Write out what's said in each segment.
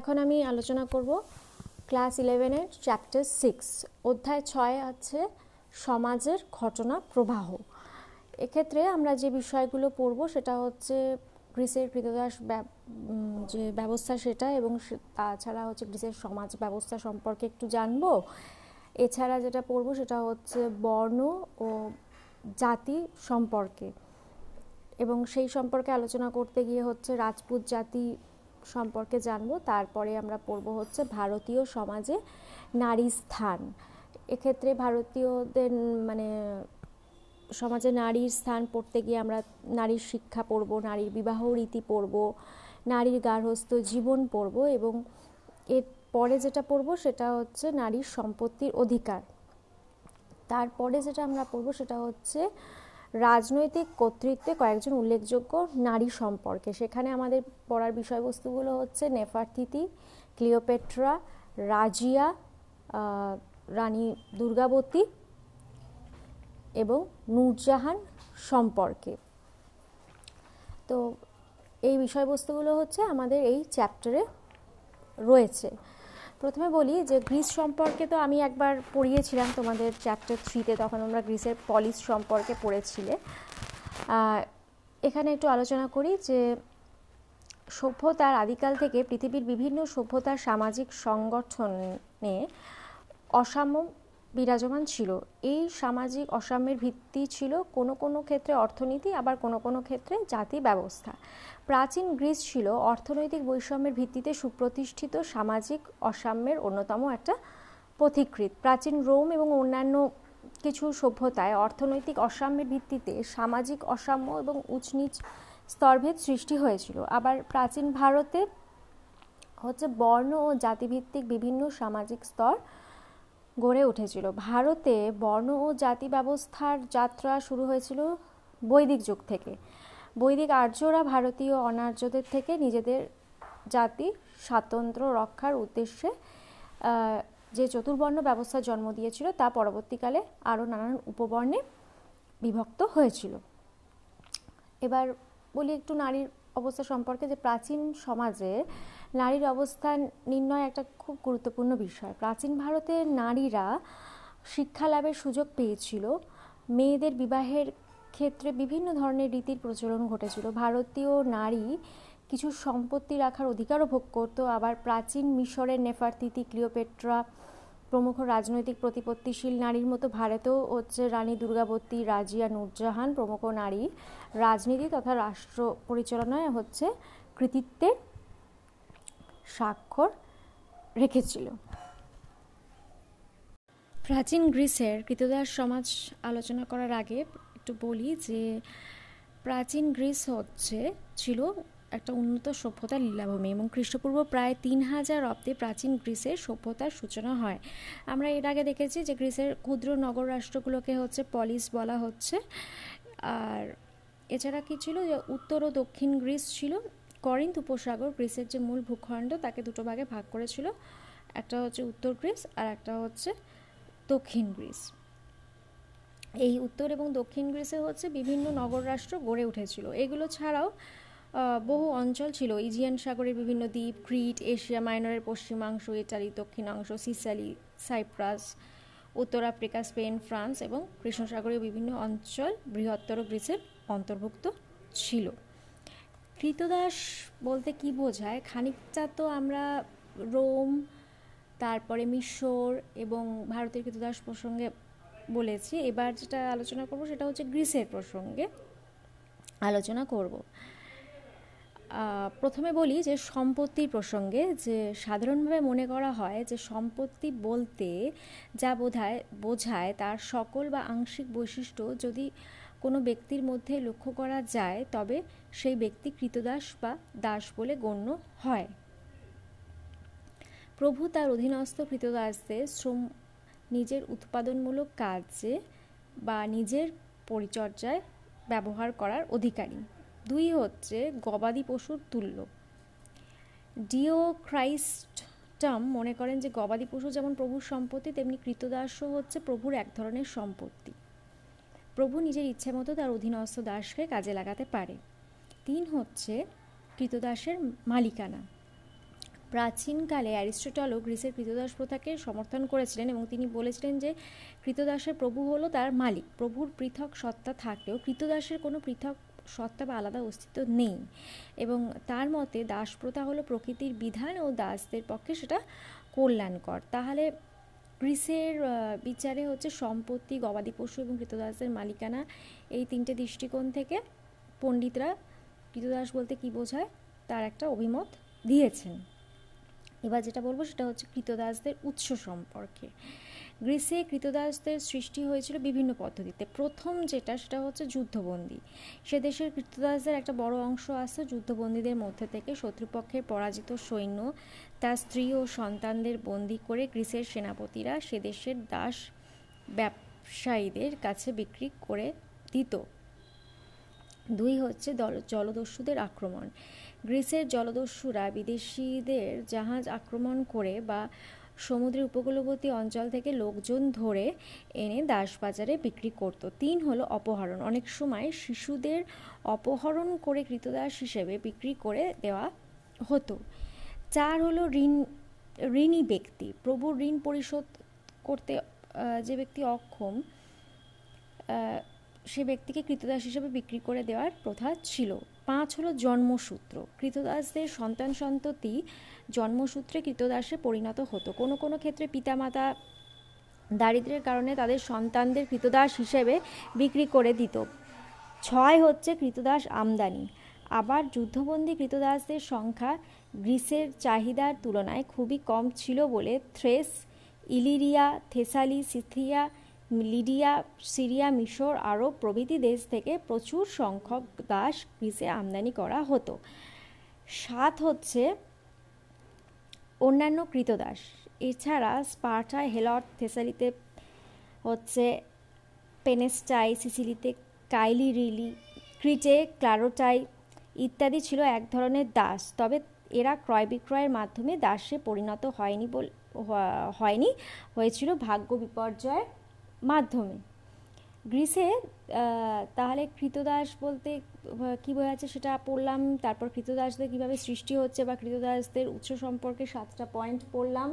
এখন আমি আলোচনা করব ক্লাস ইলেভেনের চ্যাপ্টার সিক্স, অধ্যায় ছয় আছে সমাজের ঘটনা প্রবাহ। এক্ষেত্রে আমরা যে বিষয়গুলো পড়ব সেটা হচ্ছে গ্রিসের কৃতদাস যে ব্যবস্থা সেটা এবং তাছাড়া হচ্ছে গ্রিসের সমাজ ব্যবস্থা সম্পর্কে একটু জানব। এছাড়া যেটা পড়ব সেটা হচ্ছে বর্ণ ও জাতি সম্পর্কে এবং সেই সম্পর্কে আলোচনা করতে গিয়ে হচ্ছে রাজপুত জাতি সম্পর্কে জানব। তারপরে আমরা পড়ব হচ্ছে ভারতীয় সমাজে নারী স্থান। এক্ষেত্রে ভারতীয়দের মানে সমাজে নারীর স্থান পড়তে গিয়ে আমরা নারীর শিক্ষা পড়ব, নারীর বিবাহ রীতি পড়ব, নারীর গার্হস্থ জীবন পড়ব এবং এর পরে যেটা পড়ব সেটা হচ্ছে নারীর সম্পত্তির অধিকার। তারপরে যেটা আমরা পড়ব সেটা হচ্ছে রাজনৈতিক কর্তৃত্বে কয়েকজন উল্লেখযোগ্য নারী সম্পর্কে। সেখানে আমাদের পড়ার বিষয়বস্তুগুলো হচ্ছে নেফারথিতি ক্লিওপেট্রা, রাজিয়া রানী দুর্গাবতী এবং নূরজাহান সম্পর্কে। তো এই বিষয়বস্তুগুলো হচ্ছে আমাদের এই চ্যাপ্টারে রয়েছে। প্রথমে বলি যে গ্রিস সম্পর্কে তো আমি একবার পড়িয়েছিলাম তোমাদের চ্যাপ্টার থ্রিতে তখন আমরা গ্রিসের পলিস সম্পর্কে পড়েছিলে। এখানে একটু আলোচনা করি যে সভ্যতার আদিকাল থেকে পৃথিবীর বিভিন্ন সভ্যতার সামাজিক সংগঠনে অসাম্য বিরাজমান ছিল। এই সামাজিক অসাম্যের ভিত্তি ছিল কোনো কোনো ক্ষেত্রে অর্থনীতি, আবার কোনো কোনো ক্ষেত্রে জাতি ব্যবস্থা। প্রাচীন গ্রিস ছিল অর্থনৈতিক বৈষম্যের ভিত্তিতে সুপ্রতিষ্ঠিত সামাজিক অসাম্যের অন্যতম একটা পথিকৃত প্রাচীন রোম এবং অন্যান্য কিছু সভ্যতায় অর্থনৈতিক অসাম্যের ভিত্তিতে সামাজিক অসাম্য এবং উচনিচ স্তরভেদ সৃষ্টি হয়েছিল। আবার প্রাচীন ভারতে হচ্ছে বর্ণ ও জাতিভিত্তিক বিভিন্ন সামাজিক স্তর গড়ে উঠেছিল। ভারতে বর্ণ ও জাতি ব্যবস্থার যাত্রা শুরু হয়েছিল বৈদিক যুগ থেকে। বৈদিক আর্যরা ভারতীয় অনার্যদের থেকে নিজেদের জাতি স্বাতন্ত্র রক্ষার উদ্দেশ্যে যে চতুর্বর্ণ ব্যবস্থার জন্ম দিয়েছিল তা পরবর্তীকালে আরও নানান উপবর্ণে বিভক্ত হয়েছিল। এবার বলি একটু নারীর অবস্থা সম্পর্কে যে প্রাচীন সমাজে নারীর অবস্থান নির্ণয় একটা খুব গুরুত্বপূর্ণ বিষয়। প্রাচীন ভারতের নারীরা শিক্ষা লাভের সুযোগ পেয়েছিল। মেয়েদের বিবাহের ক্ষেত্রে বিভিন্ন ধরনের রীতির প্রচলন ঘটেছিল। ভারতীয় নারী কিছু সম্পত্তি রাখার অধিকারও ভোগ করতো। আবার প্রাচীন মিশরের নেফারতিতি, ক্লিওপেট্রা প্রমুখ রাজনৈতিক প্রতিপত্তিশীল নারীর মতো ভারতেও হচ্ছে রানী দুর্গাবতী, রাজিয়া নুরজাহান প্রমুখ নারী রাজনীতি তথা রাষ্ট্র পরিচালনায় হচ্ছে কৃতিত্বের স্বাক্ষর রেখেছিল। প্রাচীন গ্রিসের কৃতদাস সমাজ আলোচনা করার আগে একটু বলি যে, প্রাচীন গ্রিস হচ্ছে, ছিল একটা উন্নত সভ্যতার লীলাভূমি এবং খ্রিস্টপূর্ব প্রায় তিন হাজার অব্দে প্রাচীন গ্রিসের সভ্যতার সূচনা হয়। আমরা এর আগে দেখেছি যে গ্রিসের ক্ষুদ্র নগর রাষ্ট্রগুলোকে হচ্ছে পলিস বলা হচ্ছে। আর এছাড়া কি ছিল যে, উত্তর ও দক্ষিণ গ্রিস ছিল করিন্থ উপসাগর গ্রিসের যে মূল ভূখণ্ড, তাকে দুটো ভাগে ভাগ করেছিল। একটা হচ্ছে উত্তর গ্রিস আর একটা হচ্ছে দক্ষিণ গ্রিস। এই উত্তর এবং দক্ষিণ গ্রিসে হচ্ছে বিভিন্ন নগর রাষ্ট্র গড়ে উঠেছিল। এগুলো ছাড়াও বহু অঞ্চল ছিল। ইজিয়ান সাগরের বিভিন্ন দ্বীপ ক্রিট এশিয়া মাইনরের পশ্চিমাংশ ইটালি দক্ষিণাংশ, সিসালি, সাইপ্রাস, উত্তর আফ্রিকা, স্পেন, ফ্রান্স এবং কৃষ্ণসাগরীয় বিভিন্ন অঞ্চল বৃহত্তর গ্রিসের অন্তর্ভুক্ত ছিল। কৃতদাস বলতে কি বোঝায়? খানিকটা তো আমরা রোম, তারপরে মিশর এবং ভারতের কৃতদাস প্রসঙ্গে বলেছি। এবার যেটা আলোচনা করব সেটা হচ্ছে গ্রিসের প্রসঙ্গে আলোচনা করব। প্রথমে বলি যে সম্পত্তির প্রসঙ্গে যে সাধারণভাবে মনে করা হয় যে সম্পত্তি বলতে যা বোঝায় বোঝায় তার সকল বা আংশিক বৈশিষ্ট্য যদি কোনো ব্যক্তির মধ্যে লক্ষ্য করা যায়, তবে সেই ব্যক্তি কৃতদাস বা দাস বলে গণ্য হয়। প্রভু তার অধীনস্থ কৃতদাসদের শ্রম, নিজের উৎপাদনমূলক কাজে বা নিজের পরিচর্যায় ব্যবহার করার অধিকারী। দুই হচ্ছে গবাদি পশুর তুল্য। ডিও ক্রাইস্টম মনে করেন যে গবাদি পশু যেমন প্রভুর সম্পত্তি, তেমনি কৃতদাসও হচ্ছে প্রভুর এক ধরনের সম্পত্তি। প্রভু নিজের ইচ্ছে মতো তার অধীনস্থ দাসকে কাজে লাগাতে পারে। তিন হচ্ছে কৃতদাসের মালিকানা। প্রাচীনকালে অ্যারিস্টটলও গ্রিসের কৃতদাস প্রথাকে সমর্থন করেছিলেন এবং তিনি বলেছিলেন যে কৃতদাসের প্রভু হলো তার মালিক। প্রভুর পৃথক সত্তা থাকলেও কৃতদাসের কোনো পৃথক সত্তা বা আলাদা অস্তিত্ব নেই এবং তার মতে দাস প্রথা হলো প্রকৃতির বিধান ও দাসদের পক্ষে সেটা কল্যাণকর। তাহলে গ্রিসের বিচারে হচ্ছে সম্পত্তি, গবাদি পশু এবং কৃতদাসের মালিকানা এই তিনটে দৃষ্টিকোণ থেকে পণ্ডিতরা কৃতদাস বলতে কি বোঝায়? তার একটা অভিমত দিয়েছেন। এবার যেটা বলব সেটা হচ্ছে কৃতদাসদের উৎস সম্পর্কে। গ্রিসে কৃতদাসদের সৃষ্টি হয়েছিল বিভিন্ন পদ্ধতিতে। প্রথম যেটা, সেটা হচ্ছে যুদ্ধবন্দী। সে দেশের কৃতদাসদের একটা বড় অংশ আছে যুদ্ধবন্দীদের মধ্যে থেকে। শত্রুপক্ষের পরাজিত সৈন্য, তার স্ত্রী ও সন্তানদের বন্দি করে গ্রিসের সেনাপতিরা সে দেশের দাস ব্যবসায়ীদের কাছে বিক্রি করে দিত। দুই হচ্ছে জলদস্যুদের আক্রমণ। গ্রিসের জলদস্যুরা বিদেশিদের জাহাজ আক্রমণ করে বা সমুদ্রের উপকূলবর্তী অঞ্চল থেকে লোকজন ধরে এনে দাসবাজারে বিক্রি করত। তিন হলো অপহরণ। অনেক সময় শিশুদের অপহরণ করে কৃতদাস হিসেবে বিক্রি করে দেওয়া হতো। চার হলো ঋণ, ঋণী ব্যক্তি। প্রভুর ঋণ পরিশোধ করতে যে ব্যক্তি অক্ষম সে ব্যক্তিকে কৃতদাস হিসেবে বিক্রি করে দেওয়ার প্রথা ছিল। পাঁচ হলো জন্মসূত্র। কৃতদাসদের সন্তান সন্ততি জন্মসূত্রে কৃতদাসে পরিণত হতো। কোনো কোনো ক্ষেত্রে পিতামাতা দারিদ্রের কারণে তাদের সন্তানদের কৃতদাস হিসেবে বিক্রি করে দিত। ছয় হচ্ছে কৃতদাস আমদানি। আবার যুদ্ধবন্দী কৃতদাসদের সংখ্যা গ্রিসের চাহিদার তুলনায় খুবই কম ছিল বলে Thrace, Illyria, Thessaly, Scythia, Lydia, Syria, মিশর আরব প্রভৃতি দেশ থেকে প্রচুর সংখ্যক দাস গ্রিসে আমদানি করা হতো। সাত হচ্ছে অন্যান্য কৃতদাস এছাড়া স্পার্টা, হেলট, থেসালিতে হচ্ছে পেনেস্টাই, সিসিলিতে কাইলি রিলি, ক্রিটে, ক্লারোটাই ইত্যাদি ছিল এক ধরনের দাস। তবে এরা ক্রয় বিক্রয়ের মাধ্যমে দাসে পরিণত হয়নি বল হয়নি, হয়েছিল ভাগ্য বিপর্যয়ের মাধ্যমে। গ্রিসে তাহলে কৃতদাস বলতে কী বোঝাচ্ছে সেটা পড়লাম, তারপর কৃতদাসদের কীভাবে সৃষ্টি হচ্ছে বা কৃতদাসদের উৎস সম্পর্কে সাতটা পয়েন্ট পড়লাম।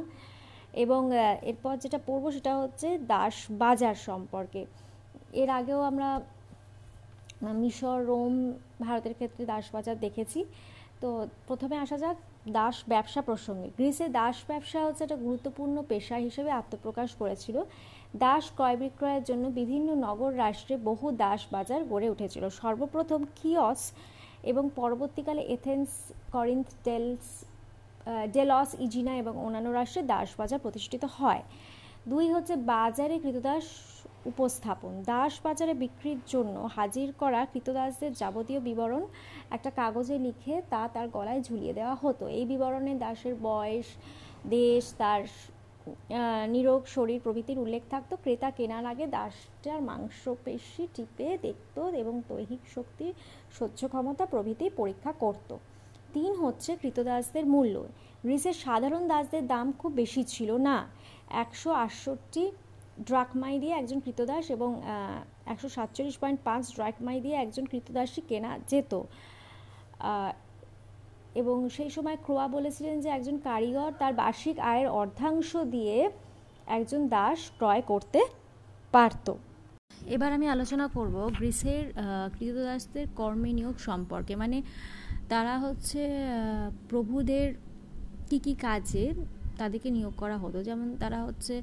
এবং এরপর যেটা পড়ব সেটা হচ্ছে দাস বাজার সম্পর্কে। এর আগেও আমরা মিশর, রোম, ভারতের ক্ষেত্রে দাস বাজার দেখেছি। তো প্রথমে আসা যাক দাস ব্যবসা প্রসঙ্গে। গ্রিসে দাস ব্যবসা হচ্ছে একটা গুরুত্বপূর্ণ পেশা হিসেবে আত্মপ্রকাশ করেছিল। দাস ক্রয় বিক্রয়ের জন্য বিভিন্ন নগর রাষ্ট্রে বহু দাস বাজার গড়ে উঠেছিল। সর্বপ্রথম কিয়স এবং পরবর্তীকালে এথেন্স, করিন্থ টেলস ডেলস, ইজিনা এবং অন্যান্য রাষ্ট্রে দাস বাজার প্রতিষ্ঠিত হয়। দুই হচ্ছে বাজারে কৃতদাস উপস্থাপন। দাস বাজারে বিক্রির জন্য হাজির করা কৃতদাসদের যাবতীয় বিবরণ একটা কাগজে লিখে তা তার গলায় ঝুলিয়ে দেওয়া হতো। এই বিবরণে দাসের বয়স, দেশ, তার নিরোগ শরীর প্রভৃতির উল্লেখ থাকতো। ক্রেতা কেনার আগে দাসটার মাংসপেশি টিপে দেখত এবং দৈহিক শক্তি, সহ্য ক্ষমতা প্রভৃতি পরীক্ষা করত। তিন হচ্ছে কৃতদাসদের মূল্য। গ্রিসের সাধারণ দাসদের দাম খুব বেশি ছিল না। একশো আটষট্টি ড্রাকমাই দিয়ে একজন কৃতদাস এবং একশো সাতচল্লিশ পয়েন্ট পাঁচ ড্রাকমাই দিয়ে একজন কৃতদাসই কেনা যেত। এবং সেই সময় ক্রোয়া বলেছিলেন যে একজন কারিগর তার বার্ষিক আয়ের অর্ধাংশ দিয়ে একজন দাস ক্রয় করতে পারত। এবার আমি আলোচনা করব গ্রিসের কৃতদাসদের কর্মে নিয়োগ সম্পর্কে। মানে তারা হচ্ছে প্রভুদের কী কী কাজে তাদেরকে নিয়োগ করা হতো? যেমন তারা হচ্ছে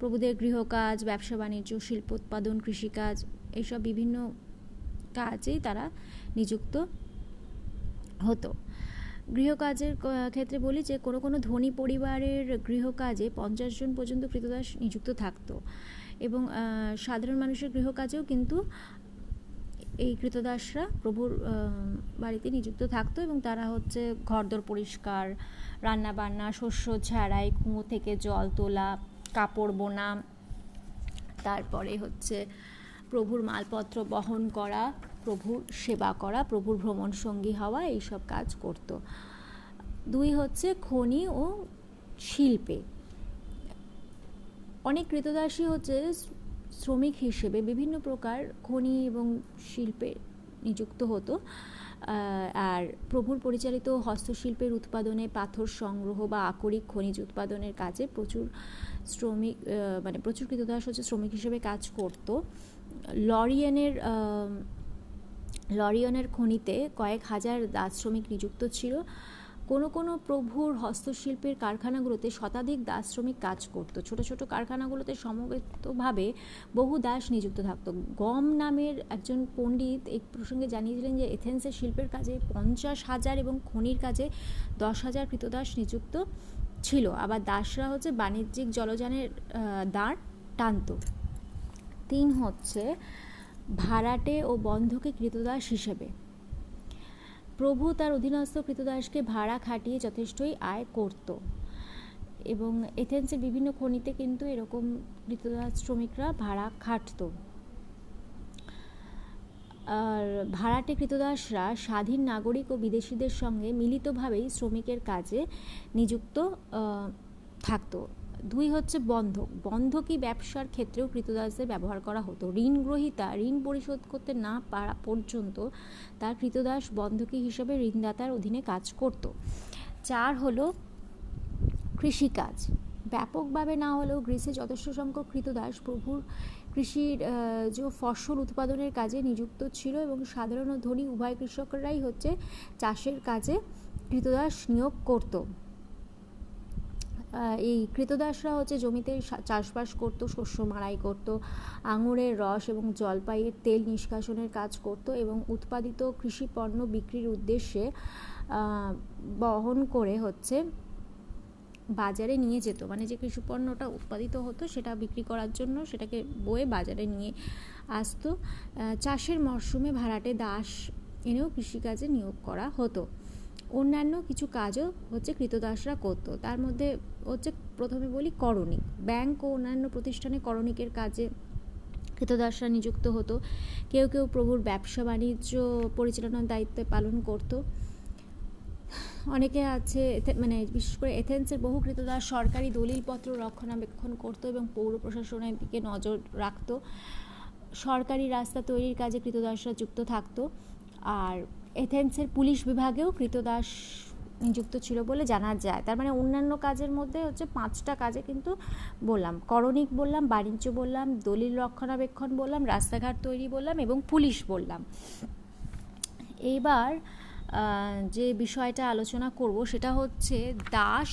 প্রভুদের গৃহকাজ, ব্যবসা বাণিজ্য, শিল্প উৎপাদন, কৃষিকাজ এইসব বিভিন্ন কাজেই তারা নিযুক্ত হতো। গৃহকাজের ক্ষেত্রে বলি যে কোনো কোনো ধনী পরিবারের গৃহকাজে পঞ্চাশ জন পর্যন্ত কৃতদাস নিযুক্ত থাকতো। এবং সাধারণ মানুষের গৃহকাজেও কিন্তু এই কৃতদাসরা প্রভুর বাড়িতে নিযুক্ত থাকতো এবং তারা হচ্ছে ঘরদোর পরিষ্কার রান্না বান্না শস্য ঝাড়াই, কুঁয়ো থেকে জল তোলা, কাপড় বোনা, তারপরে হচ্ছে প্রভুর মালপত্র বহন করা প্রভুর সেবা করা, প্রভুর ভ্রমণ সঙ্গী হওয়া, এইসব কাজ করত। দুই হচ্ছে খনি ও শিল্পে। অনেক কৃতদাসী হচ্ছে শ্রমিক হিসেবে বিভিন্ন প্রকার খনি এবং শিল্পে নিযুক্ত হতো। আর প্রভুর পরিচালিত হস্তশিল্পের উৎপাদনে পাথর সংগ্রহ বা আকরিক খনিজ উৎপাদনের কাজে প্রচুর শ্রমিক মানে প্রচুর কৃতদাস হচ্ছে শ্রমিক হিসেবে কাজ করত। লরিয়ানের লরিয়নের খনিতে কয়েক হাজার দাস শ্রমিক নিযুক্ত ছিল। কোনো কোনো প্রভুর হস্তশিল্পের কারখানাগুলোতে শতাধিক দাস শ্রমিক কাজ করত। ছোট ছোট কারখানাগুলোতে সমবেতভাবে বহু দাস নিযুক্ত থাকত। গম নামের একজন পণ্ডিত এই প্রসঙ্গে জানিয়েছিলেন যে এথেন্সের শিল্পের কাজে পঞ্চাশ হাজার এবং খনির কাজে দশ হাজার কৃতদাস নিযুক্ত ছিল। আবার দাসরা হচ্ছে বাণিজ্যিক জলযানের দাঁড় টানত। তিন হচ্ছে ভাড়াটে ও বন্ধকে কৃতদাস হিসেবে। প্রভু তার অধীনস্থ কৃতদাসকে ভাড়া খাটিয়ে যথেষ্টই আয় করত। এবং এথেন্সের বিভিন্ন খনিতে কিন্তু এরকম কৃতদাস শ্রমিকরা ভাড়া খাটত। আর ভাড়াটে কৃতদাসরা স্বাধীন নাগরিক ও বিদেশিদের সঙ্গে মিলিতভাবেই শ্রমিকের কাজে নিযুক্ত থাকতো। দুই হচ্ছে বন্ধক। বন্ধকি ব্যবসার ক্ষেত্রেও কৃতদাসদের ব্যবহার করা হতো। ঋণ গ্রহিতা ঋণ পরিশোধ করতে না পারা পর্যন্ত তার কৃতদাস বন্ধকি হিসেবে ঋণদাতার অধীনে কাজ করত। চার হলো কৃষিকাজ। ব্যাপকভাবে না হলেও গ্রীসে যথেষ্ট সংখ্যক কৃতদাস প্রভুর কৃষির যে ফসল উৎপাদনের কাজে নিযুক্ত ছিল এবং সাধারণ ধনী উভয় কৃষকরাই হচ্ছে চাষের কাজে কৃতদাস নিয়োগ করতো। এই কৃতদাসরা হচ্ছে জমিতে চাষবাস করত, শস্য মাড়াই করত, আঙুরের রস এবং জলপাইয়ের তেল নিষ্কাশনের কাজ করত এবং উৎপাদিত কৃষি পণ্য বিক্রির উদ্দেশ্যে বহন করে হচ্ছে বাজারে নিয়ে যেত। মানে যে কৃষি পণ্যটা উৎপাদিত হতো সেটা বিক্রি করার জন্য সেটাকে বয়ে বাজারে নিয়ে আসতো। চাষের মরশুমে ভাড়াটে দাস এনেও কৃষিকাজে নিয়োগ করা হতো। অন্যান্য কিছু কাজও হচ্ছে কৃতদাসরা করত। তার মধ্যে হচ্ছে প্রথমে বলি করণিক। ব্যাংক ও অন্যান্য প্রতিষ্ঠানে করণিকের কাজে কৃতদাসরা নিযুক্ত হতো। কেউ কেউ প্রভুর ব্যবসা বাণিজ্য পরিচালনার দায়িত্ব পালন করত। অনেকে আছে মানে বিশেষ করে এথেন্সের বহু কৃতদাস সরকারি দলিলপত্র রক্ষণাবেক্ষণ করতো এবং পৌর প্রশাসনের দিকে নজর রাখত। সরকারি রাস্তা তৈরির কাজে কৃতদাসরা যুক্ত থাকতো। আর এথেন্সের পুলিশ বিভাগেও কৃতদাস নিযুক্ত ছিল বলে জানা যায়। তার মানে অন্যান্য কাজের মধ্যে হচ্ছে পাঁচটা কাজে কিন্তু বললাম, করণিক বললাম, বাণিজ্য বললাম, দলিল রক্ষণাবেক্ষণ বললাম, রাস্তাঘাট তৈরি বললাম এবং পুলিশ বললাম। এইবার যে বিষয়টা আলোচনা করব সেটা হচ্ছে দাস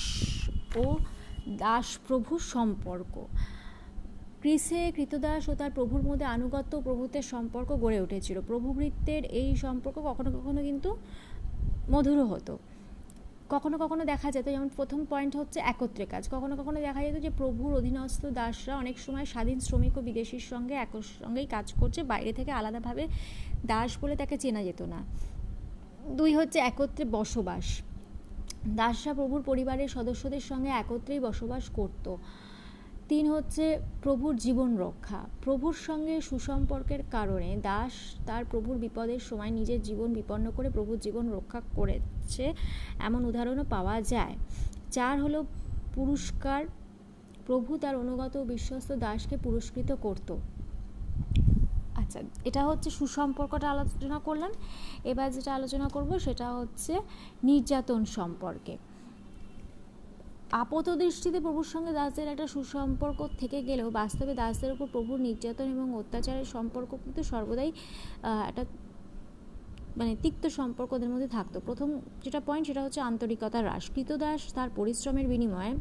ও দাস প্রভুর সম্পর্ক। গ্রীসে কৃতদাস ও তার প্রভুর মধ্যে আনুগত্য প্রভুত্বের সম্পর্ক গড়ে উঠেছিল। প্রভুবৃত্তের এই সম্পর্ক কখনো কখনো কিন্তু মধুরও হতো। কখনো কখনো দেখা যেত, যেমন প্রথম পয়েন্ট হচ্ছে একত্রে কাজ। কখনো কখনো দেখা যেত যে প্রভুর অধীনস্থ দাসরা অনেক সময় স্বাধীন শ্রমিক ও বিদেশির সঙ্গে এক সঙ্গেই কাজ করছে, বাইরে থেকে আলাদাভাবে দাস বলে তাকে চেনা যেত না। দুই হচ্ছে একত্রে বসবাস। দাসরা প্রভুর পরিবারের সদস্যদের সঙ্গে একত্রেই বসবাস করতো। তিন হচ্ছে প্রভুর জীবন রক্ষা। প্রভুর সঙ্গে সুসম্পর্কের কারণে দাস তার প্রভুর বিপদের সময় নিজের জীবন বিপন্ন করে প্রভুর জীবন রক্ষা করেছে এমন উদাহরণও পাওয়া যায়। চার হলো পুরস্কার। প্রভু তার অনুগত বিশ্বস্ত দাসকে পুরস্কৃত করত। আচ্ছা এটা হচ্ছে সুসম্পর্কটা আলোচনা করলাম। এবার যেটা আলোচনা করব সেটা হচ্ছে নির্যাতন সম্পর্কে। আপাত দৃষ্টিতে প্রভুর সঙ্গে দাসদের একটা সুসম্পর্ক থেকে গেলেও বাস্তবে দাসদের উপর প্রভুর নির্যাতন এবং অত্যাচারের সম্পর্ক কিন্তু সর্বদাই একটা মানে তিক্ত সম্পর্ক ওদের মধ্যে থাকতো। প্রথম যেটা পয়েন্ট সেটা হচ্ছে আন্তরিকতা হ্রাস। কৃতদাস তার পরিশ্রমের বিনিময়ে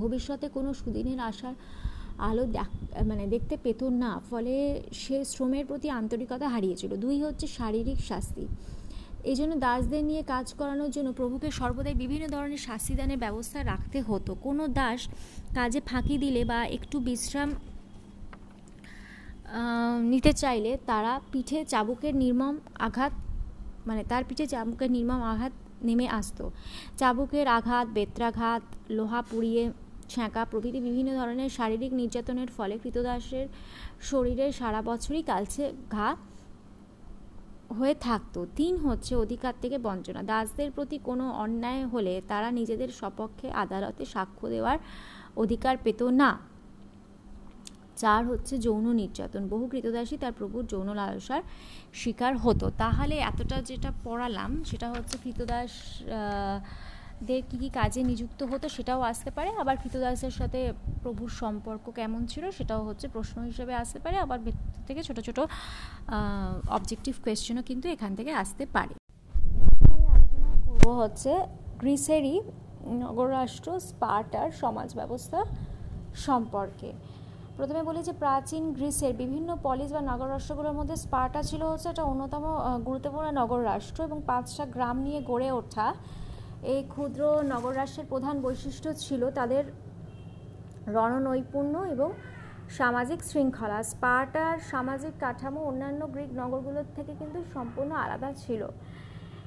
ভবিষ্যতে কোনো সুদিনের আশার আলো মানে দেখতে পেত না। ফলে সে শ্রমের প্রতি আন্তরিকতা হারিয়েছিল। দুই হচ্ছে শারীরিক শাস্তি। এই জন্য দাসদের নিয়ে কাজ করানোর জন্য প্রভুকে সর্বদাই বিভিন্ন ধরনের শাস্তিদানের ব্যবস্থা রাখতে হতো। কোনো দাস কাজে ফাঁকি দিলে বা একটু বিশ্রাম নিতে চাইলে তারা পিঠে চাবুকের নির্মম আঘাত মানে তার পিঠে চাবুকের নির্মম আঘাত নেমে আসতো। চাবুকের আঘাত, বেত্রাঘাত, লোহা পুড়িয়ে ছ্যাঁকা প্রভৃতি বিভিন্ন ধরনের শারীরিক নির্যাতনের ফলে কৃতদাসের শরীরে সারা বছরই কালছে ঘা। হয়ে থাকতো। তিন হচ্ছে অধিকার থেকে বঞ্চনা। দাসদের প্রতি কোনো অন্যায় হলে তারা নিজেদের সপক্ষে আদালতে সাক্ষ্য দেওয়ার অধিকার পেত না। চার হচ্ছে যৌন নির্যাতন। বহু কৃতদাসী তার প্রভুর যৌন লালসার শিকার হতো। তাহলে এতটা যেটা পড়ালাম, সেটা হচ্ছে কৃতদাস দের কী কী কাজে নিযুক্ত হতো সেটাও আসতে পারে। আবার কৃতদাসের সাথে প্রভুর সম্পর্ক কেমন ছিল সেটাও হচ্ছে প্রশ্ন হিসেবে আসতে পারে। আবার ভেতর থেকে ছোট ছোট অবজেক্টিভ কোয়েশ্চেনও কিন্তু এখান থেকে আসতে পারে। করব হচ্ছে গ্রিসেরই নগররাষ্ট্র স্পার্টার সমাজ ব্যবস্থা সম্পর্কে। প্রথমে বলি যে প্রাচীন গ্রিসের বিভিন্ন পলিস বা নগর রাষ্ট্রগুলোর মধ্যে স্পার্টা ছিল হচ্ছে একটা অন্যতম গুরুত্বপূর্ণ নগর রাষ্ট্র এবং পাঁচটা গ্রাম নিয়ে গড়ে ওঠা এই ক্ষুদ্র নগর রাষ্ট্রের প্রধান বৈশিষ্ট্য ছিল তাদের রণনৈপুণ্য এবং সামাজিক শৃঙ্খলা। স্পার্টার সামাজিক কাঠামো অন্যান্য গ্রিক নগরগুলোর থেকে কিন্তু সম্পূর্ণ আলাদা ছিল।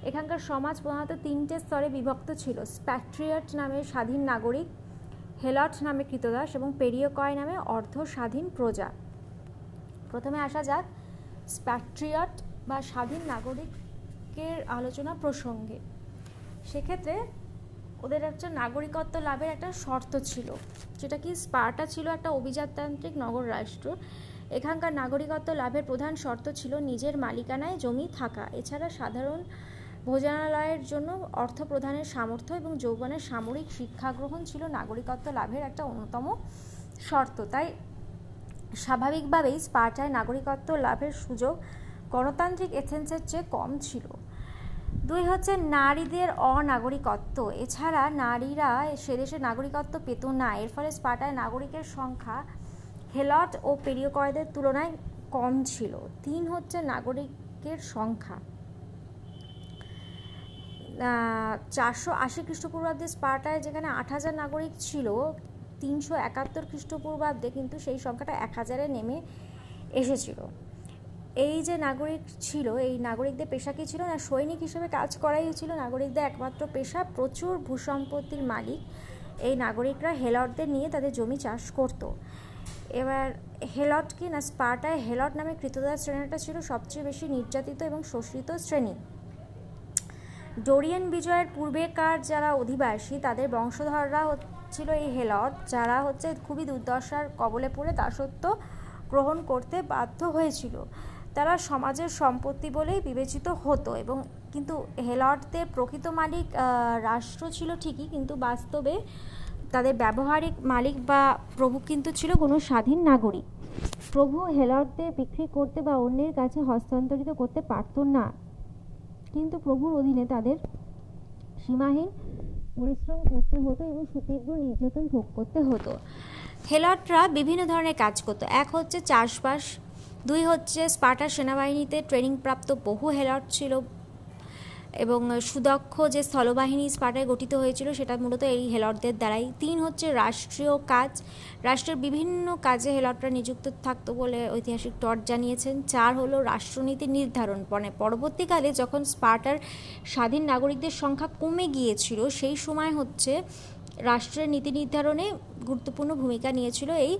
এখানকার সমাজ প্রধানত তিনটে স্তরে বিভক্ত ছিল। স্প্যাট্রিয়ট নামে স্বাধীন নাগরিক, হেলট নামে কৃতদাস এবং পেরিয়কয় নামে অর্ধ স্বাধীন প্রজা। প্রথমে আসা যাক স্প্যাট্রিয়ট বা স্বাধীন নাগরিকের আলোচনা প্রসঙ্গে। সেক্ষেত্রে ওদের একটা নাগরিকত্ব লাভের একটা শর্ত ছিল, যেটা কি স্পার্টা ছিল একটা অভিজাততান্ত্রিক নগর রাষ্ট্র। এখানকার নাগরিকত্ব লাভের প্রধান শর্ত ছিল নিজের মালিকানায় জমি থাকা। এছাড়া সাধারণ ভোজনালয়ের জন্য অর্থ প্রদানের সামর্থ্য এবং যৌবনের সামরিক শিক্ষা গ্রহণ ছিল নাগরিকত্ব লাভের একটা অন্যতম শর্ত। তাই স্বাভাবিকভাবেই স্পার্টায় নাগরিকত্ব লাভের সুযোগ গণতান্ত্রিক এথেন্সের চেয়ে কম ছিল। দুই হচ্ছে নারীদের অনাগরিকত্ব। এছাড়া নারীরা সে দেশের নাগরিকত্ব পেত না। এর ফলে স্পার্টায় নাগরিকের সংখ্যা হেলট ও পেরিয়কয়দের তুলনায় কম ছিল। তিন হচ্ছে নাগরিকের সংখ্যা। চারশো আশি খ্রিস্টপূর্বাব্দে স্পার্টায় যেখানে আট হাজার নাগরিক ছিল, তিনশো একাত্তর খ্রিস্টপূর্বাব্দে কিন্তু সেই সংখ্যাটা এক হাজারে নেমে এসেছিল। এই যে নাগরিক ছিল, এই নাগরিকদের পেশা কী ছিল? না, সৈনিক হিসেবে কাজ করাই ছিল। নাগরিকদের একমাত্র পেশা প্রচুর ভূসম্পত্তির মালিক। এই নাগরিকরা হেলটদের নিয়ে তাদের জমি চাষ করত। এবার হেলট কি না, স্পার্টায় হেলট নামে কৃতদাস শ্রেণীটা ছিল সবচেয়ে বেশি নির্যাতিত এবং শোষিত শ্রেণি। ডোরিয়ান বিজয়ের পূর্বেকার যারা অধিবাসী, তাদের বংশধররা ছিল এই হেলট, যারা হচ্ছে খুবই দুর্দশার কবলে পড়ে দাসত্ব গ্রহণ করতে বাধ্য হয়েছিল। তারা সমাজের সম্পত্তি বলেই বিবেচিত হতো এবং কিন্তু হেলটদের প্রকৃত মালিক রাষ্ট্র ছিল ঠিকই, কিন্তু বাস্তবে তাদের ব্যবহারিক মালিক বা প্রভু কিন্তু ছিল কোনো স্বাধীন নাগরিক। প্রভু হেলটদের বিক্রি করতে বা অন্যের কাছে হস্তান্তরিত করতে পারত না। কিন্তু প্রভুর অধীনে তাদের সীমাহীন পরিশ্রম করতে হতো এবং সুতীব্র নির্যাতন ভোগ করতে হতো। হেলটরা বিভিন্ন ধরনের কাজ করতো। এক হচ্ছে চাষবাস দুই হচ্ছে স্পার্টার সেনাবাহিনীতে ট্রেনিংপ্রাপ্ত বহু হেলট ছিল এবং সুদক্ষ যে স্থলবাহিনী স্পার্টায় গঠিত হয়েছিল, সেটা মূলত এই হেলটদের দ্বারাই। তিন হচ্ছে রাষ্ট্রীয় কাজ। রাষ্ট্রের বিভিন্ন কাজে হেলটরা নিযুক্ত থাকতো বলে ঐতিহাসিক টট জানিয়েছেন। চার হলো রাষ্ট্রনীতি নির্ধারণ মানে পরবর্তীকালে যখন স্পার্টার স্বাধীন নাগরিকদের সংখ্যা কমে গিয়েছিল, সেই সময় হচ্ছে রাষ্ট্রের নীতি নির্ধারণে গুরুত্বপূর্ণ ভূমিকা নিয়েছিল এই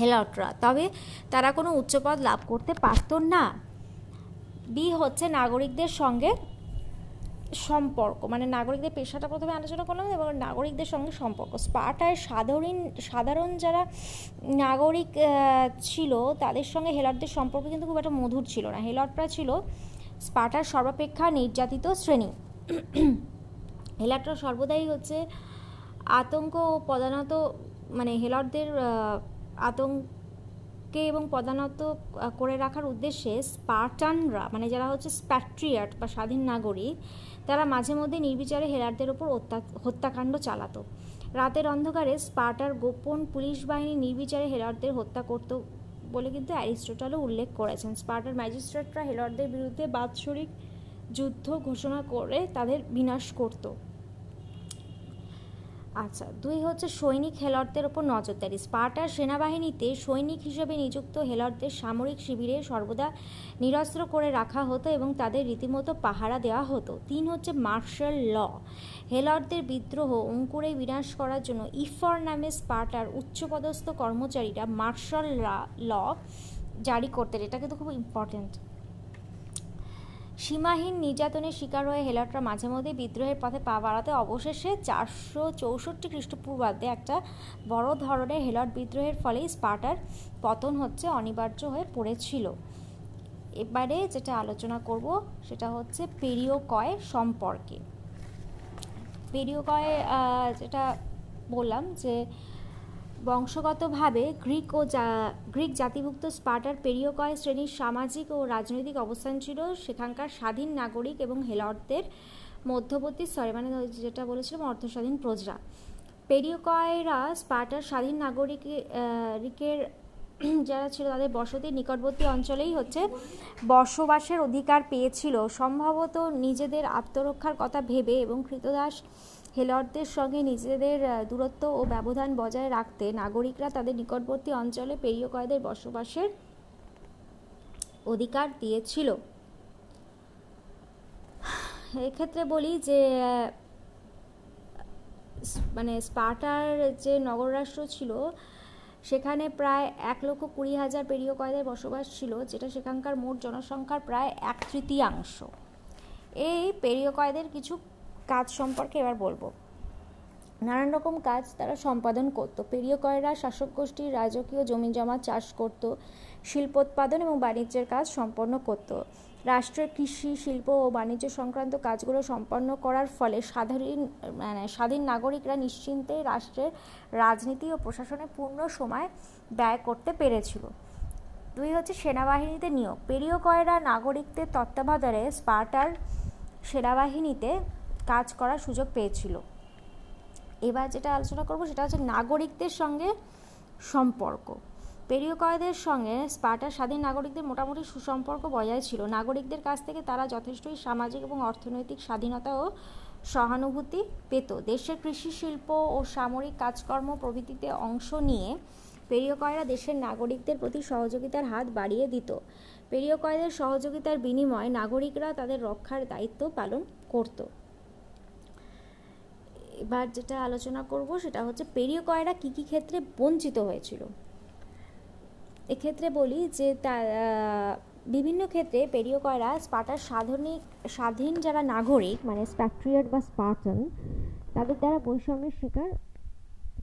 হেলটরা তবে তারা কোনো উচ্চপদ লাভ করতে পারত না। বি হচ্ছে নাগরিকদের সঙ্গে সম্পর্ক। মানে নাগরিকদের পেশাটা প্রথমে আলোচনা করলাম এবং নাগরিকদের সঙ্গে সম্পর্ক। স্পার্টায় সাধারণ সাধারণ যারা নাগরিক ছিল, তাদের সঙ্গে হেলটদের সম্পর্ক কিন্তু খুব একটা মধুর ছিল না। হেলটরা ছিল স্পার্টার সর্বাপেক্ষা নির্যাতিত শ্রেণি। হেলাটরা সর্বদাই হচ্ছে আতঙ্ক ও প্রধানত মানে হেলটদের আতঙ্কে এবং প্রধানত করে রাখার উদ্দেশ্যে স্পার্টানরা মানে যারা হচ্ছে স্প্যাট্রিয়াট বা স্বাধীন নাগরিক, তারা মাঝে মধ্যে নির্বিচারে হেলারদের ওপর হত্যাকাণ্ড চালাতো। রাতের অন্ধকারে স্পার্টার গোপন পুলিশ বাহিনী নির্বিচারে হেলারদের হত্যা করত বলে কিন্তু অ্যারিস্টোটালও উল্লেখ করেছেন। স্পার্টার ম্যাজিস্ট্রেটরা হেলারদের বিরুদ্ধে বাৎসরিক যুদ্ধ ঘোষণা করে তাদের বিনাশ করতো। আচ্ছা দুই হচ্ছে সৈনিক হেলরদের ওপর নজরদারি স্পার্টার সেনাবাহিনীতে সৈনিক হিসেবে নিযুক্ত হেলরদের সামরিক শিবিরে সর্বদা নিরস্ত্র করে রাখা হতো এবং তাদের রীতিমতো পাহারা দেওয়া হতো। তিন হচ্ছে মার্শাল ল। হেলরদের বিদ্রোহ অঙ্কুরে বিনাশ করার জন্য ইফর নামে স্পার্টার উচ্চপদস্থ কর্মচারীরা মার্শাল ল জারি করতেন। এটা কিন্তু খুব ইম্পর্ট্যান্ট সীমাহীন নির্যাতনের শিকার হয়ে হেলটরা মাঝে মধ্যে বিদ্রোহের পথে পা বাড়াতে অবশেষে চারশো চৌষট্টি খ্রিস্টপূর্বাব্দে একটা বড় ধরনের হেলট বিদ্রোহের ফলেই স্পার্টার পতন হচ্ছে অনিবার্য হয়ে পড়েছিল। এবারে যেটা আলোচনা করব সেটা হচ্ছে পেরিওকয় সম্পর্কে। পেরিওকয় যেটা বললাম যে বংশগতভাবে গ্রিক ও গ্রিক জাতিভুক্ত স্পার্টার পেরিওকয় শ্রেণির সামাজিক ও রাজনৈতিক অবস্থান ছিল সেখানকার স্বাধীন নাগরিক এবং হেলটদের মধ্যবর্তী স্তরে মানে যেটা বলেছিলাম, অর্ধস্বাধীন প্রজরা। পেরিওকয়রা স্পার্টার স্বাধীন নাগরিকের যারা ছিল তাদের বসতির নিকটবর্তী অঞ্চলেই হচ্ছে বসবাসের অধিকার পেয়েছিল। সম্ভবত নিজেদের আত্মরক্ষার কথা ভেবে এবং কৃতদাস হেলরদের সঙ্গে নিজেদের দূরত্ব ও ব্যবধান বজায় রাখতে নাগরিকরা তাদের নিকটবর্তী অঞ্চলে পেরিয়কয়দের বসবাসের অধিকার দিয়েছিল। এক্ষেত্রে বলি যে মানে স্পার্টার যে নগররাষ্ট্র ছিল, সেখানে প্রায় এক লক্ষ কুড়ি হাজার পেরিয় কয়েদের বসবাস ছিল, যেটা সেখানকার মোট জনসংখ্যার প্রায় এক তৃতীয়াংশ। এই পেরিয় কয়েদের কিছু কাজ সম্পর্কে এবার বলব। নানান রকম কাজ তারা সম্পাদন করত। পেরিয়কয়রা শাসক গোষ্ঠীর রাজকীয় জমি জমা চাষ করত শিল্পোৎপাদন এবং বাণিজ্যের কাজ সম্পন্ন করত। রাষ্ট্রের কৃষি, শিল্প ও বাণিজ্য সংক্রান্ত কাজগুলো সম্পন্ন করার ফলে সাধারণ মানে স্বাধীন নাগরিকরা নিশ্চিন্তে রাষ্ট্রের রাজনীতি ও প্রশাসনে পূর্ণ সময় ব্যয় করতে পেরেছিল। দুই হচ্ছে সেনাবাহিনীতে নিয়োগ। পেরিয়কয়রা নাগরিকদের তত্ত্বাবধানে স্পার্টার সেনাবাহিনীতে কাজ করার সুযোগ পেয়েছিল। এবার যেটা আলোচনা করব সেটা হচ্ছে নাগরিকদের সঙ্গে সম্পর্ক। পেরিয়কয়দের সঙ্গে স্পার্টার স্বাধীন নাগরিকদের মোটামুটি সুসম্পর্ক বজায় ছিল। নাগরিকদের কাছ থেকে তারা যথেষ্টই সামাজিক এবং অর্থনৈতিক স্বাধীনতা ও সহানুভূতি পেত। দেশের কৃষি শিল্প ও সামরিক কাজকর্ম প্রভৃতিতে অংশ নিয়ে পেরিয়কয়রা দেশের নাগরিকদের প্রতি সহযোগিতার হাত বাড়িয়ে দিত। পেরিয়কয়দের সহযোগিতার বিনিময়ে নাগরিকরা তাদের রক্ষার দায়িত্ব পালন করত। এবার যেটা আলোচনা করব সেটা হচ্ছে পেরিয় কয়রা কী কী ক্ষেত্রে বঞ্চিত হয়েছিল? এক্ষেত্রে বলি যে তার বিভিন্ন ক্ষেত্রে পেরিয় কয়রা স্পার্টার সাধনিক স্বাধীন যারা নাগরিক মানে স্প্যাট্রিয়ট বা স্পার্টন, তাদের দ্বারা বৈষম্যের শিকার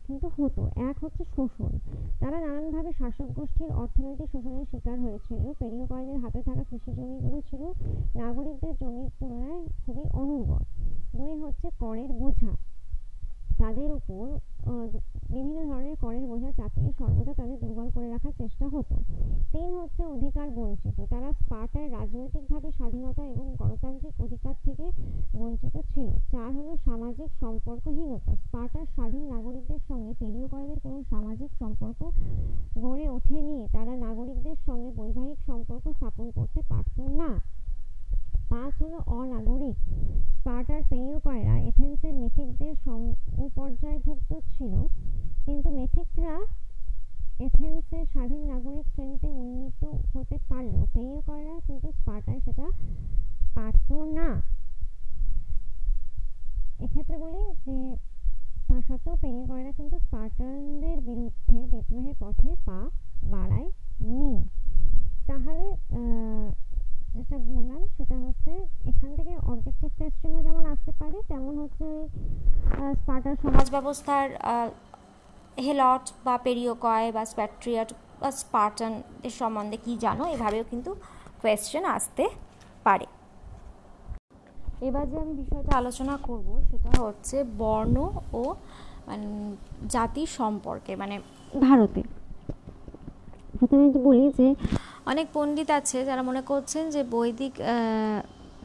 কিন্তু হতো। এক হচ্ছে শোষণ। তারা নানানভাবে শাসক গোষ্ঠীর অর্থনৈতিক শোষণের শিকার হয়েছিল। পেরিয় কয়েদের হাতে থাকা কৃষি জমিগুলো ছিল নাগরিকদের জমির তুলনায় খুবই অনুর্বর। দুই হচ্ছে করের বোঝা। তাদের উপর বিভিন্ন ধরনের করের বোঝা চাপিয়ে সর্বদা তাদের দুর্বল করে রাখার চেষ্টা হতো। তিন হচ্ছে অধিকার বঞ্চিত। তারা স্পার্টার রাজনৈতিকভাবে স্বাধীনতা এবং গণতান্ত্রিক অধিকার থেকে বঞ্চিত ছিল। চার হলো সামাজিক সম্পর্কহীনতা। স্পার্টার স্বাধীন নাগরিকদের সঙ্গে পেরিয়করদের কোনো সামাজিক সম্পর্ক গড়ে ওঠেনি। তারা নাগরিকদের সঙ্গে বৈবাহিক সম্পর্ক স্থাপন করতে পারত না। পাঁচ হলো অনাগরিক স্পার্টার পেরিয়কয়রা এথেন্সের মেথিকদের সমপর্যায়ভুক্ত ছিল, কিন্তু মেথিকরা এথেন্সের স্বাধীন নাগরিক শ্রেণীতে উন্নীত হতে পারলেও পেরিয়কয়রা কিন্তু স্পার্টায় সেটা পারত না। এক্ষেত্রে বলি যে, তা সত্ত্বেও পেরিয়কয়রা কিন্তু স্পার্টানদের বিরুদ্ধে বিদ্রোহের পথে পা বাড়ায় নি তাহলে যেটা বললাম সেটা হচ্ছে এখান থেকে অবজেক্টিভ কোয়েশ্চেনও যেমন আসতে পারে, তেমন হচ্ছে স্পার্টার সমাজ ব্যবস্থার হেলট বা পেরিওকয় বা স্প্যাট্রিয়ট বা স্পার্টানদের সম্বন্ধে কি জানো, এভাবেও কিন্তু কোয়েশ্চেন আসতে পারে। এবার যে আমি বিষয়টা আলোচনা করব, সেটা হচ্ছে বর্ণ ও মানে জাতি সম্পর্কে মানে ভারতে। প্রথমে বলি যে অনেক পণ্ডিত আছে যারা মনে করছেন যে বৈদিক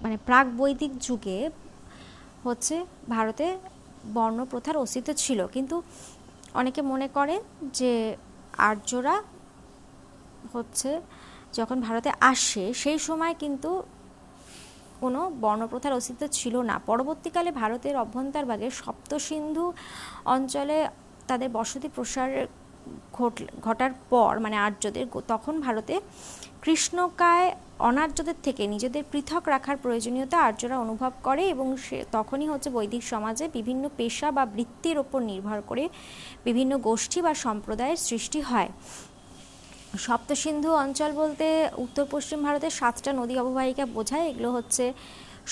মানে প্রাক বৈদিক যুগে হচ্ছে ভারতে বর্ণপ্রথার অস্তিত্ব ছিল। কিন্তু অনেকে মনে করে যে আর্যরা হচ্ছে যখন ভারতে আসে, সেই সময় কিন্তু কোনো বর্ণপ্রথার অস্তিত্ব ছিল না। পরবর্তীকালে ভারতের অভ্যন্তরভাগে সপ্তসিন্ধু অঞ্চলে তাদের বসতি প্রসার ঘটার পর মানে আর্যদের, তখন ভারতে কৃষ্ণকায় অনার্যদের থেকে নিজেদের পৃথক রাখার প্রয়োজনীয়তা আর্যরা অনুভব করে এবং সে, তখনই হচ্ছে বৈদিক সমাজে বিভিন্ন পেশা বা বৃত্তির ওপর নির্ভর করে বিভিন্ন গোষ্ঠী বা সম্প্রদায়ের সৃষ্টি হয়। সপ্তসিন্ধু অঞ্চল বলতে উত্তর পশ্চিম ভারতের সাতটা নদী অববাহিকা বোঝায়। এগুলো হচ্ছে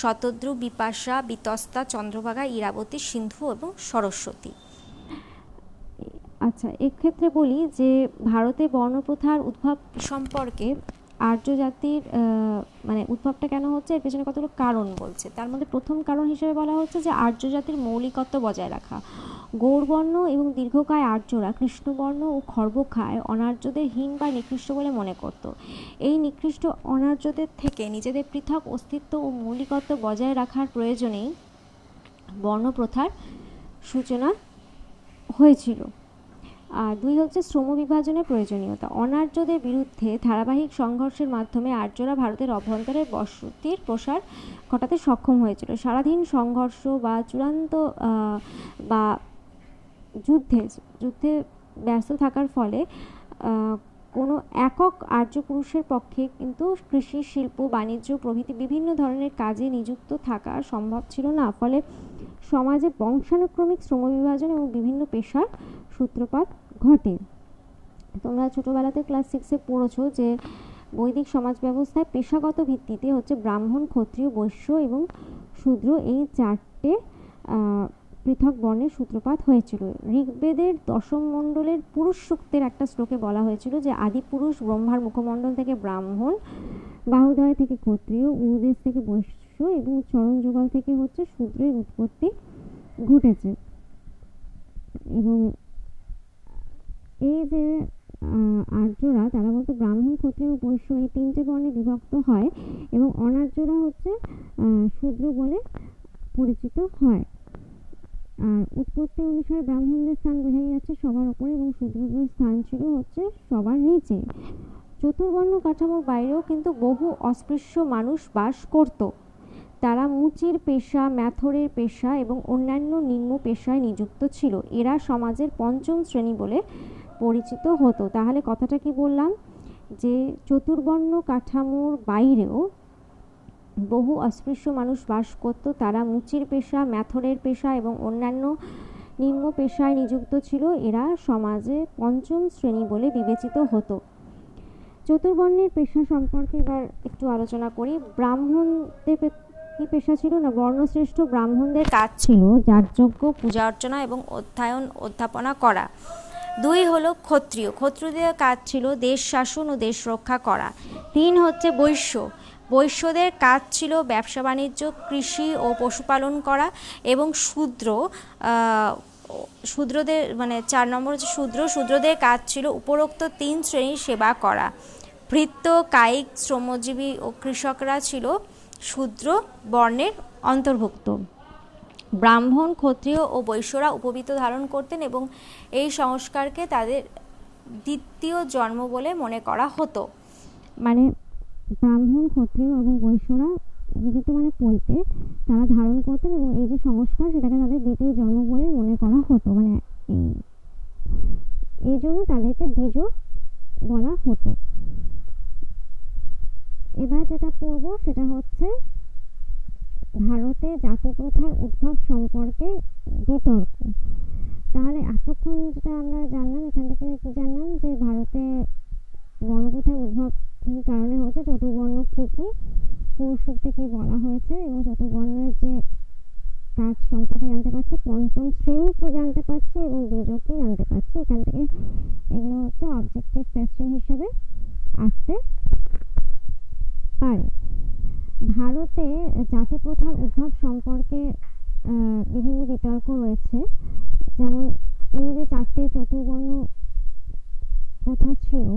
শতদ্রু, বিপাশা, বিতস্তা, চন্দ্রভাগা, ইরাবতী, সিন্ধু এবং সরস্বতী। আচ্ছা এক্ষেত্রে বলি যে ভারতে বর্ণপ্রথার উদ্ভব সম্পর্কে আর্য জাতির মানে উদ্ভবটা কেন হচ্ছে? এর পেছনে কতগুলো কারণ বলছে। তার মধ্যে প্রথম কারণ হিসেবে বলা হচ্ছে যে আর্য জাতির মৌলিকত্ব বজায় রাখা। গৌরবর্ণ এবং দীর্ঘকায় আর্যরা কৃষ্ণবর্ণ ও খর্ব খায় অনার্যদের হীন বা নিকৃষ্ট বলে মনে করত। এই নিকৃষ্ট অনার্যদের থেকে নিজেদের পৃথক অস্তিত্ব ও মৌলিকত্ব বজায় রাখার প্রয়োজনেই বর্ণপ্রথার সূচনা হয়েছিল। আর দুই হচ্ছে শ্রম বিভাজনের প্রয়োজনীয়তা। অনার্যদের বিরুদ্ধে ধারাবাহিক সংঘর্ষের মাধ্যমে আর্যরা ভারতের অভ্যন্তরে বসতির প্রসার ঘটাতে সক্ষম হয়েছিল। সারাদিন সংঘর্ষ বা চূড়ান্ত বা যুদ্ধে যুদ্ধে ব্যস্ত থাকার ফলে কোনো একক আর্য পুরুষের পক্ষে কিন্তু কৃষি, শিল্প, বাণিজ্য প্রভৃতি বিভিন্ন ধরনের কাজে নিযুক্ত থাকা সম্ভব ছিল না। ফলে সমাজে বংশানুক্রমিক শ্রম বিভাজন এবং বিভিন্ন পেশার সূত্রপাত ঘটে। তোমরা ছোটোবেলাতে ক্লাস সিক্সে পড়েছো যে বৈদিক সমাজ ব্যবস্থায় পেশাগত ভিত্তিতে হচ্ছে ব্রাহ্মণ, ক্ষত্রিয়, বৈশ্য এবং শূদ্র এই চারটে পৃথক বর্ণের সূত্রপাত হয়েছিল। ঋগ্বেদের দশম মণ্ডলের পুরুষ সূক্তের একটা শ্লোকে বলা হয়েছিল যে আদি পুরুষ ব্রহ্মার মুখমণ্ডল থেকে ব্রাহ্মণ, বাহুদয় থেকে ক্ষত্রিয় উরুদেশ থেকে বৈশ্য এবং চরণ যুগল থেকে হচ্ছে শূদ্রের উৎপত্তি ঘটেছে। এবং এই যে আর্যরা, তারা বলতো ব্রাহ্মণ ক্ষত্রিয় বৈশ্য এই তিনটে বর্ণে বিভক্ত হয় এবং অনার্যরা হচ্ছে শূদ্র বলে পরিচিত হয়। আর উৎপত্তি অনুসারে ব্রাহ্মণদের স্থান বোঝাই যাচ্ছে সবার উপরে এবং শূদ্রদের স্থান ছিল হচ্ছে সবার নিচে। চতুর্বর্ণ কাঠামোর বাইরেও কিন্তু বহু অস্পৃশ্য মানুষ বাস করত। তারা মুচির পেশা, ম্যাথরের পেশা এবং অন্যান্য নিম্ন পেশায় নিযুক্ত ছিল। এরা সমাজের পঞ্চম শ্রেণি বলে পরিচিত হতো। তাহলে কথাটা কি বললাম? যে চতুর্বর্ণ কাঠামোর বাইরেও বহু অস্পৃশ্য মানুষ বাস করত। তারা মুচির পেশা, ম্যাথরের পেশা এবং অন্যান্য নিম্ন পেশায় নিযুক্ত ছিল। এরা সমাজে পঞ্চম শ্রেণি বলে বিবেচিত হতো। চতুর্বর্ণের পেশা সম্পর্কে এবার একটু আলোচনা করি। ব্রাহ্মণদের কি পেশা ছিল না? বর্ণশ্রেষ্ঠ ব্রাহ্মণদের কাজ ছিল যার যাগযজ্ঞ পূজা অর্চনা এবং অধ্যয়ন অধ্যাপনা করা। দুই হলো ক্ষত্রিয়। ক্ষত্রিয়দের কাজ ছিল দেশ শাসন ও দেশ রক্ষা করা। তিন হচ্ছে বৈশ্য। বৈশ্যদের কাজ ছিল ব্যবসা বাণিজ্য, কৃষি ও পশুপালন করা এবং শূদ্র শূদ্রদের মানে চার নম্বর হচ্ছে শূদ্র। শূদ্রদের কাজ ছিল উপরোক্ত তিন শ্রেণির সেবা করা। ভৃত্য, কায়িক, শ্রমজীবী ও কৃষকরা ছিল শূদ্র বর্ণের অন্তর্ভুক্ত। ব্রাহ্মণ, ক্ষত্রিয় ও বৈশ্যরা উপবৃত ধারণ করতেন এবং এই সংস্কারকে তাদের দ্বিতীয় জন্ম বলে মনে করা হতো। মানে ব্রাহ্মণ, ক্ষত্রিয় এবং বৈশ্যরা উপবৃত মানে পৈতে তারা ধারণ করতেন এবং এই যে সংস্কার সেটাকে তাদের দ্বিতীয় জন্ম বলে মনে করা হতো। মানে এই জন্য তাদেরকে দ্বিজ বলা হতো। এবার যেটা পড়ব সেটা হচ্ছে ভারতে জাতি প্রথার উদ্ভব সম্পর্কে বিতর্ক। তাহলে এতক্ষণ যেটা আমরা জানলাম, এখান থেকে জানলাম? যে ভারতে বর্ণপ্রথার উদ্ভব কী কারণে হচ্ছে চতুর্বর্ণ কী কী পুরুষ কী বলা হয়েছে, এবং চতুর্বর্ণের যে কাজ সম্পর্কে জানতে পারছি, পঞ্চম শ্রেণি কি জানতে পারছি, এবং দ্বিজ কি জানতে পারছি, এখান থেকে এগুলো হচ্ছে অবজেক্টিভ কোয়েশ্চেন হিসেবে আসতে পারে। ভারতে জাতি প্রথার উদ্ভব সম্পর্কে বিভিন্ন বিতর্ক রয়েছে। যেমন এই যে চারটে চতুর্বর্ণ প্রথা ছিল,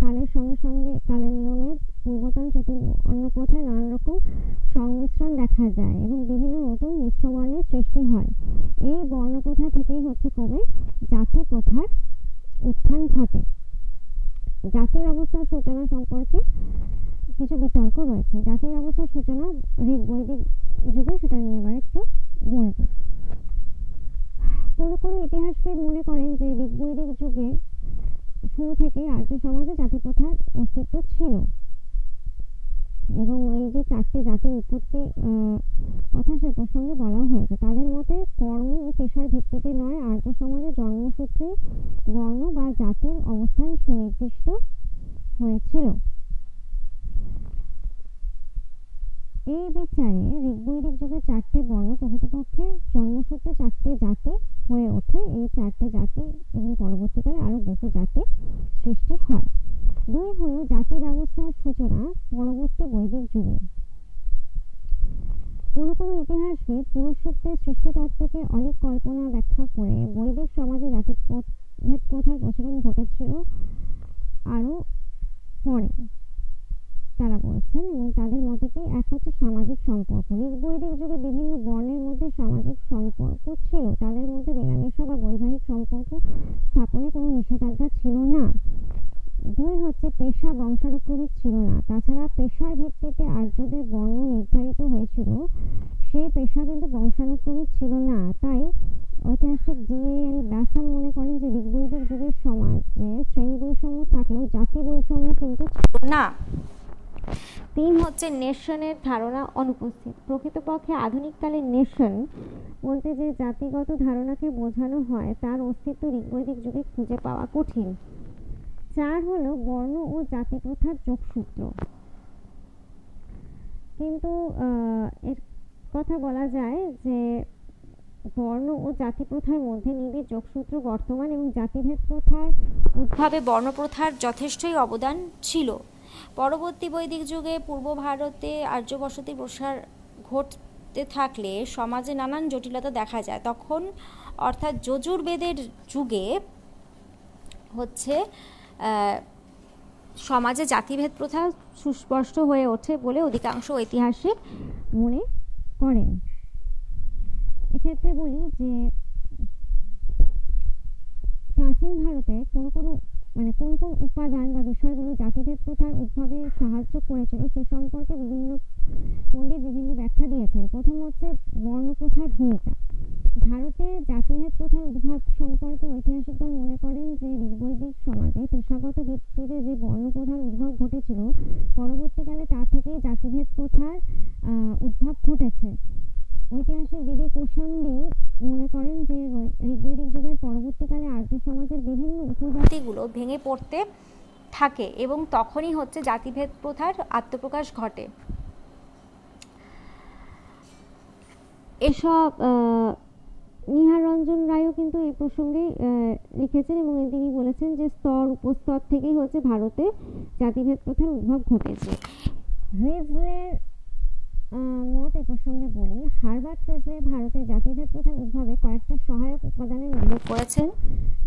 কালের সঙ্গে সঙ্গে কালের নিয়মে পূর্বতন চতুর্বর্ণ প্রথায় নানান রকম সংমিশ্রণ দেখা যায় এবং বিভিন্ন নতুন মিশ্র বর্ণের সৃষ্টি হয়। এই বর্ণপ্রথা থেকেই হচ্ছে কবে জাতি প্রথার উত্থান ঘটে। জাতি ব্যবস্থার সূচনা সম্পর্কে কিছু বিতর্ক রয়েছে। জাতি ব্যবস্থার সূচনা ঋগ যুগে সেটা নিয়ে এবার একটু বলব। কোনো কোনো ইতিহাসবিদ মনে করেন যে ঋগ্বৈদিক যুগে শুরু থেকে আর্য সমাজে জাতি প্রথার অস্তিত্ব ছিল। এবং এই যে চারটি জাতির উৎপত্তি কথা সে প্রসঙ্গে বলা হয়েছে। তাদের মতে কর্ম ও পেশার ভিত্তিতে নয়, আর্য সমাজে জন্মসূত্রে বর্ণ বা জাতির অবস্থান সুনির্দিষ্ট হয়েছিল। এই বিচারে ঋগ্বৈদিক যুগে চারটে বর্ণ প্রকৃতপক্ষে জন্মসূত্রে চারটে জাতি হয়ে ওঠে। এই চারটে জাতি এবং পরবর্তীকালে আরও বহু জাতি সৃষ্টি হয়। দুই হলো জাতি ব্যবস্থার সূচনা পরবর্তী বৈদিক যুগে। কোনো কোনো ইতিহাসবিদ পুরুষ সূক্তের সৃষ্টিতত্ত্বকে অনেক কল্পনা ব্যাখ্যা করে বৈদিক সমাজে জাতিভেদ প্রথার প্রচলন ঘটেছিল আরও পরে। তারা বলছেন এবং তাদের মতে কি এক হচ্ছে সামাজিক সম্পর্ক। বৈদিক যুগে বিভিন্ন বর্ণের মধ্যে সামাজিক সম্পর্ক ছিল। তাদের মধ্যে মেলামেশা বা বৈবাহিক সম্পর্ক স্থাপনে কোনো নিষেধাজ্ঞা ছিল না। দুই হচ্ছে পেশা বংশানুক্রমিক ছিল না। তাছাড়া পেশার ভিত্তিতে আর্যদের বর্ণ নির্ধারিত হয়েছিল, সেই পেশা কিন্তু বংশানুক্রমিক ছিল না। তাই ঐতিহাসিক জি এল ব্যাসাম মনে করেন যে ঋগ্বৈদিক যুগের সমাজে শ্রেণি বৈষম্য থাকলেও জাতি বৈষম্য কিন্তু ছিল না। তিন হচ্ছে নেশনের ধারণা অনুপস্থিত। প্রকৃতপক্ষে আধুনিককালে নেশন বলতে যে জাতিগত ধারণাকে বোঝানো হয়, তার অস্তিত্ব ঋগ্বৈদিক যুগে খুঁজে পাওয়া কঠিন। চার হলো বর্ণ ও জাতি প্রথার যোগসূত্র। কিন্তু এর কথা বলা যায় যে বর্ণ ও জাতি প্রথার মধ্যে নিবিড় যোগসূত্র বর্তমান এবং জাতিভেদ প্রথার উদ্ভাবে বর্ণপ্রথার যথেষ্টই অবদান ছিল। পরবর্তী বৈদিক যুগে পূর্ব ভারতে আর্য বসতির প্রসার ঘটতে থাকলে সমাজে নানান জটিলতা দেখা যায়। তখন অর্থাৎ যজুর্বেদের যুগে হচ্ছে সমাজে জাতিভেদ প্রথা সুস্পষ্ট হয়ে ওঠে বলে অধিকাংশ ঐতিহাসিক মনে করেন। এক্ষেত্রে বলি যে, প্রাচীন ভারতে কোনো কোনো মানে কোন কোন উপাদান বা বিষয়গুলো জাতিভেদ প্রথার উদ্ভবে সাহায্য করেছিল সে সম্পর্কে বিভিন্ন পণ্ডিত বিভিন্ন ব্যাখ্যা দিয়েছেন। প্রথম হচ্ছে বর্ণপ্রথার ভূমিকা। ভারতে জাতিভেদ প্রথার উদ্ভব সম্পর্কে ঐতিহাসিকগণ মনে করেন যে ঋগ্বৈদিক সমাজে পেশাগত ভিত্তিতে যে বর্ণপ্রথার উদ্ভব ঘটেছিল, পরবর্তীকালে তা থেকেই জাতিভেদ প্রথার উদ্ভব ঘটেছে। ঐতিহাসিক দিদি কোশাম্বি মনে করেন যে ঋগ্বৈদিক যুগের পরবর্তীকালে আর্য সমাজের বিভিন্ন উপজাতিগুলো ভেঙে পড়তে থাকে এবং তখনই হচ্ছে জাতিভেদ প্রথার আত্মপ্রকাশ ঘটে। এসব নিহার রঞ্জন রায়ও কিন্তু এই প্রসঙ্গে লিখেছেন এবং তিনি বলেছেন যে স্তর উপস্তর থেকেই হচ্ছে ভারতে জাতিভেদ প্রথার উদ্ভব ঘটেছে। রিজলের মত এ প্রসঙ্গে বলি হারবার্ট ফ্রেজলে ভারতের জাতিভেদ প্রথার উদ্ভবে কয়েকটা সহায়ক উপাদানের উল্লেখ করেছেন,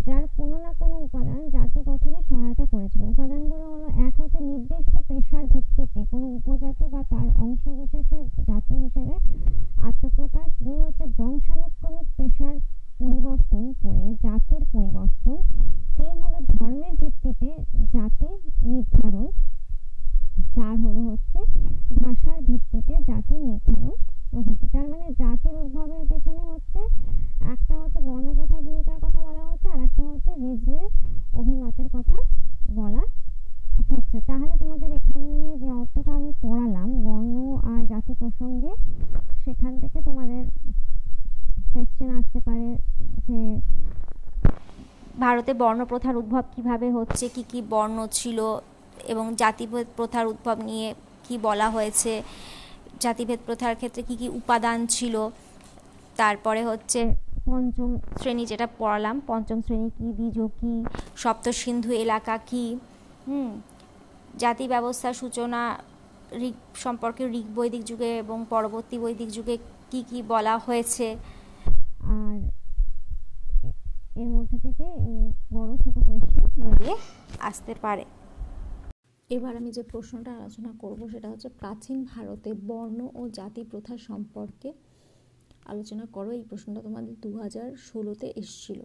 যার কোনো না কোনো উপাদান জাতি গঠনে সহায়তা করেছিল। উপাদানগুলো হলো, এক হচ্ছে নির্দিষ্ট পেশার ভিত্তিতে কোনো উপজাতি বা তার অংশ বিশেষের জাতি হিসেবে আত্মপ্রকাশ, দুই হচ্ছে বংশানুক্রমিক পেশার পরিবর্তন করে জাতির পরিবর্তন, তিন হলো ধর্মের ভিত্তিতে জাতি নির্ধারণ চার হলো হচ্ছে, ভাষার ভিত্তিতে জাতির নির্ধারণ তার মানে জাতির উদ্ভবের পেছনে হচ্ছে একটা হচ্ছে বর্ণপ্রথার ভূমিকার কথা বলা হচ্ছে, আর একটা হচ্ছে রিজলের অভিমতের কথা বলা হচ্ছে। তাহলে তোমাদের এখানে যে অর্থটা আমি পড়ালাম, বর্ণ আর জাতি প্রসঙ্গে, সেখান থেকে তোমাদের কোয়েশ্চেন আসতে পারে যে ভারতে বর্ণপ্রথার উদ্ভব কীভাবে হচ্ছে, কি কি বর্ণ ছিল এবং জাতিভেদ প্রথার উদ্ভব নিয়ে কি বলা হয়েছে, জাতিভেদ প্রথার ক্ষেত্রে কি কি উপাদান ছিল, তারপরে হচ্ছে পঞ্চম শ্রেণি যেটা পড়ালাম, পঞ্চম শ্রেণি কী দ্বিজ কি সপ্ত সিন্ধু এলাকা কি, হুম, জাতি ব্যবস্থার সূচনা, ঋগ সম্পর্কে ঋগ বৈদিক যুগে এবং পরবর্তী বৈদিক যুগে কি কি বলা হয়েছে। আর এর মধ্যে থেকে বড় ছোট কোয়েশ্চেন আসতে পারে। এবার আমি যে প্রশ্নটা আলোচনা করব সেটা হচ্ছে প্রাচীন ভারতে বর্ণ ও জাতি প্রথা সম্পর্কে আলোচনা করো। এই প্রশ্নটা তোমাদের দু হাজার ষোলোতে এসছিল।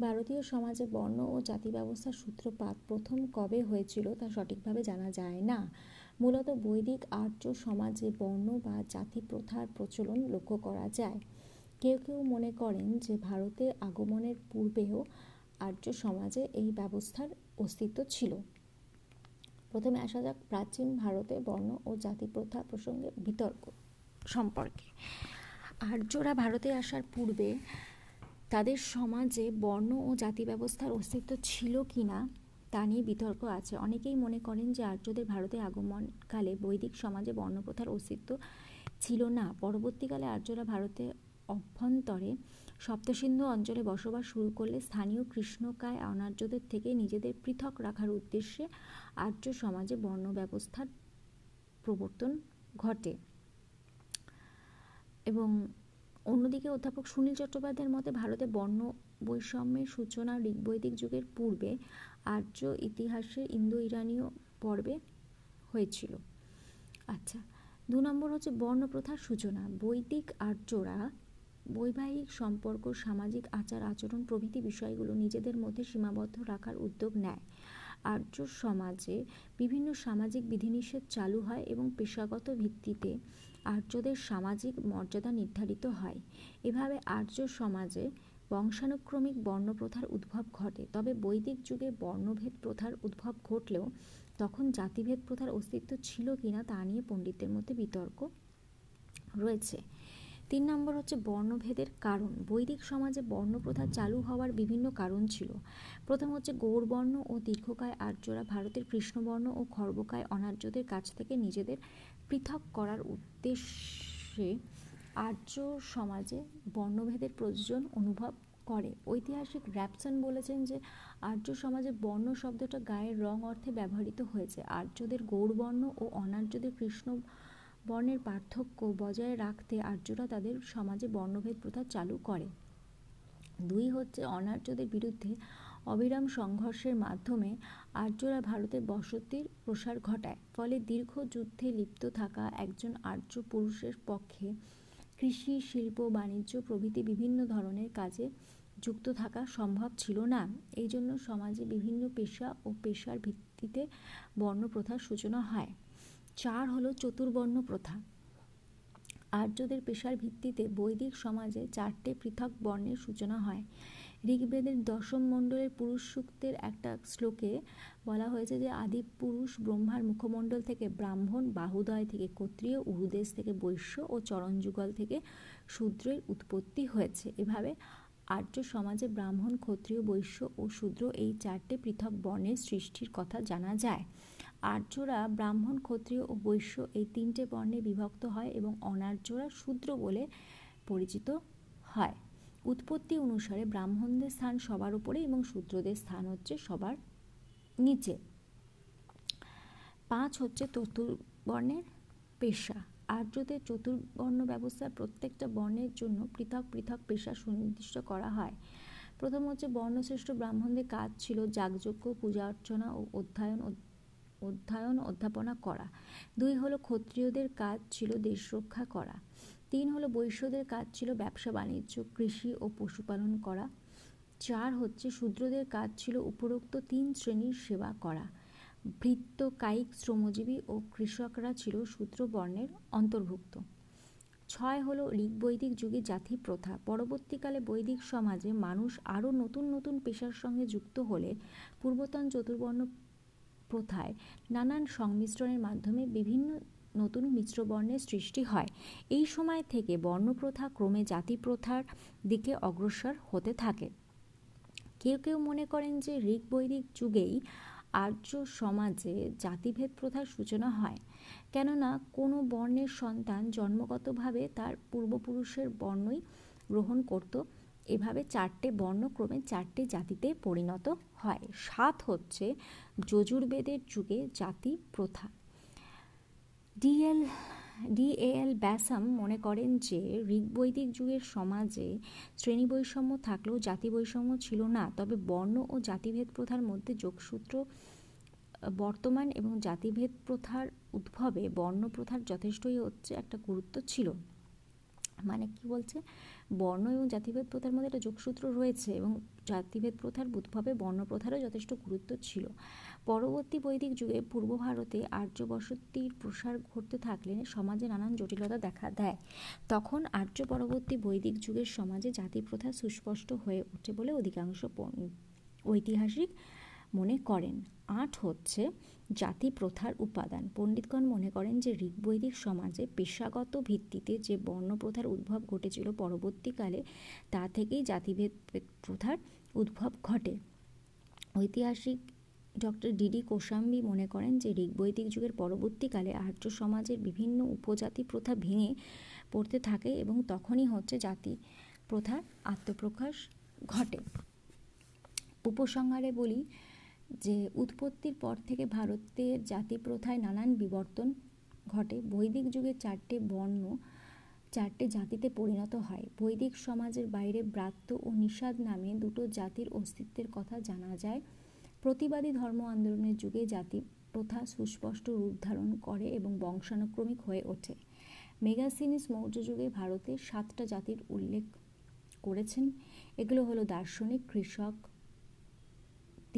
ভারতীয় সমাজে বর্ণ ও জাতি ব্যবস্থার সূত্রপাত প্রথম কবে হয়েছিল তা সঠিকভাবে জানা যায় না। মূলত বৈদিক আর্য সমাজে বর্ণ বা জাতি প্রথার প্রচলন লক্ষ্য করা যায়। কেউ কেউ মনে করেন যে ভারতের আগমনের পূর্বেও আর্য সমাজে এই ব্যবস্থার অস্তিত্ব ছিল। প্রথমে আসা যাক প্রাচীন ভারতে বর্ণ ও জাতি প্রথা প্রসঙ্গে বিতর্ক সম্পর্কে। আর্যরা ভারতে আসার পূর্বে তাদের সমাজে বর্ণ ও জাতি ব্যবস্থার অস্তিত্ব ছিল কি না, তা নিয়ে বিতর্ক আছে। অনেকেই মনে করেন যে আর্যদের ভারতে আগমনকালে বৈদিক সমাজে বর্ণপ্রথার অস্তিত্ব ছিল না। পরবর্তীকালে আর্যরা ভারতে অভ্যন্তরে সপ্তসিন্ধু অঞ্চলে বসবাস শুরু করলে স্থানীয় কৃষ্ণকায় অনার্যদের থেকে নিজেদের পৃথক রাখার উদ্দেশ্যে আর্য সমাজে বর্ণ ব্যবস্থার প্রবর্তন ঘটে। এবং অন্যদিকে অধ্যাপক সুনীল চট্টোপাধ্যায়ের মতে ভারতে বর্ণ বৈষম্যের সূচনা ঋগ্বৈদিক যুগের পূর্বে আর্য ইতিহাসের ইন্দো ইরানীয় পর্বে হয়েছিল। আচ্ছা দু নম্বর হচ্ছে বর্ণপ্রথার সূচনা। বৈদিক আর্যরা বৈবাহিক সম্পর্ক, সামাজিক আচার, আচরণ প্রভৃতি বিষয়গুলো নিজেদের মধ্যে সীমাবদ্ধ রাখার উদ্যোগ নেয়। আর্য সমাজে বিভিন্ন সামাজিক বিধিনিষেধ চালু হয় এবং পেশাগত ভিত্তিতে আর্যদের সামাজিক মর্যাদা নির্ধারিত হয়। এভাবে আর্য সমাজে বংশানুক্রমিক বর্ণপ্রথার উদ্ভব ঘটে। তবে বৈদিক যুগে বর্ণভেদ প্রথার উদ্ভব ঘটলেও তখন জাতিভেদ প্রথার অস্তিত্ব ছিল কিনা তা নিয়ে পণ্ডিতদের মধ্যে বিতর্ক রয়েছে। তিন নম্বর হচ্ছে বর্ণভেদের কারণ। বৈদিক সমাজে বর্ণপ্রথা চালু হওয়ার বিভিন্ন কারণ ছিল। প্রথম হচ্ছে গৌরবর্ণ ও দীর্ঘকায় আর্যরা ভারতের কৃষ্ণবর্ণ ও খর্বকায় অনার্যদের কাছ থেকে নিজেদের পৃথক করার উদ্দেশ্যে আর্য সমাজে বর্ণভেদের প্রয়োজন অনুভব করে। ঐতিহাসিক র্যাপসন বলেছেন যে, আর্য সমাজে বর্ণ শব্দটা গায়ের রং অর্থে ব্যবহৃত হয়েছে। আর্যদের গৌরবর্ণ ও অনার্যদের কৃষ্ণ বর্ণের পার্থক্য বজায় রাখতে আর্যরা তাদের সমাজে বর্ণভেদ প্রথা চালু করে। দুই হচ্ছে, অনার্যদের বিরুদ্ধে অবিরাম সংঘর্ষের মাধ্যমে আর্যরা ভারতের বসতির প্রসার ঘটায়। ফলে দীর্ঘ যুদ্ধে লিপ্ত থাকা একজন আর্য পুরুষের পক্ষে কৃষি, শিল্প, বাণিজ্য প্রভৃতি বিভিন্ন ধরনের কাজে যুক্ত থাকা সম্ভব ছিল না। এই জন্য সমাজে বিভিন্ন পেশা ও পেশার ভিত্তিতে বর্ণপ্রথার সূচনা হয়। চার হলো চতুর্বর্ণ প্রথা। আর্যদের পেশার ভিত্তিতে বৈদিক সমাজে চারটে পৃথক বর্ণের সূচনা হয়। ঋগ্বেদের দশম মণ্ডলের পুরুষ সূক্তের একটা শ্লোকে বলা হয়েছে যে, আদি পুরুষ ব্রহ্মার মুখমণ্ডল থেকে ব্রাহ্মণ, বাহুদয় থেকে ক্ষত্রিয়, উরুদেশ থেকে বৈশ্য ও চরণযুগল থেকে শূদ্রের উৎপত্তি হয়েছে। এভাবে আর্য সমাজে ব্রাহ্মণ, ক্ষত্রিয়, বৈশ্য ও শূদ্র এই চারটে পৃথক বর্ণের সৃষ্টির কথা জানা যায়। আর্যরা ব্রাহ্মণ, ক্ষত্রিয় ও বৈশ্য এই তিনটে বর্ণে বিভক্ত হয় এবং অনার্যরা শূদ্র বলে পরিচিত হয়। উৎপত্তি অনুসারে ব্রাহ্মণদের স্থান সবার উপরে এবং শূদ্রদের স্থান হচ্ছে সবার নিচে। পাঁচ হচ্ছে চতুর্বর্ণের পেশা। আর্যদের চতুর্বর্ণ ব্যবস্থার প্রত্যেকটা বর্ণের জন্য পৃথক পৃথক পেশা সুনির্দিষ্ট করা হয়। প্রথম হচ্ছে বর্ণশ্রেষ্ঠ ব্রাহ্মণদের কাজ ছিল যাগযজ্ঞ, পূজা অর্চনা ও অধ্যয়ন অধ্যয়ন, অধ্যাপনা করা। দুই হলো ক্ষত্রিয়দের কাজ ছিল দেশ রক্ষা করা। তিন হলো বৈশ্যদের কাজ ছিল ব্যবসা, বাণিজ্য, কৃষি ও পশুপালন করা। চার হচ্ছে শূদ্রদের কাজ ছিল উপরোক্ত তিন শ্রেণির সেবা করা। ভৃত্য, কায়িক, শ্রমজীবী ও কৃষকরা ছিল শূদ্র বর্ণের অন্তর্ভুক্ত। ছয় হলো ঋগ বৈদিক যুগে জাতি প্রথা। পরবর্তীকালে বৈদিক সমাজে মানুষ আরও নতুন নতুন পেশার সঙ্গে যুক্ত হলে পূর্বতন চতুর্বর্ণ প্রথায় নানান সংমিশ্রণের মাধ্যমে বিভিন্ন নতুন মিশ্র বর্ণের সৃষ্টি হয়। এই সময় থেকে বর্ণপ্রথা ক্রমে জাতি প্রথার দিকে অগ্রসর হতে থাকে। কেউ কেউ মনে করেন যে ঋগ বৈদিক যুগেই আর্য সমাজে জাতিভেদ প্রথার সূচনা হয়। কেননা কোনো বর্ণের সন্তান জন্মগতভাবে তার পূর্বপুরুষের বর্ণই গ্রহণ করত এভাবে চারটে বর্ণক্রমে চারটে জাতিতে পরিণত হয়। সাত হচ্ছে যজুর্বেদের যুগে জাতি প্রথা। ডিএল ডিএএল ব্যাসাম মনে করেন যে, ঋগ্বৈদিক যুগের সমাজে শ্রেণি বৈষম্য থাকলেও জাতি বৈষম্য ছিল না, তবে বর্ণ ও জাতিভেদ প্রথার মধ্যে যোগসূত্র বর্তমান এবং জাতিভেদ প্রথার উদ্ভবে বর্ণ প্রথার যথেষ্টই হচ্ছে একটা গুরুত্ব ছিল। মানে কি বলছে? বর্ণ এবং জাতিভেদ প্রথার মধ্যে একটা যোগসূত্র রয়েছে এবং জাতিভেদ প্রথার উদ্ভবে বর্ণ প্রথারও যথেষ্ট গুরুত্ব ছিল। পরবর্তী বৈদিক যুগে পূর্ব ভারতে আর্য বসতির প্রসার ঘটতে থাকলে সমাজে নানান জটিলতা দেখা দেয়। তখন আর্য পরবর্তী বৈদিক যুগের সমাজে জাতি প্রথা সুস্পষ্ট হয়ে ওঠে বলে অধিকাংশ ঐতিহাসিক মনে করেন। আট হচ্ছে জাতি প্রথার উপাদান। পণ্ডিতগণ মনে করেন যে ঋগ্বৈদিক সমাজে পেশাগত ভিত্তিতে যে বর্ণ প্রথার উদ্ভব ঘটেছিল পরবর্তীকালে, তা থেকেই জাতিভেদ প্রথার উদ্ভব ঘটে। ঐতিহাসিক ডক্টর ডিডি কোশাম্বি মনে করেন যে ঋগ্বৈদিক যুগের পরবর্তীকালে আর্য সমাজের বিভিন্ন উপজাতি প্রথা ভেঙে পড়তে থাকে এবং তখনই হচ্ছে জাতি প্রথার আত্মপ্রকাশ ঘটে। উপসংহারে বলি যে উৎপত্তির পর থেকে ভারতের জাতি প্রথায় নানান বিবর্তন ঘটে। বৈদিক যুগে চারটে বর্ণ, চারটে জাতিতে পরিণত হয়। বৈদিক সমাজের বাইরে ব্রাত্য ও নিষাদ নামে দুটো জাতির অস্তিত্বের কথা জানা যায়। প্রতিবাদী ধর্ম আন্দোলনের যুগে জাতি প্রথা সুস্পষ্ট রূপ ধারণ করে এবং বংশানুক্রমিক হয়ে ওঠে। মেগাসিনিস মৌর্য যুগে ভারতে সাতটা জাতির উল্লেখ করেছেন। এগুলো হলো দার্শনিক, কৃষক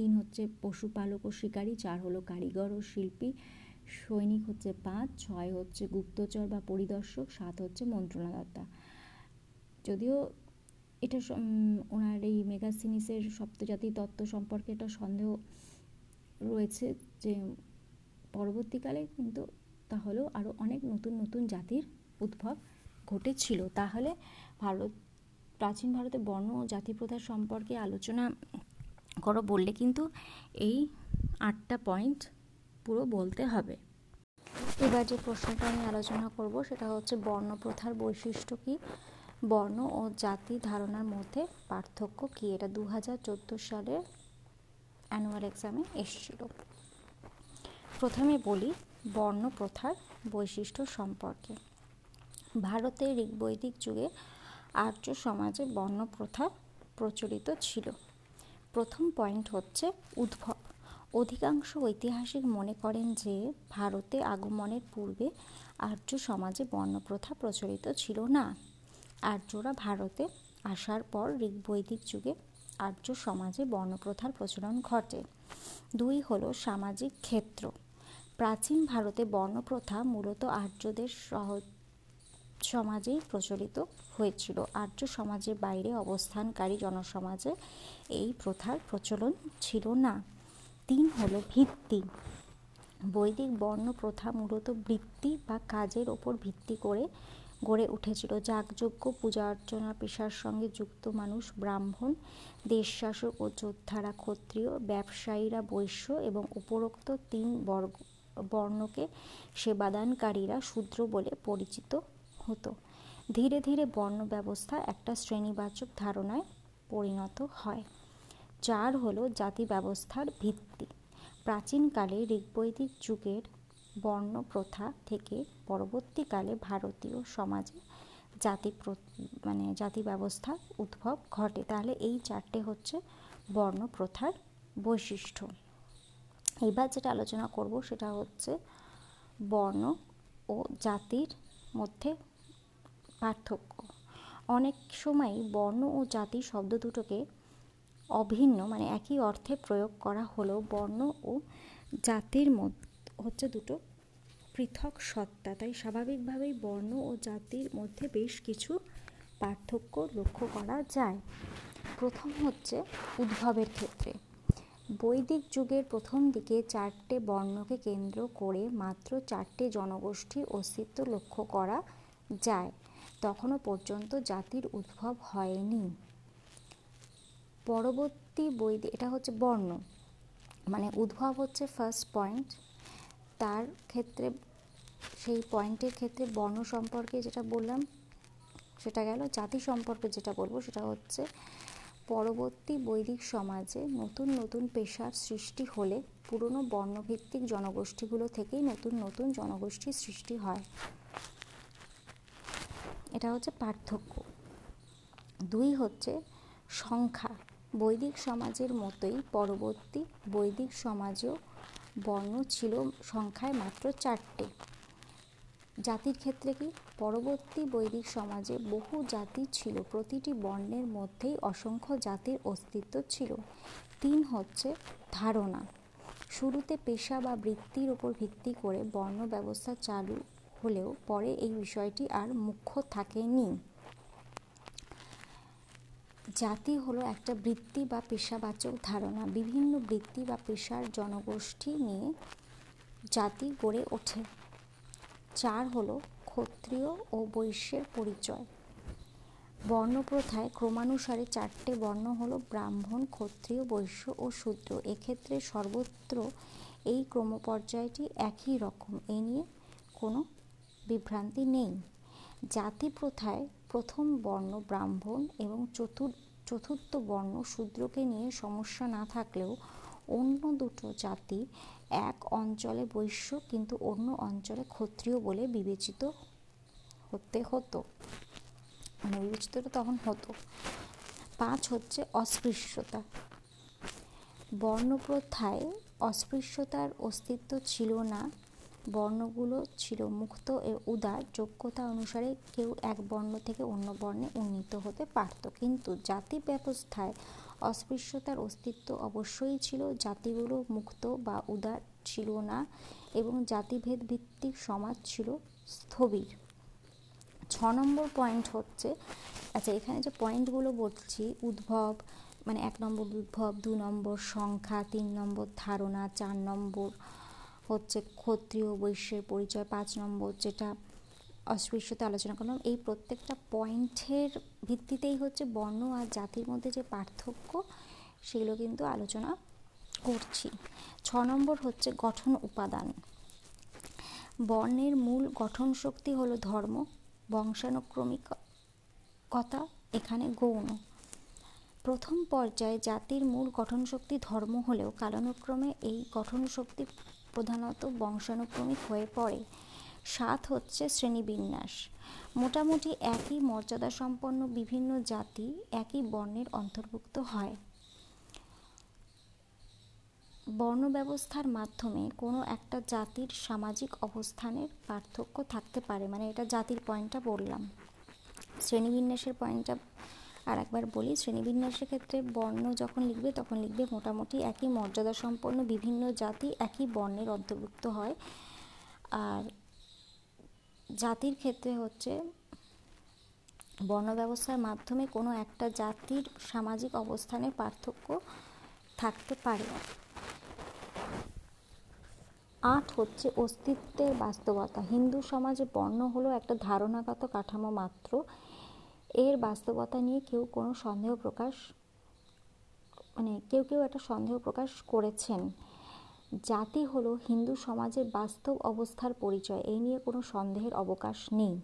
তিন হচ্ছে পশুপালক ও শিকারী, চার হলো কারিগর ও শিল্পী, সৈনিক হচ্ছে পাঁচ, ছয় হচ্ছে গুপ্তচর বা পরিদর্শক, সাত হচ্ছে মন্ত্রণাদাতা। যদিও এটা ওনার এই মেগাসিনিসের সপ্তজাতি তত্ত্ব সম্পর্কে একটা সন্দেহ রয়েছে যে পরবর্তীকালে কিন্তু তাহলেও আরও অনেক নতুন নতুন জাতির উদ্ভব ঘটেছিল। তাহলে ভারত, প্রাচীন ভারতে বর্ণ ও জাতি প্রথা সম্পর্কে আলোচনা করো, বললে কিন্তু এই আটটা পয়েন্ট পুরো বলতে হবে। এবার যে প্রশ্নটা আমি আলোচনা করব, সেটা হচ্ছে বর্ণ প্রথার বৈশিষ্ট্য কী? বর্ণ ও জাতি ধারণার মধ্যে পার্থক্য কী? এটা দু হাজার চোদ্দ সালের অ্যানুয়াল এক্সামে এসেছিল। প্রথমে বলি বর্ণ প্রথার বৈশিষ্ট্য সম্পর্কে। ভারতের ঋগ্বৈদিক যুগে আর্য সমাজে বর্ণ প্রথা প্রচলিত ছিল। প্রথম পয়েন্ট হচ্ছে উদ্ভব। অধিকাংশ ঐতিহাসিক মনে করেন যে ভারতে আগমনের পূর্বে আর্য সমাজে বর্ণপ্রথা প্রচলিত ছিল না। আর্যরা ভারতে আসার পর ঋগ্বৈদিক যুগে আর্য সমাজে বর্ণপ্রথার প্রচলন ঘটে। দুই হলো সামাজিক ক্ষেত্র। প্রাচীন ভারতে বর্ণপ্রথা মূলত আর্যদের সহ সমাজেই প্রচলিত হয়েছিল। আর্য সমাজের বাইরে অবস্থানকারী জনসমাজে এই প্রথার প্রচলন ছিল না। তিন হলো ভিত্তি। বৈদিক বর্ণ প্রথা মূলত বৃত্তি বা কাজের ওপর ভিত্তি করে গড়ে উঠেছিল। যাগযজ্ঞ, পূজা অর্চনা, পেশার সঙ্গে যুক্ত মানুষ, ব্রাহ্মণ, দেশশাসক ও যোদ্ধারা, ক্ষত্রিয়, ব্যবসায়ীরা, বৈশ্য এবং উপরোক্ত তিন বর্গ বর্ণকে সেবাদানকারীরা শূদ্র বলে পরিচিত হতো। ধীরে ধীরে বর্ণ ব্যবস্থা একটা শ্রেণীবাচক ধারণায় পরিণত হয়। চার হলো জাতি ব্যবস্থার ভিত্তি। প্রাচীনকালে ঋগ্বৈদিক যুগের বর্ণ প্রথা থেকে পরবর্তীকালে ভারতীয় সমাজে জাতি মানে জাতি ব্যবস্থা উদ্ভব ঘটে। তাহলে এই চারটে হচ্ছে বর্ণ প্রথার বৈশিষ্ট্য। এবার যেটা আলোচনা করব সেটা হচ্ছে বর্ণ ও জাতির মধ্যে পার্থক্য। অনেক সময় বর্ণ ও জাতি শব্দ দুটোকে অভিন্ন মানে একই অর্থে প্রয়োগ করা হলো বর্ণ ও জাতির মধ্যে হচ্ছে দুটো পৃথক সত্তা। তাই স্বাভাবিকভাবেই বর্ণ ও জাতির মধ্যে বেশ কিছু পার্থক্য লক্ষ্য করা যায়। প্রথম হচ্ছে উদ্ভবের ক্ষেত্রে। বৈদিক যুগের প্রথম দিকে চারটে বর্ণকে কেন্দ্র করে মাত্র চারটে জনগোষ্ঠীর অস্তিত্ব লক্ষ্য করা যায়। তখনও পর্যন্ত জাতির উদ্ভব হয়নি। পরবর্তী বই এটা হচ্ছে বর্ণ। মানে উদ্ভব হচ্ছে ফার্স্ট পয়েন্ট তার ক্ষেত্রে, সেই পয়েন্টের ক্ষেত্রে বর্ণ সম্পর্কে যেটা বললাম, সেটা গেল জাতি সম্পর্কে যেটা বলব, সেটা হচ্ছে পরবর্তী বৈদিক সমাজে নতুন নতুন পেশার সৃষ্টি হলে পুরনো বর্ণভিত্তিক জনগোষ্ঠীগুলো থেকেই নতুন নতুন জনগোষ্ঠীর সৃষ্টি হয়। এটা হচ্ছে পার্থক্য। দুই হচ্ছে সংখ্যা। বৈদিক সমাজের মতোই পরবর্তী বৈদিক সমাজেও বর্ণ ছিল সংখ্যায় মাত্র চারটে। জাতির ক্ষেত্রে কি? পরবর্তী বৈদিক সমাজে বহু জাতি ছিল, প্রতিটি বর্ণের মধ্যেই অসংখ্য জাতির অস্তিত্ব ছিল। তিন হচ্ছে ধারণা। শুরুতে পেশা বা বৃত্তির ওপর ভিত্তি করে বর্ণ ব্যবস্থা চালু হলেও পরে এই বিষয়টি আর মুখ্য থাকেনি। জাতি হলো একটা বৃত্তি বা পেশাবাচক ধারণা। বিভিন্ন বৃত্তি বা পেশার জনগোষ্ঠী নিয়ে জাতি গড়ে ওঠে। চার হলো ক্ষত্রিয় ও বৈশ্যের পরিচয়। বর্ণপ্রথায় ক্রমানুসারে চারটে বর্ণ হলো ব্রাহ্মণ, ক্ষত্রিয়, বৈশ্য ও শূদ্র। এক্ষেত্রে সর্বত্র এই ক্রমপর্যায়টি একই রকম। এ নিয়ে কোনো বিভ্রান্তি নেই। জাতি প্রথায় প্রথম বর্ণ ব্রাহ্মণ এবং চতুর্থ চতুর্থ বর্ণ শূদ্রকে নিয়ে সমস্যা না থাকলেও অন্য দুটো জাতি এক অঞ্চলে বৈশ্য কিন্তু অন্য অঞ্চলে ক্ষত্রিয় বলে বিবেচিত হতে হতো। মানে বিবেচিত তখন হতো। পাঁচ হচ্ছে অস্পৃশ্যতা। বর্ণপ্রথায় অস্পৃশ্যতার অস্তিত্ব ছিল না। বর্ণগুলো ছিল মুক্ত ও উদার। যোগ্যতা অনুসারে কেউ এক বর্ণ থেকে অন্য বর্ণে উন্নীত হতে পারত। কিন্তু জাতি ব্যবস্থায় অস্পৃশ্যতার অস্তিত্ব অবশ্যই ছিল। জাতিগুলো মুক্ত বা উদার ছিল না এবং জাতিভেদ ভিত্তিক সমাজ ছিল স্থবির। ছ নম্বর পয়েন্ট হচ্ছে আচ্ছা এখানে যে পয়েন্টগুলো বলছি, উদ্ভব মানে এক নম্বর উদ্ভব, দু নম্বর সংখ্যা, তিন নম্বর ধারণা, চার নম্বর হচ্ছে ক্ষত্রিয় বৈশ্যের পরিচয়, পাঁচ নম্বর যেটা অস্পৃশ্যতা আলোচনা করলাম, এই প্রত্যেকটা পয়েন্টের ভিত্তিতেই হচ্ছে বর্ণ আর জাতির মধ্যে যে পার্থক্য, সেগুলো কিন্তু আলোচনা করছি। ছ নম্বর হচ্ছে গঠন উপাদান। বর্ণের মূল গঠন শক্তি হলো ধর্ম বংশানুক্রমিকতা এখানে গৌণ। প্রথম পর্যায়ে জাতির মূল গঠন শক্তি ধর্ম হলেও কালানুক্রমে এই গঠন শক্তি প্রধানত বংশানুক্রমিক হয়ে পড়ে। সাত হচ্ছে শ্রেণীবিন্যাস। মোটামুটি একই মর্যাদা সম্পন্ন বিভিন্ন জাতি একই বর্ণের অন্তর্ভুক্ত হয়। বর্ণ ব্যবস্থার মাধ্যমে কোনো একটা জাতির সামাজিক অবস্থানের পার্থক্য থাকতে পারে। মানে এটা জাতির পয়েন্টটা বললাম। শ্রেণীবিন্যাসের পয়েন্টটা আর একবার বলি, শ্রেণীবিন্যাসের ক্ষেত্রে বর্ণ যখন লিখবে, তখন লিখবে মোটামুটি একই মর্যাদা সম্পন্ন বিভিন্ন জাতি একই বর্ণের অন্তর্ভুক্ত হয়। আর জাতির ক্ষেত্রে হচ্ছে বর্ণ ব্যবস্থার মাধ্যমে কোনো একটা জাতির সামাজিক অবস্থানের পার্থক্য থাকতে পারে। আট হচ্ছে অস্তিত্বের বাস্তবতা। হিন্দু সমাজে বর্ণ হলো একটা ধারণাগত কাঠামো মাত্র। এর বাস্তবতা নিয়ে কেউ কোনো সন্দেহ প্রকাশ মানে কেউ কেউ একটা সন্দেহ প্রকাশ করেছেন। জাতি হলো হিন্দু সমাজের বাস্তব অবস্থার পরিচয়, এই নিয়ে কোনো সন্দেহের অবকাশ নেই।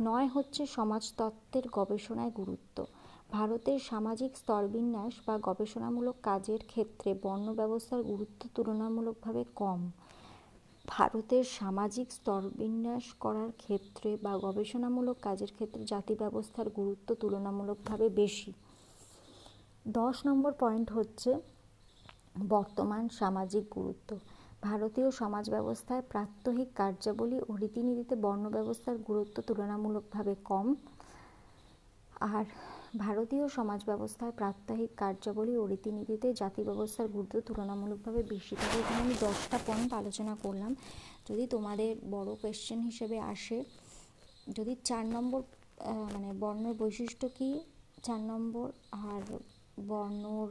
নয় হচ্ছে সমাজতত্ত্বের গবেষণায় গুরুত্ব। ভারতের সামাজিক স্তরবিন্যাস বা গবেষণামূলক কাজের ক্ষেত্রে বর্ণ ব্যবস্থার গুরুত্ব তুলনামূলকভাবে কম। ভারতের সামাজিক স্তরবিন্যাস করার ক্ষেত্রে বা গবেষণামূলক কাজের ক্ষেত্রে জাতি ব্যবস্থার গুরুত্ব তুলনামূলকভাবে বেশি। দশ নম্বর পয়েন্ট হচ্ছে বর্তমান সামাজিক গুরুত্ব। ভারতীয় সমাজ ব্যবস্থায় প্রাত্যহিক কার্যাবলী ও রীতিনীতিতে বর্ণ ব্যবস্থার গুরুত্ব তুলনামূলকভাবে কম। আর ভারতীয় সমাজ ব্যবস্থায় প্রাত্যহিক কার্যাবলী ও রীতিনীতিতে জাতি ব্যবস্থার গুরুত্ব তুলনামূলকভাবে বেশি। তবে এখানে আমি দশটা পয়েন্ট আলোচনা করলাম। যদি তোমাদের বড় কোয়েশ্চেন হিসেবে আসে, যদি চার নম্বর মানে বর্ণের বৈশিষ্ট্য কি? চার নম্বর আর বর্ণর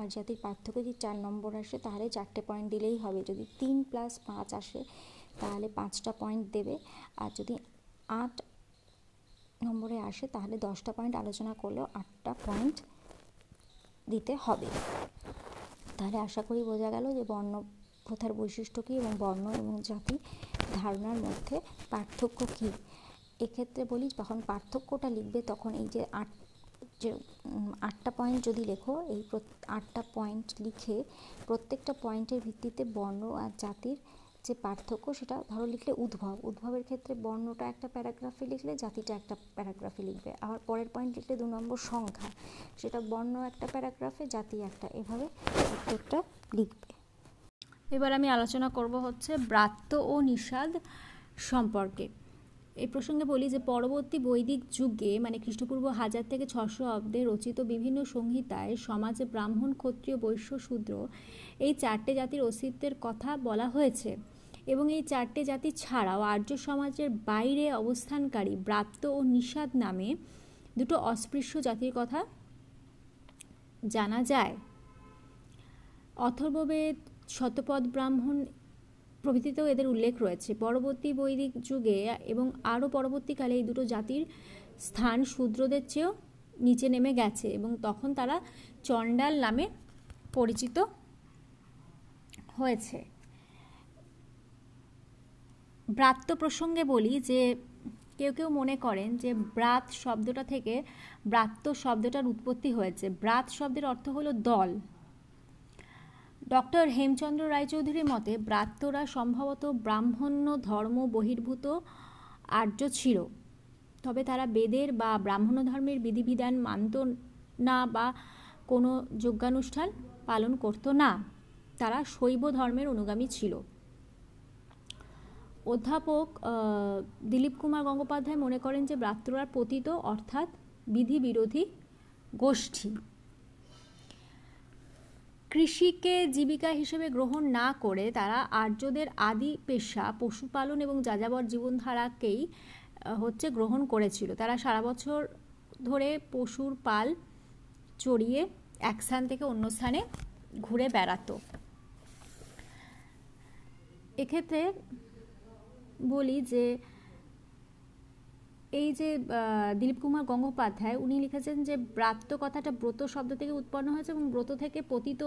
আর জাতির পার্থক্য যদি চার নম্বর আসে, তাহলে চারটে পয়েন্ট দিলেই হবে। যদি তিন প্লাস পাঁচ আসে, তাহলে পাঁচটা পয়েন্ট দেবে। আর যদি আট নম্বরে আসে, তাহলে দশটা পয়েন্ট আলোচনা করলেও আটটা পয়েন্ট দিতে হবে। তাহলে আশা করি বোঝা গেল যে বর্ণ প্রথার বৈশিষ্ট্য কী এবং বর্ণ এবং জাতি ধারণার মধ্যে পার্থক্য কী। এক্ষেত্রে বলি, যখন পার্থক্যটা লিখবে, তখন এই যে আট, যে আটটা পয়েন্ট যদি লেখো, এই আটটা পয়েন্ট লিখে প্রত্যেকটা পয়েন্টের ভিত্তিতে বর্ণ আর জাতির যে পার্থক্য সেটা ধরো লিখলে উদ্ভব। উদ্ভবের ক্ষেত্রে বর্ণটা একটা প্যারাগ্রাফে লিখলে জাতিটা একটা প্যারাগ্রাফে লিখবে। আবার পরের পয়েন্ট লিখলে দু নম্বর সংখ্যা। সেটা বর্ণ একটা প্যারাগ্রাফে, জাতি একটা। এভাবে উত্তরটা লিখবে। এবার আমি আলোচনা করব হচ্ছে ব্রাত্য ও নিষাদ সম্পর্কে। এই প্রসঙ্গে বলি যে পরবর্তী বৈদিক যুগে মানে খ্রিস্টপূর্ব হাজার থেকে ছশো অব্দে রচিত বিভিন্ন সংহিতায় সমাজে ব্রাহ্মণ, ক্ষত্রিয়, বৈশ্য, শূদ্র এই চারটে জাতির অস্তিত্বের কথা বলা হয়েছে। এবং এই চারটে জাতি ছাড়াও আর্য সমাজের বাইরে অবস্থানকারী ব্রাত্য ও নিষাদ নামে দুটো অস্পৃশ্য জাতির কথা জানা যায়। অথর্ববেদ শতপথ ব্রাহ্মণ প্রভৃতিতেও এদের উল্লেখ রয়েছে। পরবর্তী বৈদিক যুগে এবং আরও পরবর্তীকালে এই দুটো জাতির স্থান শূদ্রদের চেয়েও নিচে নেমে গেছে এবং তখন তারা চণ্ডাল নামে পরিচিত হয়েছে। ব্রাত্য প্রসঙ্গে বলি যে, কেউ কেউ মনে করেন যে, ব্রাত শব্দটা থেকে ব্রাত্য শব্দটার উৎপত্তি হয়েছে। ব্রাত শব্দের অর্থ হলো দল। ডক্টর হেমচন্দ্র রায়চৌধুরীর মতে, ব্রাত্যরা সম্ভবত ব্রাহ্মণ্য, ধর্ম, বহির্ভূত, আর্য ছিল। তবে তারা বেদের বা ব্রাহ্মণ ধর্মের বিধিবিধান মানত না বা কোনো যজ্ঞানুষ্ঠান পালন করত না। তারা শৈব ধর্মের অনুগামী ছিল। অধ্যাপক দিলীপ কুমার গঙ্গোপাধ্যায় মনে করেন যে ব্রাত্যরা পতিত, অর্থাৎ বিধি বিরোধী গোষ্ঠী। কৃষিকে জীবিকা হিসেবে গ্রহণ না করে তারা আর্যদের আদি পেশা, পশুপালন এবং যাযাবর জীবনধারাকেই হচ্ছে গ্রহণ করেছিল। তারা সারা বছর ধরে পশুর পাল চড়িয়ে এক স্থান থেকে অন্য স্থানে ঘুরে বেড়াতো। এক্ষেত্রে বলি যে, এই যে দিলীপ কুমার গঙ্গোপাধ্যায়, উনি লিখেছেন যে, ব্রাত্য কথাটা ব্রত শব্দ থেকে উৎপন্ন হয়েছে এবং ব্রত থেকে পতিত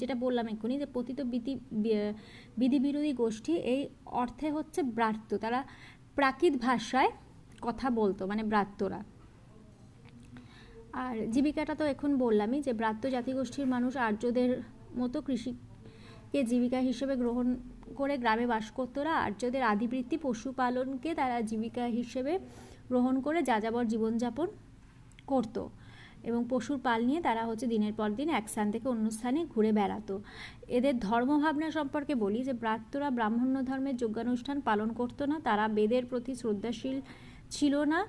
যেটা বললাম এক্ষুনি, যে পতিত বিধি বিধি বিরোধী গোষ্ঠী, এই অর্থে হচ্ছে ব্রাত্য। তারা প্রাকৃত ভাষায় কথা বলতো মানে ব্রাত্যরা। আর জীবিকাটা তো এখন বললামই, যে ব্রাত্য জাতিগোষ্ঠীর মানুষ আর্যদের মতো কৃষিকে জীবিকা হিসেবে গ্রহণ করে গ্রামে বাস করতো না। আর্যদের আদিবৃত্তি পশুপালনকে তারা জীবিকা হিসেবে গ্রহণ করে যাযাবর জীবনযাপন করত এবং পশুর পাল নিয়ে তারা হচ্ছে দিনের পর দিন এক স্থান থেকে অন্য স্থানে ঘুরে বেড়াতো। এদের ধর্মভাবনা সম্পর্কে বলি যে ব্রাত্যরা ব্রাহ্মণ্য ধর্মের যোগ্যানুষ্ঠান পালন করতো না। তারা বেদের প্রতি শ্রদ্ধাশীল ছিল না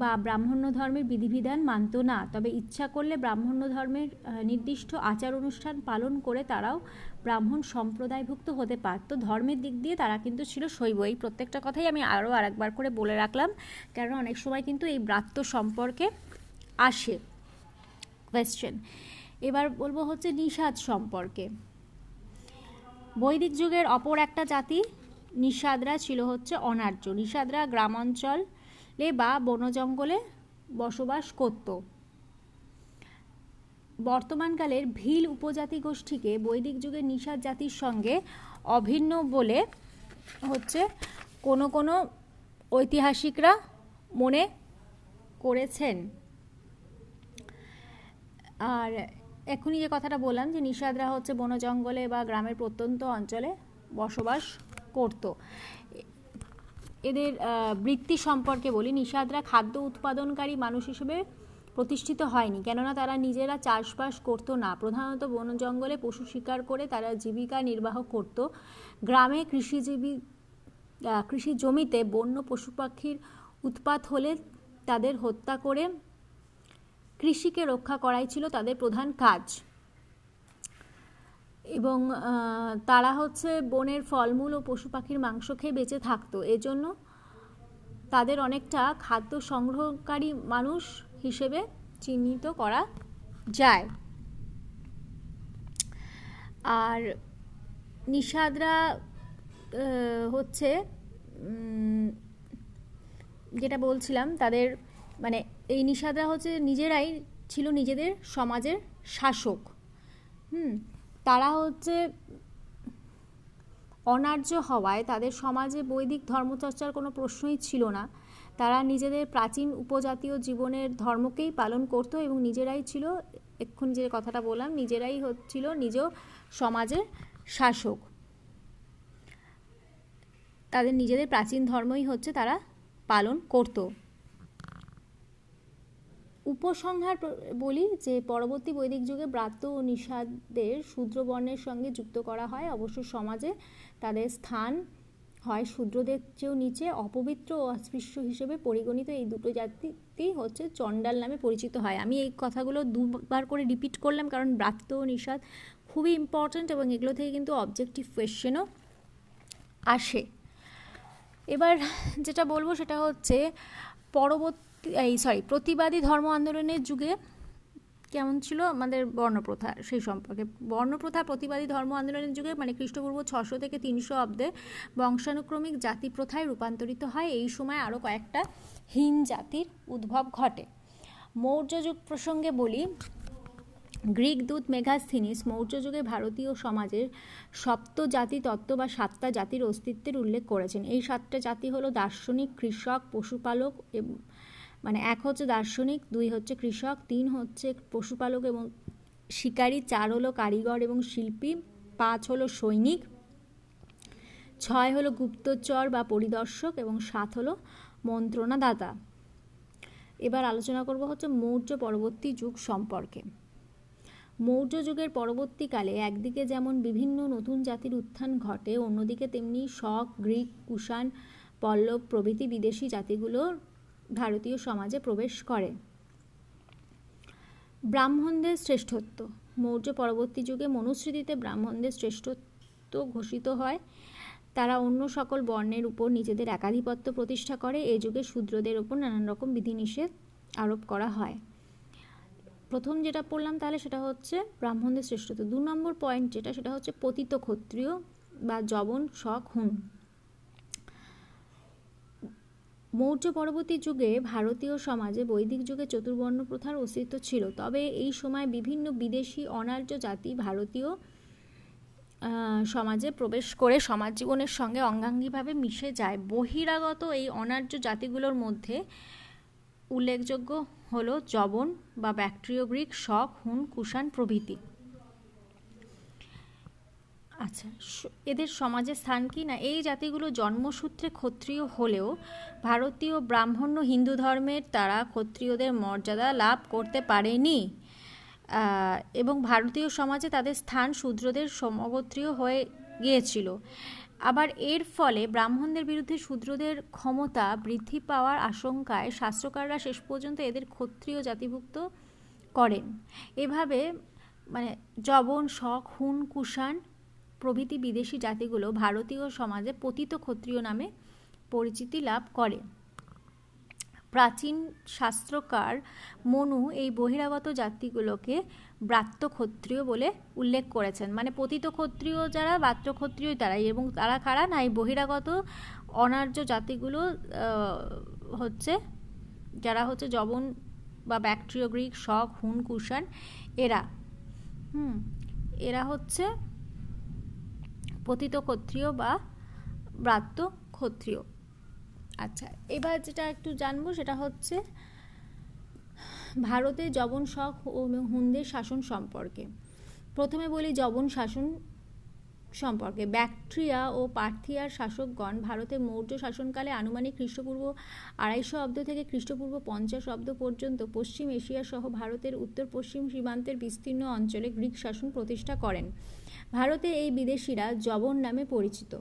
বা ব্রাহ্মণ্য ধর্মের বিধিবিধান মানত না। তবে ইচ্ছা করলে ব্রাহ্মণ্য ধর্মের নির্দিষ্ট আচার অনুষ্ঠান পালন করে তারাও ব্রাহ্মণ সম্প্রদায়ভুক্ত হতে পারত, ধর্মের দিক দিয়ে তারা কিন্তু ছিল শৈব। এই প্রত্যেকটা কথাই আমি আরও আরেকবার করে বলে রাখলাম কারণ অনেক সময় কিন্তু এই ব্রাত্য সম্পর্কে আসে কোয়েশ্চেন এবার বলব হচ্ছে নিষাদ সম্পর্কে। বৈদিক যুগের অপর একটা জাতি নিষাদরা ছিল হচ্ছে অনার্য। নিষাদরা গ্রামাঞ্চলে বা বন জঙ্গলে বসবাস করত। বর্তমানকালের ভিল উপজাতি গোষ্ঠীকে বৈদিক যুগের নিষাদ জাতির সঙ্গে অভিন্ন বলে হচ্ছে কোনো কোনো ঐতিহাসিকরা মনে করেছেন। আর এখনই যে কথাটা বললাম যে নিষাদরা হচ্ছে বন জঙ্গলে বা গ্রামের প্রত্যন্ত অঞ্চলে বসবাস করত। এদের বৃত্তি সম্পর্কে বলি। নিষাদরা খাদ্য উৎপাদনকারী মানুষ হিসেবে প্রতিষ্ঠিত হয়নি। কেননা তারা নিজেরা চাষবাস করতো না। প্রধানত বন জঙ্গলে পশু শিকার করে তারা জীবিকা নির্বাহ করত। গ্রামে কৃষিজীবী কৃষি জমিতে বন্য পশু পাখির উৎপাত হলে তাদের হত্যা করে কৃষিকে রক্ষা করাই ছিল তাদের প্রধান কাজ। এবং তারা হচ্ছে বনের ফলমূল ও পশু পাখির মাংস খেয়ে বেঁচে থাকতো। এজন্য তাদের অনেকটা খাদ্য সংগ্রহকারী মানুষ হিসেবে চিহ্নিত করা যায়। আর নিষাদরা হচ্ছে যেটা বলছিলাম, তাদের মানে এই নিষাদরা হচ্ছে নিজেরাই ছিল নিজেদের সমাজের শাসক। হুম, তারা হচ্ছে অনার্য হওয়ায় তাদের সমাজে বৈদিক ধর্মচর্চার কোনো প্রশ্নই ছিল না। তারা নিজেদের প্রাচীন উপজাতীয় জীবনের ধর্মকেই পালন করতো এবং নিজেরাই ছিল, এক্ষুনি যে কথাটা বললাম, নিজেরাই হচ্ছিল নিজ সমাজের শাসক। তাদের নিজেদের প্রাচীন ধর্মই হচ্ছে তারা পালন করত। উপসংহার বলি যে পরবর্তী বৈদিক যুগে ব্রাত্য ও নিষাদের শূদ্রবর্ণের সঙ্গে যুক্ত করা হয়। অবশ্য সমাজে তাদের স্থান হয়। শূদ্রদের চেয়েও নিচে অপবিত্র ও অস্পৃশ্য হিসেবে পরিগণিত এই দুটো জাতিতেই হচ্ছে চণ্ডাল নামে পরিচিত হয়। আমি এই কথাগুলো দুবার করে রিপিট করলাম কারণ ব্রাত্য ও নিষাদ খুবই ইম্পর্ট্যান্ট এবং এগুলো থেকে কিন্তু অবজেক্টিভ কোয়েশ্চেনও আসে। এবার যেটা বলব সেটা হচ্ছে পরবর্তী, এই সরি প্রতিবাদী ধর্ম আন্দোলনের যুগে কেমন ছিল? আমাদের বর্ণপ্রথা সেই সম্পর্কে। বর্ণপ্রথা প্রতিবাদী ধর্ম আন্দোলনের যুগে মানে খ্রিস্টপূর্ব ছশো থেকে তিনশো অব্দে বংশানুক্রমিক জাতি প্রথায় রূপান্তরিত হয়। এই সময় আরও কয়েকটা হীন জাতির উদ্ভব ঘটে। মৌর্য যুগ প্রসঙ্গে বলি, গ্রিক দূত মেঘাস্থিনিস মৌর্য যুগে ভারতীয় সমাজের সপ্ত জাতি তত্ত্ব বা সাতটা জাতির অস্তিত্বের উল্লেখ করেছেন। এই সাতটা জাতি হলো দার্শনিক, কৃষক, পশুপালক মানে এক হচ্ছে দার্শনিক, দুই হচ্ছে কৃষক, তিন হচ্ছে পশুপালক এবং শিকারী, চার হলো কারিগর এবং শিল্পী, পাঁচ হলো সৈনিক, ছয় হলো গুপ্তচর বা পরিদর্শক এবং সাত হলো মন্ত্রণাদাতা। এবার আলোচনা করব হচ্ছে মৌর্য পরবর্তী যুগ সম্পর্কে। মৌর্য যুগের পরবর্তীকালে একদিকে যেমন বিভিন্ন নতুন জাতির উত্থান ঘটে, অন্যদিকে তেমনি শক, গ্রিক, কুষাণ, পল্লব প্রভৃতি বিদেশি জাতিগুলোর ভারতীয় সমাজে প্রবেশ করে। ব্রাহ্মণদের শ্রেষ্ঠত্ব। মৌর্য পরবর্তী যুগে মনুস্মৃতিতে ব্রাহ্মণদের শ্রেষ্ঠত্ব ঘোষিত হয়। তারা অন্য সকল বর্ণের উপর নিজেদের একাধিপত্য প্রতিষ্ঠা করে। এই যুগে শূদ্রদের ওপর নানান রকম বিধিনিষেধ আরোপ করা হয়। প্রথম যেটা পড়লাম তাহলে সেটা হচ্ছে ব্রাহ্মণদের শ্রেষ্ঠত্ব। দু নম্বর পয়েন্ট যেটা সেটা হচ্ছে পতিত ক্ষত্রিয় বা জবন শখ হুন। মৌর্য পরবর্তী যুগে ভারতীয় সমাজে বৈদিক যুগে চতুর্বর্ণ প্রথার অস্তিত্ব ছিল। তবে এই সময় বিভিন্ন বিদেশি অনার্য জাতি ভারতীয় সমাজে প্রবেশ করে সমাজ জীবনের সঙ্গে অঙ্গাঙ্গিভাবে মিশে যায়। বহিরাগত এই অনার্য জাতিগুলোর মধ্যে উল্লেখযোগ্য হল জবন বা ব্যাকট্রিয় গ্রিক, শক, হুন, কুষাণ প্রভৃতি। আচ্ছা এদের সমাজের স্থান কি না? এই জাতিগুলো জন্মসূত্রে ক্ষত্রিয় হলেও ভারতীয় ব্রাহ্মণ্য হিন্দু ধর্মের তারা ক্ষত্রিয়দের মর্যাদা লাভ করতে পারেনি। এবং ভারতীয় সমাজে তাদের স্থান শূদ্রদের সমগোত্রীয় হয়ে গিয়েছিল। আবার এর ফলে ব্রাহ্মণদের বিরুদ্ধে শূদ্রদের ক্ষমতা বৃদ্ধি পাওয়ার আশঙ্কায় শাস্ত্রকাররা শেষ পর্যন্ত এদের ক্ষত্রিয় জাতিভুক্ত করেন। এভাবে মানে জবন শখ, হুন, কুষাণ প্রভৃতি বিদেশি জাতিগুলো ভারতীয় সমাজে পতিত ক্ষত্রিয় নামে পরিচিতি লাভ করে। প্রাচীন শাস্ত্রকার মনু এই বহিরাগত জাতিগুলোকে ব্রাত্য ক্ষত্রিয় বলে উল্লেখ করেছেন। মানে পতিত ক্ষত্রিয় যারা, ব্রাত্য ক্ষত্রিয় তারাই এবং তারা কারা? না, এই বহিরাগত অনার্য জাতিগুলো হচ্ছে যারা হচ্ছে জবন বা ব্যাকট্রিয়, গ্রিক, শক, হুন, কুষাণ, এরা। হুম, এরা হচ্ছে পতিত ক্ষত্রিয় বা ব্রাত্য ক্ষত্রিয়। আচ্ছা এবার যেটা একটু জানব সেটা হচ্ছে ভারতে জবন শখ ও হুনদের শাসন সম্পর্কে। প্রথমে বলি জবন শাসন সম্পর্কে। ব্যাকট্রিয়া ও পার্থিয়ার শাসকগণ ভারতে মৌর্য শাসনকালে আনুমানিক খ্রিস্টপূর্ব আড়াইশো অব্দ থেকে খ্রিস্টপূর্ব পঞ্চাশ অব্দ পর্যন্ত পশ্চিম এশিয়া সহ ভারতের উত্তর পশ্চিম সীমান্তের বিস্তীর্ণ অঞ্চলে গ্রিক শাসন প্রতিষ্ঠা করেন। ভারতে এই বিদেশিরা জবন নামে পরিচিত।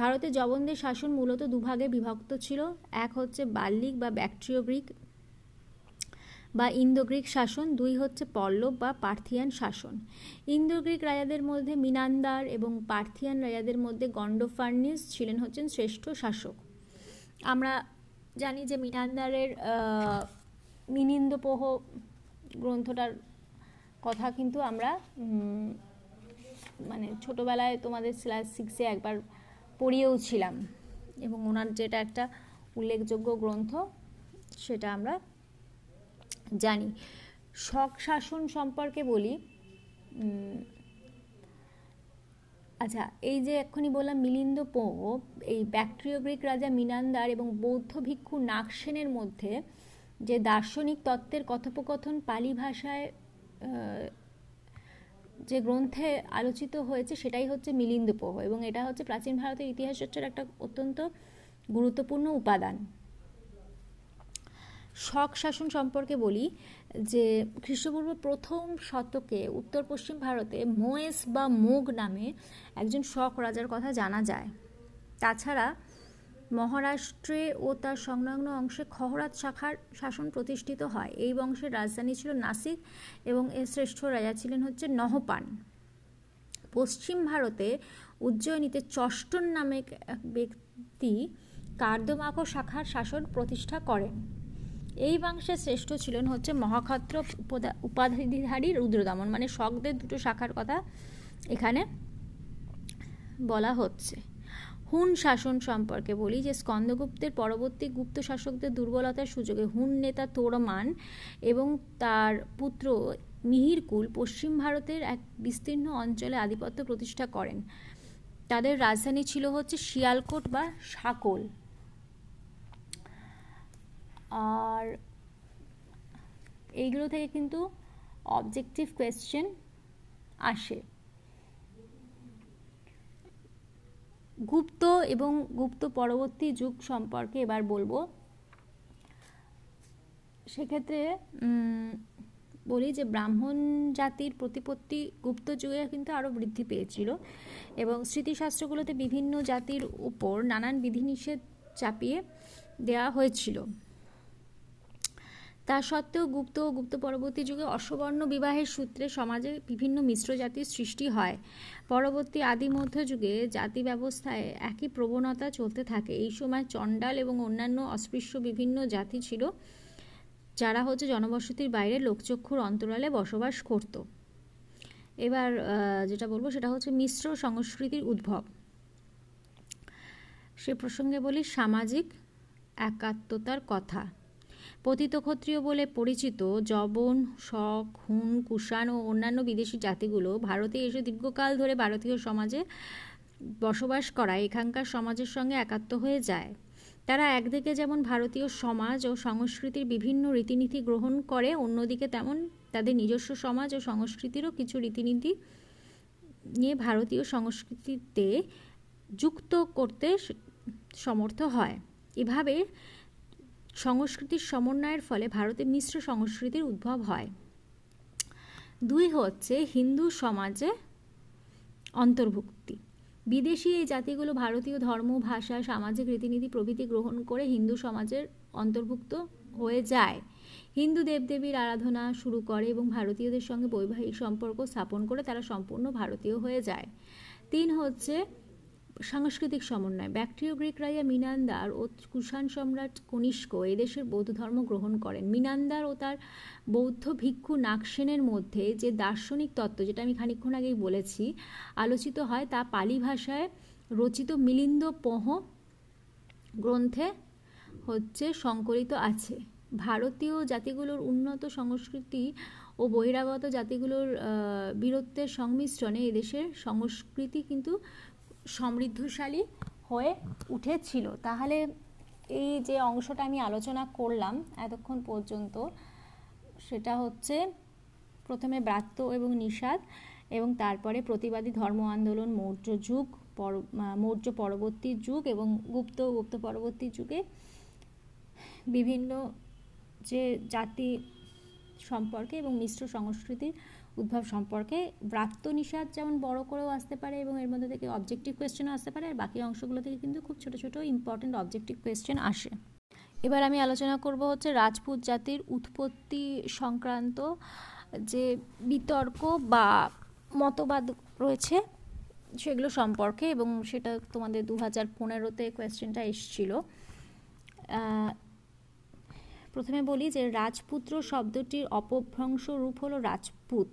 ভারতে জবনদের শাসন মূলত দুভাগে বিভক্ত ছিল। এক হচ্ছে বাল্লিক বা ব্যাকট্রিয় গ্রিক বা ইন্দো গ্রিক শাসন, দুই হচ্ছে পল্লব বা পার্থিয়ান শাসন। ইন্দো গ্রিক রাজাদের মধ্যে মিনান্দার এবং পার্থিয়ান রাজাদের মধ্যে গন্ডোফার্নিস ছিলেন হচ্ছেন শ্রেষ্ঠ শাসক। আমরা জানি যে মিনান্দারের মিনিন্দপোহ গ্রন্থটার কথা কিন্তু আমরা মানে ছোটোবেলায় তোমাদের ক্লাস সিক্সে একবার পড়িয়েও ছিলাম এবং ওনার যেটা একটা উল্লেখযোগ্য গ্রন্থ, সেটা আমরা জানি। শক শাসন সম্পর্কে বলি আচ্ছা এই যে এক্ষুনি বললাম মিলিন্দ পো এই ব্যাকট্রিয় গ্রিক রাজা মিনান্দার এবং বৌদ্ধ ভিক্ষু নাগসেনের মধ্যে যে দার্শনিক তত্ত্বের কথোপকথন পালি ভাষায় যে গ্রন্থে আলোচিত হয়েছে সেটাই হচ্ছে মিলিন্দ পোহ এবং এটা হচ্ছে প্রাচীন ভারতের ইতিহাস চর্চার একটা অত্যন্ত গুরুত্বপূর্ণ উপাদান। শক শাসন সম্পর্কে বলি, যে খ্রিস্টপূর্ব প্রথম শতকে উত্তর পশ্চিম ভারতে মোয়েস বা মোগ নামে একজন শক রাজার কথা জানা যায়। তাছাড়া মহারাষ্ট্রে ও তার সংলগ্ন অংশে খহরাত শাখার শাসন প্রতিষ্ঠিত হয়। এই বংশের রাজধানী ছিল নাসিক এবং এর শ্রেষ্ঠ রাজা ছিলেন হচ্ছে নহপান। পশ্চিম ভারতে উজ্জয়িনীতে চষ্টন নামে এক ব্যক্তি কার্দমাক শাখার শাসন প্রতিষ্ঠা করেন। এই বংশে শ্রেষ্ঠ ছিলেন হচ্ছে মহাক্ষত্র উপাধিধারী রুদ্রদমন। মানে শকদের দুটো শাখার কথা এখানে বলা হচ্ছে। হুন শাসন সম্পর্কে বলি যে, স্কন্দগুপ্তের পরবর্তী গুপ্ত শাসকদের দুর্বলতার সুযোগে হুন নেতা তোরমান এবং তার পুত্র মিহিরকুল পশ্চিম ভারতের এক বিস্তীর্ণ অঞ্চলে আধিপত্য প্রতিষ্ঠা করেন। তাদের রাজধানী ছিল হচ্ছে শিয়ালকোট বা সাকল আর এইগুলো থেকে কিন্তু অবজেক্টিভ কোয়েশ্চেন আসে। গুপ্ত এবং গুপ্ত পরবর্তী যুগ সম্পর্কে এবার বলব। সেক্ষেত্রে বলি যে ব্রাহ্মণ জাতির প্রতিপত্তি গুপ্ত যুগে কিন্তু আরও বৃদ্ধি পেয়েছিল এবং স্মৃতিশাস্ত্রগুলোতে বিভিন্ন জাতির উপর নানান বিধিনিষেধ চাপিয়ে দেওয়া হয়েছিল। তা সত্ত্বেও গুপ্ত ও গুপ্ত পরবর্তী যুগে অসবর্ণ বিবাহের সূত্রে সমাজে বিভিন্ন মিশ্র জাতির সৃষ্টি হয়। পরবর্তী আদি মধ্যযুগে জাতি ব্যবস্থায় একই প্রবণতা চলতে থাকে। এই সময় চণ্ডাল এবং অন্যান্য অস্পৃশ্য বিভিন্ন জাতি ছিল, যারা হচ্ছে জনবসতির বাইরে লোকচক্ষুর অন্তরালে বসবাস করত। এবার যেটা বলব সেটা হচ্ছে মিশ্র সংস্কৃতির উদ্ভব। সে প্রসঙ্গে বলি, সামাজিক একাত্মতার কথা। পতিত ক্ষত্রিয় বলে পরিচিত জবন শক হুন, কুষাণ ও অন্যান্য বিদেশি জাতিগুলো ভারতে এসে দীর্ঘকাল ধরে ভারতীয় সমাজে বসবাস করায়, এখানকার সমাজের সঙ্গে একাত্ম হয়ে যায়। তারা একদিকে যেমন ভারতীয় সমাজ ও সংস্কৃতির বিভিন্ন রীতিনীতি গ্রহণ করে, অন্যদিকে তেমন তাদের নিজস্ব সমাজ ও সংস্কৃতিরও কিছু রীতিনীতি নিয়ে ভারতীয় সংস্কৃতিতে যুক্ত করতে সমর্থ হয়। এভাবে সংস্কৃতির সমন্বয়ের ফলে ভারতে মিশ্র সংস্কৃতির উদ্ভব হয়। দুই হচ্ছে হিন্দু সমাজে অন্তর্ভুক্তি। বিদেশি এই জাতিগুলো ভারতীয় ধর্ম, ভাষা, সামাজিক রীতিনীতি প্রভৃতি গ্রহণ করে হিন্দু সমাজের অন্তর্ভুক্ত হয়ে যায়। হিন্দু দেবদেবীর আরাধনা শুরু করে এবং ভারতীয়দের সঙ্গে বৈবাহিক সম্পর্ক স্থাপন করে তারা সম্পূর্ণ ভারতীয় হয়ে যায়। তিন হচ্ছে সাংস্কৃতিক সমন্বয়। ব্যাকট্রিয় গ্রিক রাজা মিনান্দার ও কুষাণ সম্রাট কনিষ্ক এদেশের বৌদ্ধ ধর্ম গ্রহণ করেন। মিনান্দার ও তার বৌদ্ধ ভিক্ষু নাকসেনের মধ্যে যে দার্শনিক তত্ত্ব, যেটা আমি খানিক্ষণ আগেই বলেছি, আলোচিত হয় তা পালি ভাষায় রচিত মিলিন্দ পহ গ্রন্থে হচ্ছে সংকলিত আছে। ভারতীয় জাতিগুলোর উন্নত সংস্কৃতি ও বহিরাগত জাতিগুলোর বীরত্বের সংমিশ্রণে এদেশের সংস্কৃতি কিন্তু সমৃদ্ধশালী হয়ে উঠেছিল। তাহলে এই যে অংশটা আমি আলোচনা করলাম এতক্ষণ পর্যন্ত, সেটা হচ্ছে প্রথমে ব্রাত্য এবং নিষাদ এবং তারপরে প্রতিবাদী ধর্ম আন্দোলন, মৌর্য যুগ, পর মৌর্য পরবর্তী যুগ এবং গুপ্ত গুপ্ত পরবর্তী যুগে বিভিন্ন যে জাতি সম্পর্কে এবং মিশ্র সংস্কৃতির উদ্ভব সম্পর্কে ব্রাত্য নিষাদ যেমন বড় করেও আসতে পারে এবং এর মধ্যে থেকে অবজেক্টিভ কোয়েশ্চেনও আসতে পারে, আর বাকি অংশগুলো থেকে কিন্তু খুব ছোট ছোট ইম্পর্টেন্ট অবজেক্টিভ কোয়েশ্চেন আসে। এবার আমি আলোচনা করব হচ্ছে রাজপুত জাতির উৎপত্তি সংক্রান্ত যে বিতর্ক বা মতবাদ রয়েছে সেগুলো সম্পর্কে, এবং সেটা তোমাদের দু হাজার পনেরোতে কোয়েশ্চেনটা এসছিল। প্রথমে বলি যে রাজপুত্র শব্দটির অপভ্রংশ রূপ হলো রাজপুত।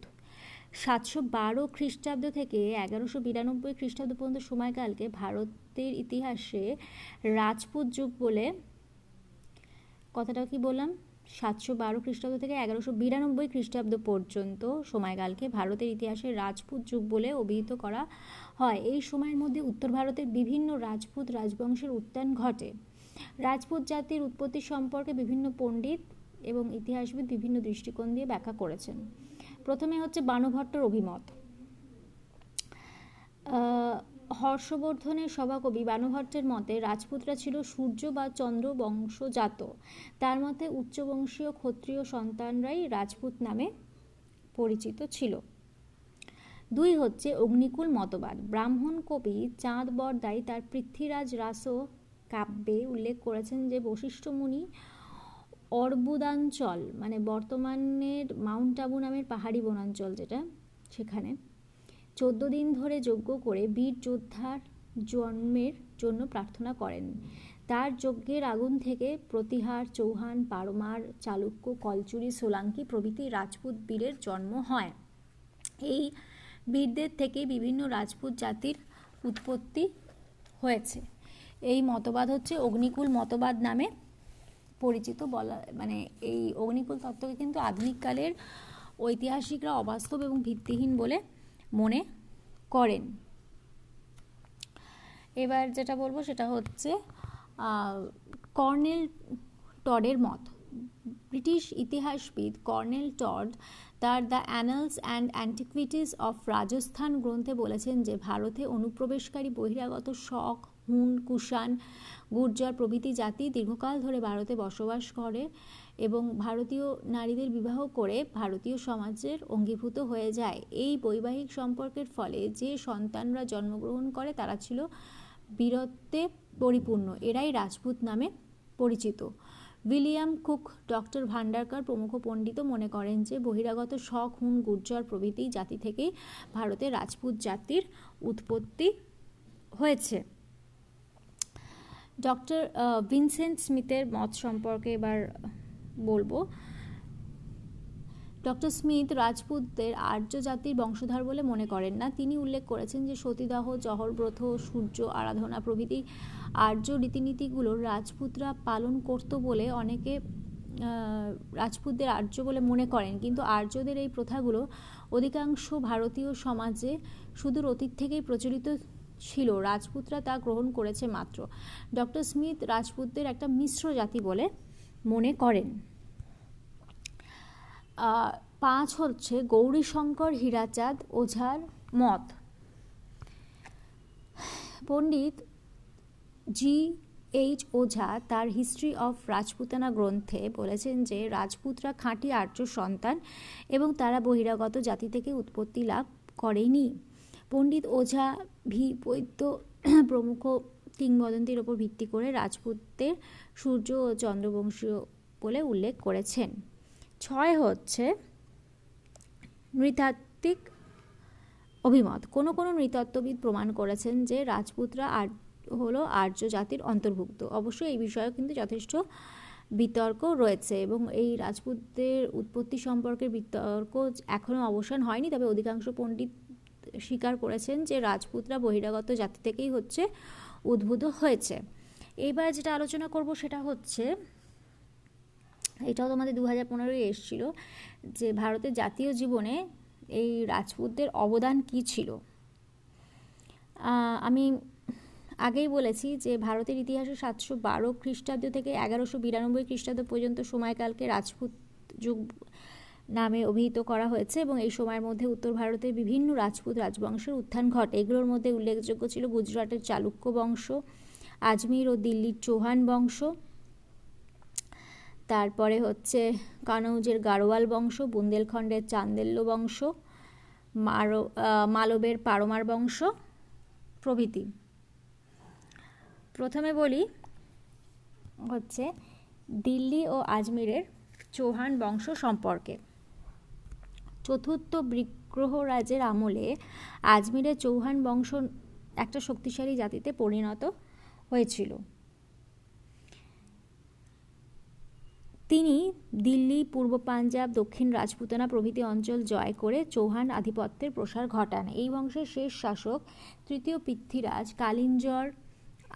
সাতশো বারো খ্রিস্টাব্দ থেকে এগারোশো বিরানব্বই খ্রিস্টাব্দ পর্যন্ত সময়কালকে ভারতের ইতিহাসে রাজপুত যুগ বলে কথাটা কি বললাম? সাতশো বারো খ্রিস্টাব্দ থেকে এগারোশো বিরানব্বই খ্রিস্টাব্দ পর্যন্ত সময়কালকে ভারতের ইতিহাসে রাজপুত যুগ বলে অভিহিত করা হয়। এই সময়ের মধ্যে উত্তর ভারতের বিভিন্ন রাজপুত রাজবংশের উত্থান ঘটে। রাজপুত জাতির উৎপত্তি সম্পর্কে বিভিন্ন পণ্ডিত এবং ইতিহাসবিদ বিভিন্ন দৃষ্টিকোণ দিয়ে ব্যাখ্যা করেছেন। প্রথমে হচ্ছে বানুভট্টর অভিমত। হর্ষবর্ধনের সভাকবি বানুভট্টের মতে, রাজপুতরা ছিল সূর্য বা চন্দ্র বংশজাত। তার মতে উচ্চবংশীয় ক্ষত্রিয় সন্তানরাই রাজপুত নামে পরিচিত ছিল। দুই হচ্ছে অগ্নিকুল মতবাদ। ব্রাহ্মণ কবি চাঁদ বরদাই তার পৃথ্বীরাজ রাস কাব্যে উল্লেখ করেছেন যে বশিষ্ঠ মুনি অর্বুদাঞ্চল মানে বর্তমানের মাউন্ট আবু নামের পাহাড়ি বনাঞ্চল যেটা সেখানে, চোদ্দ দিন ধরে যজ্ঞ করে বীর যোদ্ধার জন্মের জন্য প্রার্থনা করেন। তার যজ্ঞের আগুন থেকে প্রতিহার চৌহান, পারমার, চালুক্য, কলচুরি, সোলাঙ্কি প্রভৃতি রাজপুত বীরের জন্ম হয়। এই বীরদের থেকে বিভিন্ন রাজপুত জাতির উৎপত্তি হয়েছে। এই মতবাদ হচ্ছে অগ্নিকুল মতবাদ নামে পরিচিত বলা মানে এই অগ্নিকুল তত্ত্বকে কিন্তু আধুনিককালের ঐতিহাসিকরা অবাস্তব এবং ভিত্তিহীন বলে মনে করেন। এবার যেটা বলব সেটা হচ্ছে কর্নেল টডের মত। ব্রিটিশ ইতিহাসবিদ কর্নেল টড তার the Annals and Antiquities of Rajasthan গ্রন্থে বলেছেন যে, ভারতে অনুপ্রবেশকারী বহিরাগত শক হুন, কুষাণ, গুর্জর প্রভৃতি জাতি দীর্ঘকাল ধরে ভারতে বসবাস করে এবং ভারতীয় নারীদের বিবাহ করে ভারতীয় সমাজের অঙ্গীভূত হয়ে যায়। এই বৈবাহিক সম্পর্কের ফলে যে সন্তানরা জন্মগ্রহণ করে তারা ছিল বীরত্বে পরিপূর্ণ। এরাই রাজপুত নামে পরিচিত। উইলিয়াম কুক, ডক্টর ভান্ডারকর প্রমুখ পণ্ডিত মনে করেন যে, বহিরাগত শখ, হুন, গুর্জর প্রভৃতি জাতি থেকেই ভারতে রাজপুত জাতির উৎপত্তি হয়েছে। ডক্টর ভিনসেন্ট স্মিথের মত সম্পর্কে এবার বলব। ডক্টর স্মিথ রাজপুতদের আর্য জাতির বংশধর বলে মনে করেন না। তিনি উল্লেখ করেছেন যে সতীদাহ জহরব্রত সূর্য, আরাধনা প্রভৃতি আর্য রীতিনীতিগুলো রাজপুতরা পালন করত বলে অনেকে রাজপুতদের আর্য বলে মনে করেন। কিন্তু আর্যদের এই প্রথাগুলো অধিকাংশ ভারতীয় সমাজে সুদূর অতীত থেকেই প্রচলিত ছিল, রাজপুতরা তা গ্রহণ করেছে মাত্র। ডক্টর স্মিথ রাজপুতদের একটা মিশ্র জাতি বলে মনে করেন। পাঁচ হচ্ছে গৌরীশঙ্কর, হীরাচাঁদ, ওঝার মত। পণ্ডিত জি এইচ ওঝা তার হিস্ট্রি অফ রাজপুতানা গ্রন্থে বলেছেন যে, রাজপুতরা খাঁটি আর্য সন্তান এবং তারা বহিরাগত জাতি থেকে উৎপত্তি লাভ করেনি। পণ্ডিত ওঝা ভি বৈদ্য প্রমুখ কিংবদন্তির ওপর ভিত্তি করে রাজপুতদের সূর্য ও চন্দ্রবংশীয় বলে উল্লেখ করেছেন। ছয় হচ্ছে নৃতাত্ত্বিক অভিমত। কোনো কোনো নৃতত্ত্ববিদ প্রমাণ করেছেন যে রাজপুতরা আর হলো আর্য জাতির অন্তর্ভুক্ত। অবশ্যই এই বিষয়ে কিন্তু যথেষ্ট বিতর্ক রয়েছে এবং এই রাজপুতদের উৎপত্তি সম্পর্কে বিতর্ক এখনও অবসান হয়নি, তবে অধিকাংশ পণ্ডিত স্বীকার করেছেন যে রাজপুতরা বহিরাগত জাতি থেকেই হচ্ছে উদ্ভূত হয়েছে। এইবার যেটা আলোচনা করব সেটা হচ্ছে, এটাও তোমাদের দু হাজার পনেরোই এসেছিল, যে ভারতের জাতীয় জীবনে এই রাজপুতদের অবদান কি ছিল? আমি আগেই বলেছি যে ভারতের ইতিহাসে সাতশো বারো খ্রিস্টাব্দ থেকে এগারোশো বিরানব্বই খ্রিস্টাব্দ পর্যন্ত সময়কালকে রাজপুত যুগ নামে অভিহিত করা হয়েছে এবং এই সময়ের মধ্যে উত্তর ভারতের বিভিন্ন রাজপুত রাজবংশের উত্থান ঘটে। এগুলোর মধ্যে উল্লেখযোগ্য ছিল গুজরাটের চালুক্য বংশ, আজমির ও দিল্লির চৌহান বংশ, তারপরে হচ্ছে কানৌজের গাড়োয়াল বংশ, বুন্দেলখণ্ডের চান্দেল্য বংশ, মারো মালবের পারমার বংশ, প্রভৃতি। প্রথমে বলি হচ্ছে দিল্লি ও আজমিরের চৌহান বংশ সম্পর্কে। চতুর্থ বিগ্রহরাজের আমলে আজমিরের চৌহান বংশ একটা শক্তিশালী জাতিতে পরিণত হয়েছিল। তিনি দিল্লি, পূর্ব পাঞ্জাব, দক্ষিণ রাজপুতানা প্রভৃতি অঞ্চল জয় করে চৌহান আধিপত্যের প্রসার ঘটান। এই বংশের শেষ শাসক তৃতীয় পৃথ্বীরাজ কালিঞ্জর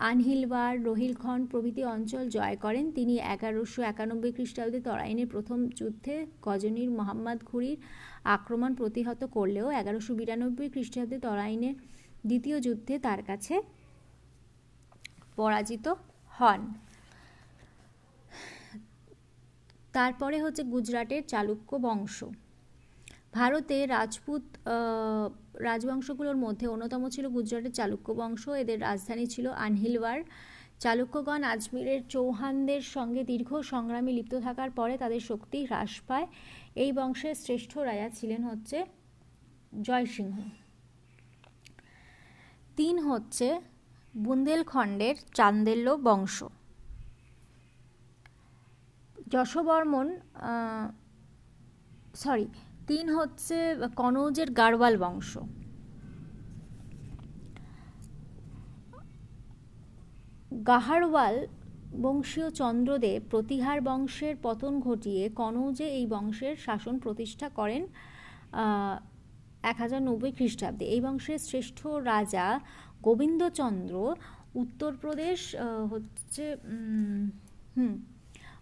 আনহিলবার রোহিলখণ্ড প্রভৃতি অঞ্চল জয় করেন। তিনি এগারোশো একানব্বই খ্রিস্টাব্দে তরাইনের প্রথম যুদ্ধে গজনীর মোহাম্মদ ঘুরির আক্রমণ প্রতিহত করলেও এগারোশো বিরানব্বই খ্রিস্টাব্দে তরাইনের দ্বিতীয় যুদ্ধে তার কাছে পরাজিত হন। তারপরে হচ্ছে গুজরাটের চালুক্য বংশ। ভারতে রাজপুত রাজবংশগুলোর মধ্যে অন্যতম ছিল গুজরাটের চালুক্য বংশ। এদের রাজধানী ছিল আনহিলওয়ার। চালুক্যগণ আজমিরের চৌহানদের সঙ্গে দীর্ঘ সংগ্রামে লিপ্ত থাকার পরে তাদের শক্তি হ্রাস পায়। এই বংশের শ্রেষ্ঠ রাজা ছিলেন হচ্ছে জয়সিংহ। তিন হচ্ছে বুন্দেলখণ্ডের চান্দেল্য বংশ। যশবর্মন সরি তিন হচ্ছে কনৌজের গাড়ওয়াল বংশ। গাহারওয়াল বংশীয় চন্দ্রদেব প্রতিহার বংশের পতন ঘটিয়ে কনৌজে এই বংশের শাসন প্রতিষ্ঠা করেন এক হাজার নব্বই খ্রিস্টাব্দে। এই বংশের শ্রেষ্ঠ রাজা গোবিন্দচন্দ্র, উত্তরপ্রদেশ হচ্ছে হুম,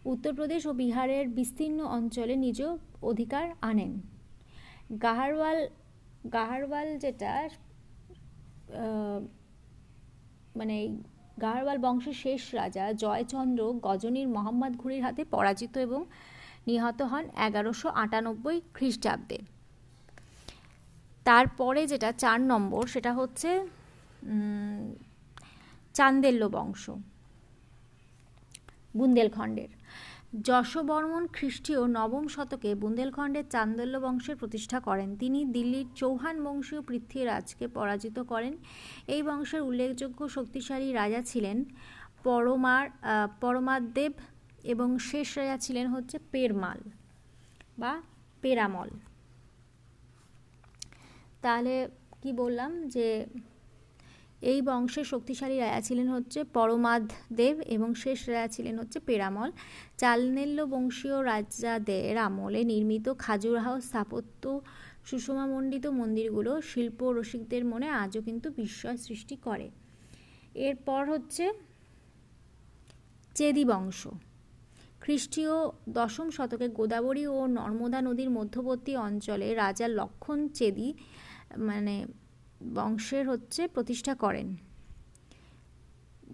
উত্তরপ্রদেশ ও বিহারের বিস্তীর্ণ অঞ্চলে নিজ অধিকার আনেন। গাহারওয়াল গাহারওয়াল যেটা মানে গাহারওয়াল বংশের শেষ রাজা জয়চন্দ্র গজনীর মোহাম্মদ ঘুরির হাতে পরাজিত এবং নিহত হন এগারোশো আটানব্বই খ্রিস্টাব্দে। তারপরে যেটা চার নম্বর, সেটা হচ্ছে চান্দেল্য বংশ, বুন্দেলখণ্ডের। যশবর্মন খ্রিস্টীয় নবম শতকে বুন্দেলখণ্ডের চান্দল্য বংশের প্রতিষ্ঠা করেন। তিনি দিল্লির চৌহান বংশীয় পৃথ্বীরাজকে পরাজিত করেন। এই বংশের উল্লেখযোগ্য শক্তিশালী রাজা ছিলেন পরমার পরমাদেব এবং শেষ রাজা ছিলেন হচ্ছে পেরমাল বা পেরামল। তাহলে কি বললাম যে এই বংশের শক্তিশালী রাজা ছিলেন হচ্ছে পরমাদ দেব এবং শেষ রাজা ছিলেন হচ্ছে পেরামল। চালনেল্য বংশীয় রাজাদের আমলে নির্মিত খাজুরাহ স্থাপত্য সুষমামণ্ডিত মন্দিরগুলো শিল্প রসিকদের মনে আজও কিন্তু বিস্ময় সৃষ্টি করে। এরপর হচ্ছে চেদি বংশ। খ্রিস্টীয় দশম শতকে গোদাবরী ও নর্মদা নদীর মধ্যবর্তী অঞ্চলে রাজা লক্ষণ চেদি মানে বংশের হচ্ছে প্রতিষ্ঠা করেন।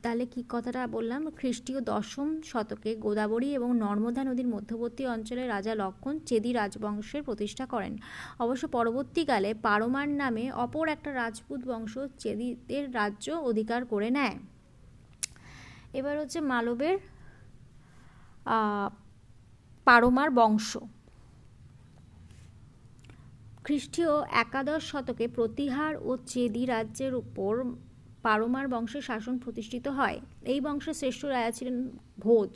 তাহলে কি কথাটা বললাম? খ্রিস্টীয় দশম শতকে গোদাবরী এবং নর্মদা নদীর মধ্যবর্তী অঞ্চলে রাজা লক্ষণ চেদি রাজবংশের প্রতিষ্ঠা করেন। অবশ্য পরবর্তীকালে পারমার নামে অপর একটা রাজপুত বংশ চেদিদের রাজ্য অধিকার করে নেয়। এবার হচ্ছে মালবের পারমার বংশ। খ্রিস্টীয় একাদশ শতকে প্রতিহার ও চেদি রাজ্যের উপর পারমার বংশের শাসন প্রতিষ্ঠিত হয়। এই বংশের শ্রেষ্ঠ রাজা ছিলেন ভোজ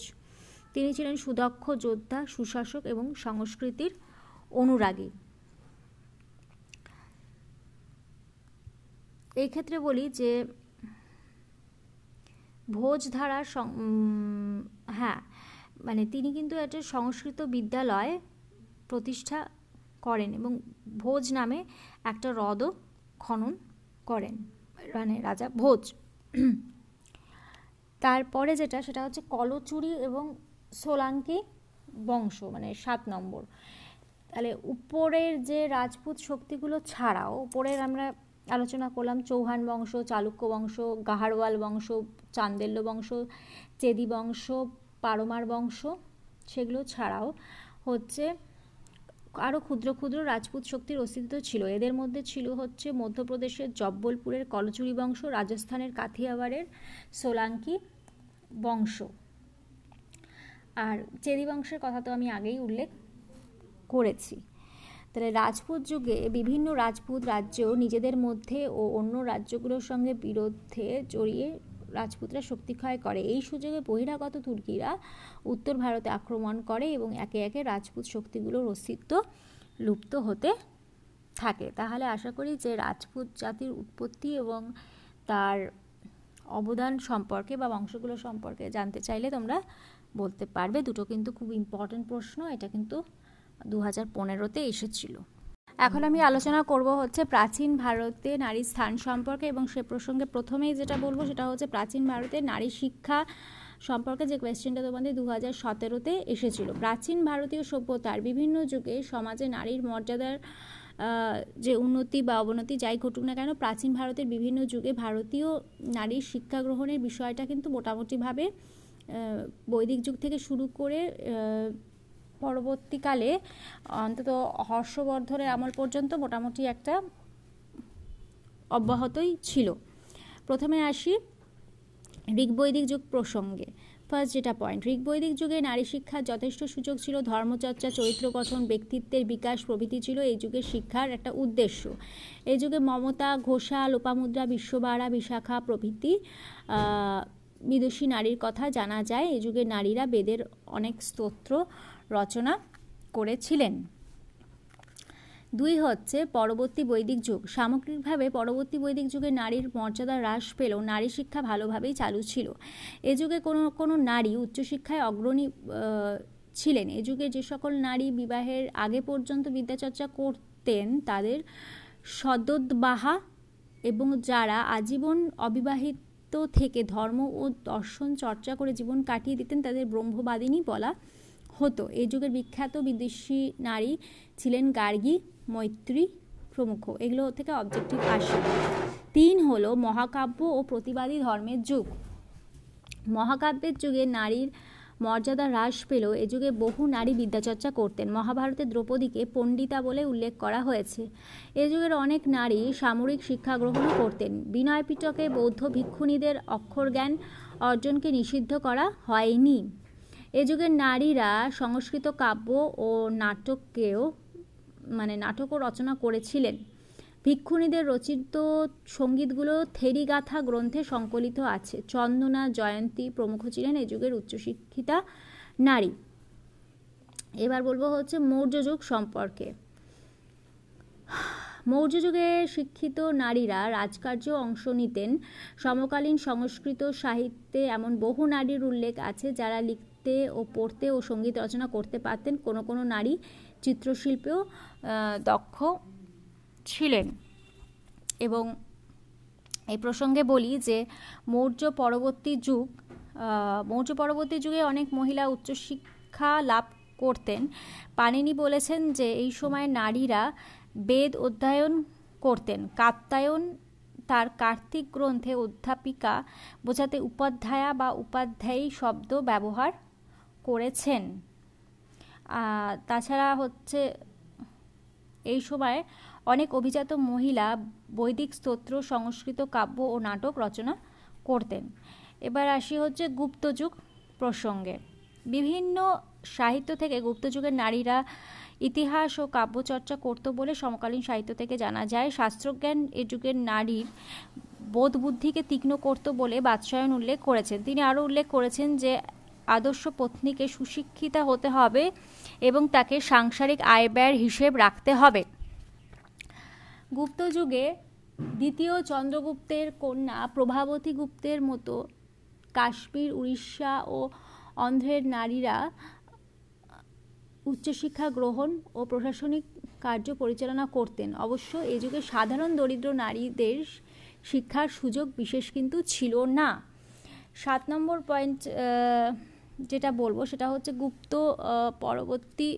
তিনি ছিলেন সুদক্ষ যোদ্ধা, সুশাসক এবং সংস্কৃতির অনুরাগী। এই ক্ষেত্রে বলি যে ভোজ ধারা হ্যাঁ মানে তিনি কিন্তু একটা সংস্কৃত বিদ্যালয় প্রতিষ্ঠা করেন এবং ভোজ নামে একটা হ্রদও খনন করেন মানে রাজা ভোজ। তারপরে যেটা, সেটা হচ্ছে কলচুরি এবং সোলাঙ্কি বংশ মানে সাত নম্বর। তাহলে উপরের যে রাজপুত শক্তিগুলো ছাড়াও, উপরের আমরা আলোচনা করলাম চৌহান বংশ, চালুক্য বংশ, গাহারওয়াল বংশ, চান্দেল্য বংশ, চেদি বংশ, পারমার বংশ, সেগুলো ছাড়াও হচ্ছে আরও ক্ষুদ্র ক্ষুদ্র রাজপুত শক্তির অস্তিত্ব ছিল। এদের মধ্যে ছিল হচ্ছে মধ্যপ্রদেশের জব্বলপুরের কলচুরি বংশ, রাজস্থানের কাথিয়াবাড়ের সোলাঙ্কি বংশ। আর চেরি বংশের কথা তো আমি আগেই উল্লেখ করেছি। তাহলে রাজপুত যুগে বিভিন্ন রাজপুত রাজ্য নিজেদের মধ্যে ও অন্য রাজ্যগুলোর সঙ্গে বিরুদ্ধে জড়িয়ে রাজপুতরা শক্তিক্ষয় করে। এই সুযোগে বহিরাগত তুর্কিরা উত্তর ভারতে আক্রমণ করে এবং একে একে রাজপুত শক্তিগুলোর অস্তিত্ব লুপ্ত হতে থাকে। তাহলে আশা করি যে রাজপুত জাতির উৎপত্তি এবং তার অবদান সম্পর্কে বা বংশগুলো সম্পর্কে জানতে চাইলে তোমরা বলতে পারবে। দুটো কিন্তু খুব ইম্পর্টেন্ট প্রশ্ন। এটা কিন্তু দু হাজার পনেরোতে এসেছিল। এখন আমি আলোচনা করব হচ্ছে প্রাচীন ভারতে নারীর স্থান সম্পর্কে এবং সে প্রসঙ্গে প্রথমেই যেটা বলব সেটা হচ্ছে প্রাচীন ভারতে নারী শিক্ষা সম্পর্কে যে কোয়েশ্চেনটা তোমাদের দু হাজার সতেরোতে এসেছিল। প্রাচীন ভারতীয় সভ্যতার বিভিন্ন যুগে সমাজে নারীর মর্যাদার যে উন্নতি বা অবনতি যাই ঘটুক না কেন, প্রাচীন ভারতের বিভিন্ন যুগে ভারতীয় নারীর শিক্ষা গ্রহণের বিষয়টা কিন্তু মোটামুটিভাবে বৈদিক যুগ থেকে শুরু করে পরবর্তীকালে অন্তত হর্ষবর্ধনের আমল পর্যন্ত মোটামুটি একটা অব্যাহতই ছিল। প্রথমে আসি ঋগ্বৈদিক যুগ প্রসঙ্গে। ফার্স্ট যেটা পয়েন্ট ঋগ্বৈদিক যুগে নারী শিক্ষার যথেষ্ট সুযোগ ছিল, ধর্মচর্চা, চরিত্র গঠন, ব্যক্তিত্বের বিকাশ প্রভৃতি ছিল এই যুগের শিক্ষার একটা উদ্দেশ্য। এই যুগে মমতা, ঘোষা, লোপামুদ্রা, বিশ্ববাড়া, বিশাখা প্রভৃতি বিদুষী নারীর কথা জানা যায়। এই যুগে নারীরা বেদের অনেক স্তোত্র রচনা করেছিলেন। দুই হচ্ছে পরবর্তী বৈদিক যুগ। সামগ্রিকভাবে পরবর্তী বৈদিক যুগে নারীর মর্যাদা হ্রাস পেলেও নারী শিক্ষা ভালোভাবেই চালু ছিল। এ যুগে কোনো কোনো নারী উচ্চশিক্ষায় অগ্রণী ছিলেন। এ যুগে যে সকল নারী বিবাহের আগে পর্যন্ত বিদ্যাচর্চা করতেন, তাদের সদ্যোদ্বাহা এবং যারা আজীবন অবিবাহিত থেকে ধর্ম ও দর্শন চর্চা করে জীবন কাটিয়ে দিতেন, তাদের ব্রহ্মবাদিনী বলা হতো। এই যুগের বিখ্যাত বিদেশি নারী ছিলেন গার্গী, মৈত্রী প্রমুখ। এগুলো থেকে অবজেক্টিভ আসে। তিন হলো মহাকাব্য ও প্রতিবাদী ধর্মের যুগ। মহাকাব্যের যুগে নারীর মর্যাদা হ্রাস পেলেও এ যুগে বহু নারী বিদ্যাচর্চা করতেন। মহাভারতের দ্রৌপদীকে পণ্ডিতা বলে উল্লেখ করা হয়েছে। এ যুগের অনেক নারী সামরিক শিক্ষা গ্রহণও করতেন। বিনয় পিটকে বৌদ্ধ ভিক্ষুণীদের অক্ষর জ্ঞান অর্জনকে নিষিদ্ধ করা হয়নি। এ যুগের নারীরা সংস্কৃত কাব্য ও নাটককেও মানে নাটকও রচনা করেছিলেন। ভিক্ষুণীদের রচিত সঙ্গীতগুলো থেরিগাথা গ্রন্থে সংকলিত আছে। চন্দনা জয়ন্তী প্রমুখ ছিলেন এই যুগের উচ্চশিক্ষিতা নারী। এবার বলব হচ্ছে মৌর্য যুগ সম্পর্কে। মৌর্য যুগে শিক্ষিত নারীরা রাজকার্য অংশ নিতেন। সমকালীন সংস্কৃত সাহিত্যে এমন বহু নারীর উল্লেখ আছে যারা লিখতে ও পড়তে ও সংগীত রচনা করতে পারতেন। কোনো কোনো নারী চিত্রশিল্পেও দক্ষ ছিলেন। এবং এই প্রসঙ্গে বলি যে, মৌর্য পরবর্তী যুগ মৌর্য পরবর্তী যুগে অনেক মহিলা উচ্চশিক্ষা লাভ করতেন। পানিনি বলেছেন যে, এই সময় নারীরা বেদ অধ্যয়ন করতেন। কাত্তায়ন তার কার্তিক গ্রন্থে অধ্যাপিকা বোঝাতে উপাধ্যায়া বা উপাধ্যায়ী শব্দ ব্যবহার করেছেন। তাছাড়া হচ্ছে এই সময় অনেক অভিজাত মহিলা বৈদিক স্তোত্র, সংস্কৃত কাব্য ও নাটক রচনা করতেন। এবার আসি হচ্ছে গুপ্তযুগ প্রসঙ্গে। বিভিন্ন সাহিত্য থেকে গুপ্তযুগের নারীরা ইতিহাস ও কাব্যচর্চা করতো বলে সমকালীন সাহিত্য থেকে জানা যায়, শাস্ত্রজ্ঞান এ যুগের নারীর বোধ বুদ্ধিকে তীক্ষ্ণ করতো বলে বাদশায়ন উল্লেখ করেছেন। তিনি আরও উল্লেখ করেছেন যে আদর্শ পত্নীকে সুশিক্ষিতা হতে হবে এবং তাকে সাংসারিক আয় ব্যয়ের হিসেব রাখতে হবে। গুপ্ত যুগে দ্বিতীয় চন্দ্রগুপ্তের কন্যা প্রভাবতী গুপ্তের মতো কাশ্মীর, উড়িষ্যা ও অন্ধ্রের নারীরা উচ্চশিক্ষা গ্রহণ ও প্রশাসনিক কার্য পরিচালনা করতেন। অবশ্য এই যুগে সাধারণ দরিদ্র নারীদের শিক্ষার সুযোগ বিশেষ কিন্তু ছিল না। সাত নম্বর পয়েন্ট যেটা বলব সেটা হচ্ছে গুপ্ত পরবর্তী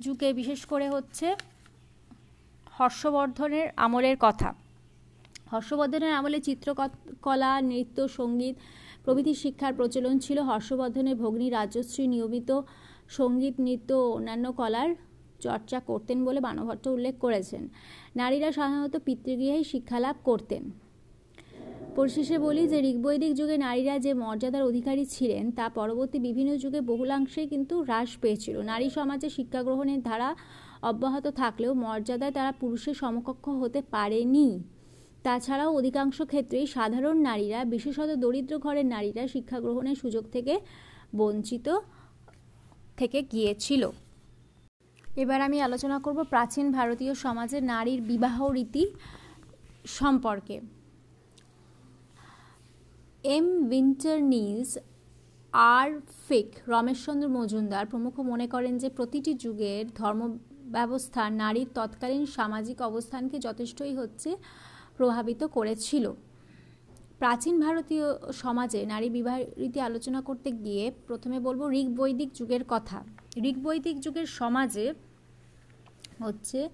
যুগে বিশেষ করে হচ্ছে হর্ষবর্ধনের আমলের কথা। হর্ষবর্ধনের আমলে চিত্রকলা, নৃত্য, সংগীত, প্রভৃতি শিক্ষার প্রচলন ছিল। হর্ষবর্ধনের ভগ্নী রাজশ্রী নিয়মিত সংগীত, নৃত্য ও অন্যান্য কলার চর্চা করতেন বলে বানভট্ট উল্লেখ করেছেন। নারীরা সাধারণত পিতৃগৃহেই শিক্ষালাভ করতেন। পরিশেষে বলি যে ঋগ্বৈদিক যুগে নারীরা যে মর্যাদার অধিকারী ছিলেন, তা পরবর্তী বিভিন্ন যুগে বহুলাংশে কিন্তু হ্রাস পেয়েছিল। নারী সমাজে শিক্ষা গ্রহণের ধারা অব্যাহত থাকলেও মর্যাদায় তারা পুরুষের সমকক্ষ হতে পারেনি। তাছাড়াও অধিকাংশ ক্ষেত্রেই সাধারণ নারীরা, বিশেষত দরিদ্র ঘরের নারীরা শিক্ষা গ্রহণের সুযোগ থেকে বঞ্চিত থেকে গিয়েছিল। এবার আমি আলোচনা করব প্রাচীন ভারতীয় সমাজে নারীর বিবাহ রীতি সম্পর্কে। এম উইন্টার উইন্টারনিজ আর ফিক, রমেশচন্দ্র মজুমদার প্রমুখ মনে করেন যে প্রতিটি যুগের ধর্ম ব্যবস্থা নারীর তৎকালীন সামাজিক অবস্থানকে যথেষ্টই হচ্ছে প্রভাবিত করেছিল। প্রাচীন ভারতীয় সমাজে নারী বিবাহ রীতি আলোচনা করতে গিয়ে প্রথমে বলব ঋগ বৈদিক যুগের কথা। ঋগ বৈদিক যুগের সমাজে হচ্ছে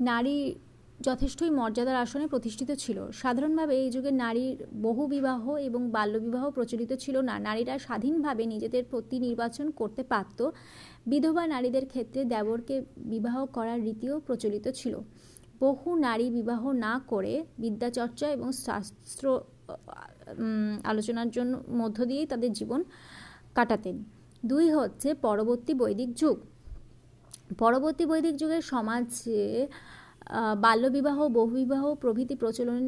নারী যথেষ্টই মর্যাদার আসনে প্রতিষ্ঠিত ছিল। সাধারণভাবে এই যুগে নারীর বহু বিবাহ এবং বাল্যবিবাহ প্রচলিত ছিল না। নারীরা স্বাধীনভাবে নিজেদের প্রতি নির্বাচন করতে পারত। বিধবা নারীদের ক্ষেত্রে দেবরকে বিবাহ করার রীতিও প্রচলিত ছিল। বহু নারী বিবাহ না করে বিদ্যাচর্চা এবং শাস্ত্র আলোচনার জন্য, মধ্য দিয়েই তাদের জীবন কাটাতেন। দুই হচ্ছে পরবর্তী বৈদিক যুগ। পরবর্তী বৈদিক যুগের সমাজে বাল্যবিবাহ, বহুবিবাহ প্রভৃতি প্রচলন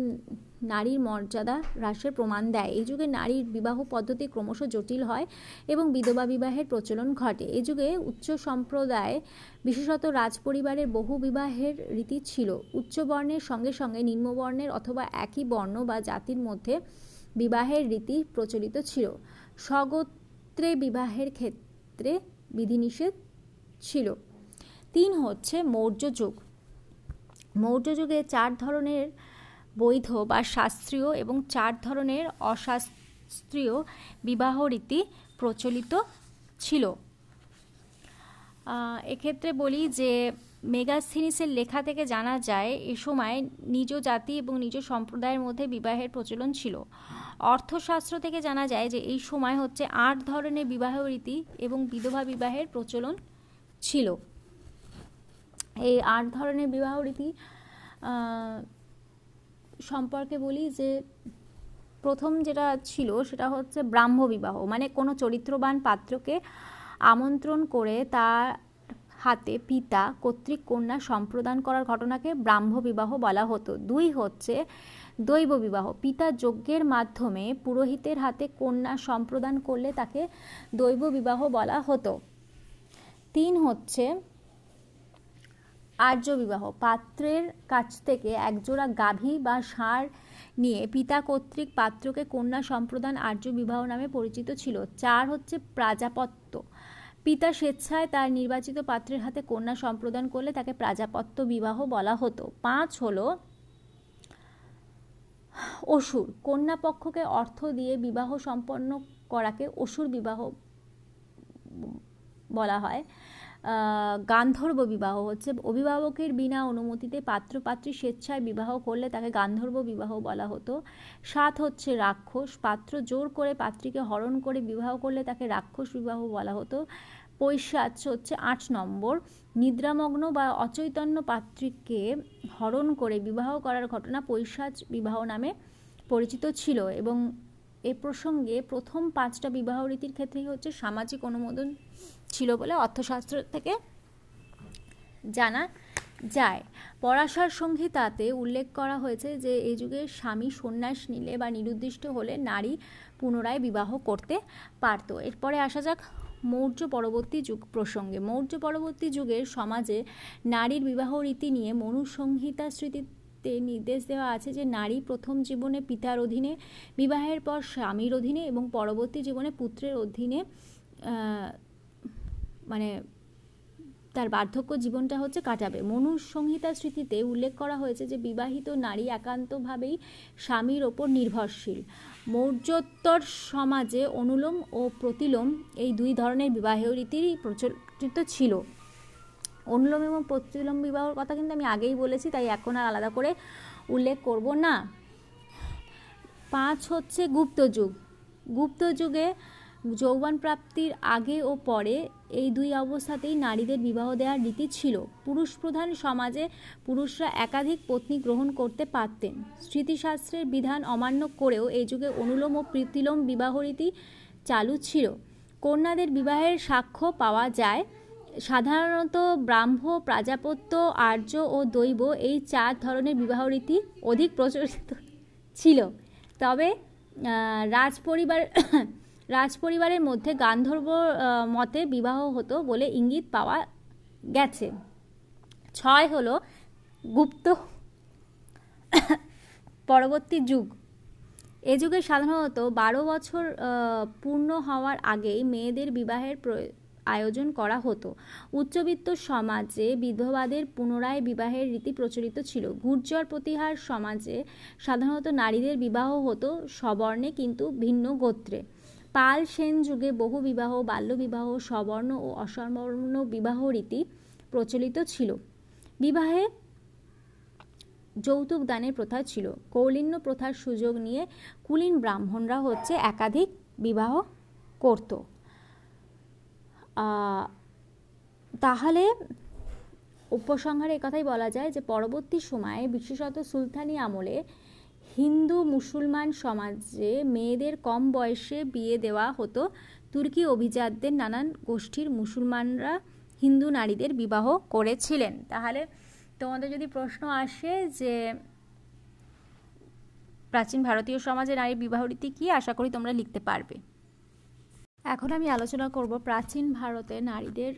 নারীর মর্যাদা হ্রাসের প্রমাণ দেয়। এই যুগে নারীর বিবাহ পদ্ধতি ক্রমশ জটিল হয় এবং বিধবা বিবাহের প্রচলন ঘটে। এই যুগে উচ্চ সম্প্রদায়, বিশেষত রাজপরিবারের বহু বিবাহের রীতি ছিল। উচ্চ বর্ণের সঙ্গে সঙ্গে নিম্নবর্ণের অথবা একই বর্ণ বা জাতির মধ্যে বিবাহের রীতি প্রচলিত ছিল। স্বগোত্রে বিবাহের ক্ষেত্রে বিধিনিষেধ ছিল। তিন হচ্ছে মৌর্য যুগ মৌর্য যুগে চার ধরনের বৈধ বা শাস্ত্রীয় এবং চার ধরনের অশাস্ত্রীয় বিবাহ রীতি প্রচলিত ছিল। এক্ষেত্রে বলি যে মেগাস্থিনিসের লেখা থেকে জানা যায়, এ সময় নিজ জাতি এবং নিজ সম্প্রদায়ের মধ্যে বিবাহের প্রচলন ছিল। অর্থশাস্ত্র থেকে জানা যায় যে এই সময় হচ্ছে আট ধরনের বিবাহ রীতি এবং বিধবা বিবাহের প্রচলন ছিল। এই আট ধরনের বিবাহ রীতি সম্পর্কে বলি যে প্রথম যেটা ছিল সেটা হচ্ছে ব্রাহ্ম বিবাহ। মানে কোনো চরিত্রবান পাত্রকে আমন্ত্রণ করে তার হাতে পিতা, কর্তৃক কন্যা সম্প্রদান করার ঘটনাকে ব্রাহ্ম বিবাহ বলা হতো। দুই হচ্ছে দৈব বিবাহ। পিতা যজ্ঞের মাধ্যমে পুরোহিতের হাতে কন্যা সম্প্রদান করলে তাকে দৈব বিবাহ বলা হতো। তিন হচ্ছে আর্য বিবাহ পাত্রের কাছ থেকে একজোড়া গাভী বা ষাঁড় নিয়ে পিতা কর্তৃক পাত্রকে কন্যা সম্প্রদান আর্য বিবাহ নামে পরিচিত ছিল। চার হচ্ছে প্রাজাপত্য। পিতা স্বেচ্ছায় তার নির্বাচিত পাত্রের হাতে কন্যা সম্প্রদান করলে তাকে প্রাজাপত্য বিবাহ বলা হতো। পাঁচ হলো অসুর। কন্যা পক্ষকে অর্থ দিয়ে বিবাহ সম্পন্ন করাকে অসুর বিবাহ বলা হয়। গান্ধর্ব বিবাহ হচ্ছে। অভিভাবকের বিনা অনুমতিতে পাত্র পাত্রী স্বেচ্ছায় বিবাহ করলে তাকে গান্ধর্ব বিবাহ বলা হতো। সাত হচ্ছে রাক্ষস। পাত্র জোর করে পাত্রীকে হরণ করে বিবাহ করলে তাকে রাক্ষস বিবাহ বলা হতো। পৈশাচ হচ্ছে আট নম্বর। নিদ্রামগ্ন বা অচৈতন্য পাত্রীকে হরণ করে বিবাহ করার ঘটনা পৈশাচ বিবাহ নামে পরিচিত ছিল এবং এ প্রসঙ্গে প্রথম পাঁচটা বিবাহ রীতির ক্ষেত্রেই হচ্ছে সামাজিক অনুমোদন ছিল বলে অর্থশাস্ত্র থেকে জানা যায়। পরাশর সংহিতাতে উল্লেখ করা হয়েছে যে, এই যুগে স্বামী সন্ন্যাস নিলে বা নিরুদ্দিষ্ট হলে নারী পুনরায় বিবাহ করতে পারত। এরপরে আসা যাক মৌর্য পরবর্তী যুগ প্রসঙ্গে। মৌর্য পরবর্তী যুগের সমাজে নারীর বিবাহ রীতি নিয়ে মনুসংহিতা স্মৃতিতে নির্দেশ দেওয়া আছে যে, নারী প্রথম জীবনে পিতার অধীনে বিবাহের পর স্বামীর অধীনে এবং পরবর্তী জীবনে পুত্রের অধীনে মানে তার বার্ধক্য জীবনটা হচ্ছে কাটাবে। মনুসংহিতা স্মৃতিতে উল্লেখ করা হয়েছে যে বিবাহিত নারী একান্তভাবেই স্বামীর ওপর নির্ভরশীল। মৌর্যোত্তর সমাজে অনুলোম ও প্রতিলোম এই দুই ধরনের বিবাহ রীতিরই প্রচলিত ছিল। অনুলোম এবং প্রতিলোম বিবাহর কথা কিন্তু আমি আগেই বলেছি, তাই এখন আর আলাদা করে উল্লেখ করব না। পাঁচ হচ্ছে গুপ্ত যুগ। গুপ্ত যুগে যৌবন প্রাপ্তির আগে ও পরে এই দুই অবস্থাতেই নারীদের বিবাহ দেওয়ার রীতি ছিল। পুরুষ প্রধান সমাজে পুরুষরা একাধিক পত্নী গ্রহণ করতে পারতেন। স্মৃতিশাস্ত্রের বিধান অমান্য করেও এই যুগে অনুলোম ও প্রীতিলোম বিবাহ রীতি চালু ছিল। কন্যাদের বিবাহের সাক্ষ্য পাওয়া যায়। সাধারণত ব্রাহ্ম, প্রাজাপত্য, আর্য ও দৈব এই চার ধরনের বিবাহ রীতি অধিক প্রচলিত ছিল। তবে রাজপরিবার রাজপরিবারের মধ্যে গান্ধর্ব মতে বিবাহ হতো বলে ইঙ্গিত পাওয়া গেছে। ছয় হলো গুপ্ত পরবর্তী যুগ। এ যুগে সাধারণত বারো বছর পূর্ণ হওয়ার আগেই মেয়েদের বিবাহের আয়োজন করা হতো। উচ্চবিত্ত সমাজে বিধবাদের পুনরায় বিবাহের রীতি প্রচলিত ছিল। গুর্জর প্রতিহার সমাজে সাধারণত নারীদের বিবাহ হতো সবর্ণে, কিন্তু ভিন্ন গোত্রে। পাল সেন যুগে বহু বিবাহ, বাল্যবিবাহ সবর্ণ ও অসবর্ণ বিবাহ রীতি প্রচলিত ছিল। বিবাহে যৌতুক দানের প্রথা ছিল। কৌলিন্য প্রথার সুযোগ নিয়ে কুলীন ব্রাহ্মণরা হচ্ছে একাধিক বিবাহ করত। তাহলে উপসংহারে কথাই বলা যায় যে, পরবর্তী সময়ে বিশেষত সুলতানি আমলে হিন্দু মুসলমান সমাজে মেয়েদের কম বয়সে বিয়ে দেওয়া হতো। তুর্কি অভিজাতদের নানান গোষ্ঠীর মুসলমানরা হিন্দু নারীদের বিবাহ করেছিলেন। তাহলে তোমাদের যদি প্রশ্ন আসে যে প্রাচীন ভারতীয় সমাজে নারীর বিবাহ রীতি কী, আশা করি তোমরা লিখতে পারবে। এখন আমি আলোচনা করব প্রাচীন ভারতে নারীদের